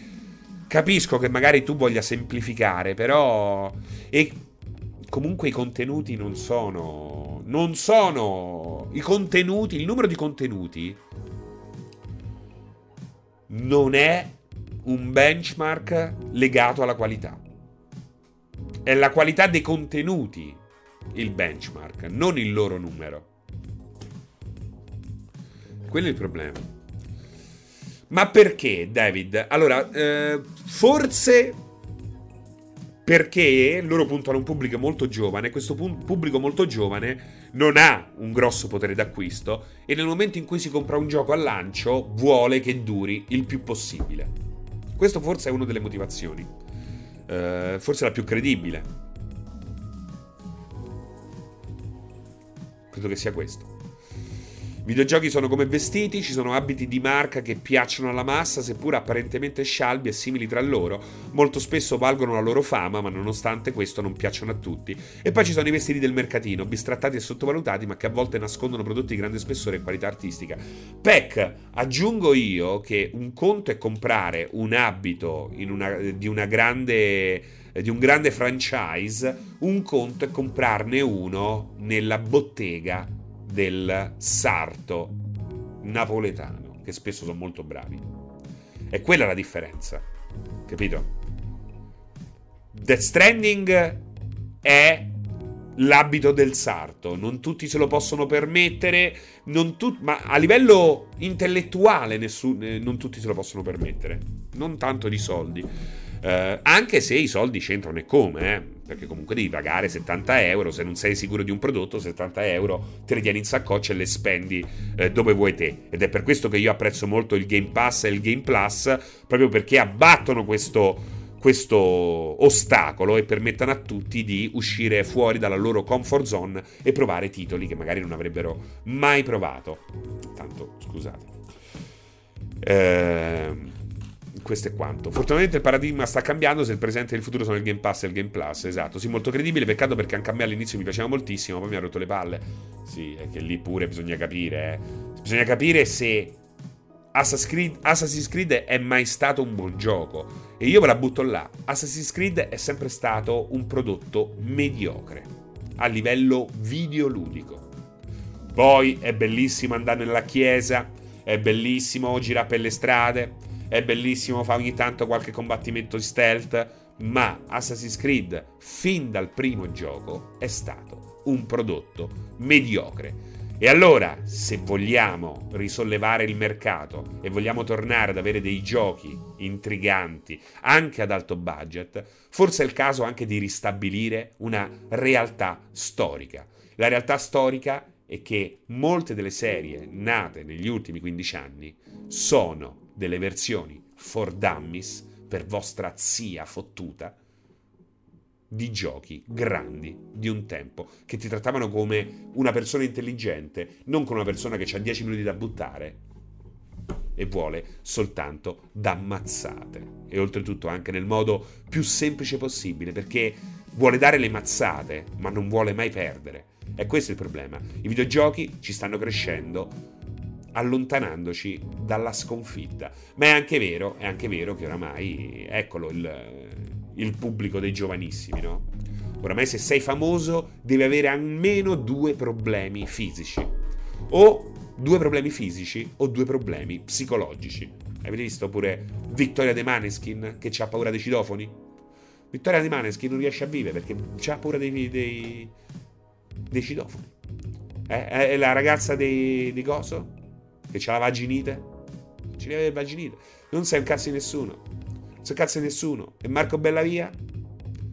capisco che magari tu voglia semplificare, però... E comunque i contenuti non sono... Non sono... I contenuti, il numero di contenuti non è un benchmark legato alla qualità. È la qualità dei contenuti il benchmark, non il loro numero. Quello è il problema. Ma perché, David? Allora, eh, forse perché loro puntano a un pubblico molto giovane, questo pubblico molto giovane non ha un grosso potere d'acquisto e nel momento in cui si compra un gioco al lancio vuole che duri il più possibile. Questo forse è una delle motivazioni. Uh, forse la più credibile. Credo che sia questo. Videogiochi sono come vestiti, ci sono abiti di marca che piacciono alla massa, seppur apparentemente scialbi e simili tra loro. Molto spesso valgono la loro fama, ma nonostante questo non piacciono a tutti. E poi ci sono i vestiti del mercatino, bistrattati e sottovalutati, ma che a volte nascondono prodotti di grande spessore e qualità artistica. Peck, aggiungo io che un conto è comprare un abito una, di una grande di un grande franchise, un conto è comprarne uno nella bottega del sarto napoletano, che spesso sono molto bravi. E quella è la differenza, capito? Death Stranding è l'abito del sarto, non tutti se lo possono permettere, tu- ma a livello intellettuale nessun- eh, non tutti se lo possono permettere, non tanto di soldi. Uh, anche se i soldi c'entrano e come, eh? Perché comunque devi pagare 70 euro, se non sei sicuro di un prodotto 70 euro te li tieni in saccoccia e le spendi eh, dove vuoi te. Ed è per questo che io apprezzo molto il Game Pass e il Game Plus, proprio perché abbattono questo questo ostacolo e permettano a tutti di uscire fuori dalla loro comfort zone e provare titoli che magari non avrebbero mai provato. Tanto, scusate. Ehm questo è quanto. Fortunatamente il paradigma sta cambiando. Se il presente e il futuro sono il Game Pass e il Game Plus, esatto. Sì, molto credibile. Peccato perché anche a me all'inizio mi piaceva moltissimo, poi mi ha rotto le palle. Sì, è che lì pure bisogna capire. Eh. Bisogna capire se Assassin's Creed, Assassin's Creed è mai stato un buon gioco. E io ve la butto là. Assassin's Creed è sempre stato un prodotto mediocre a livello videoludico. Poi è bellissimo andare nella chiesa, è bellissimo girare per le strade, è bellissimo, fa ogni tanto qualche combattimento stealth, ma Assassin's Creed fin dal primo gioco è stato un prodotto mediocre. E allora, se vogliamo risollevare il mercato e vogliamo tornare ad avere dei giochi intriganti anche ad alto budget, forse è il caso anche di ristabilire una realtà storica. La realtà storica è che molte delle serie nate negli ultimi 15 anni sono delle versioni for dummies per vostra zia fottuta di giochi grandi di un tempo, che ti trattavano come una persona intelligente, non come una persona che ha 10 minuti da buttare e vuole soltanto d'ammazzate. E oltretutto anche nel modo più semplice possibile, perché vuole dare le mazzate, ma non vuole mai perdere. E questo è il problema. I videogiochi ci stanno crescendo allontanandoci dalla sconfitta. Ma è anche vero, è anche vero che oramai, eccolo il il pubblico dei giovanissimi, no? Oramai se sei famoso devi avere almeno due problemi fisici. O due problemi fisici o due problemi psicologici. Avete visto pure Vittoria De Maneskin che ha paura dei citofoni? Vittoria De Maneskin non riesce a vivere perché ha paura dei, dei, dei citofoni. Eh, è la ragazza di, Coso che ha la vaginite. Ci deve avere vaginite. Non sei un cazzo di nessuno non cazzo di nessuno. E Marco Bellavia?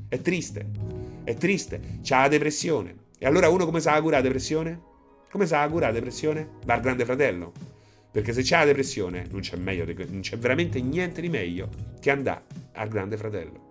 È triste. È triste. C'ha la depressione. E allora uno come sa curare la depressione? Come sa curare la depressione? Va al grande fratello. Perché se c'è la depressione non c'è, meglio, non c'è veramente niente di meglio che andare al grande fratello.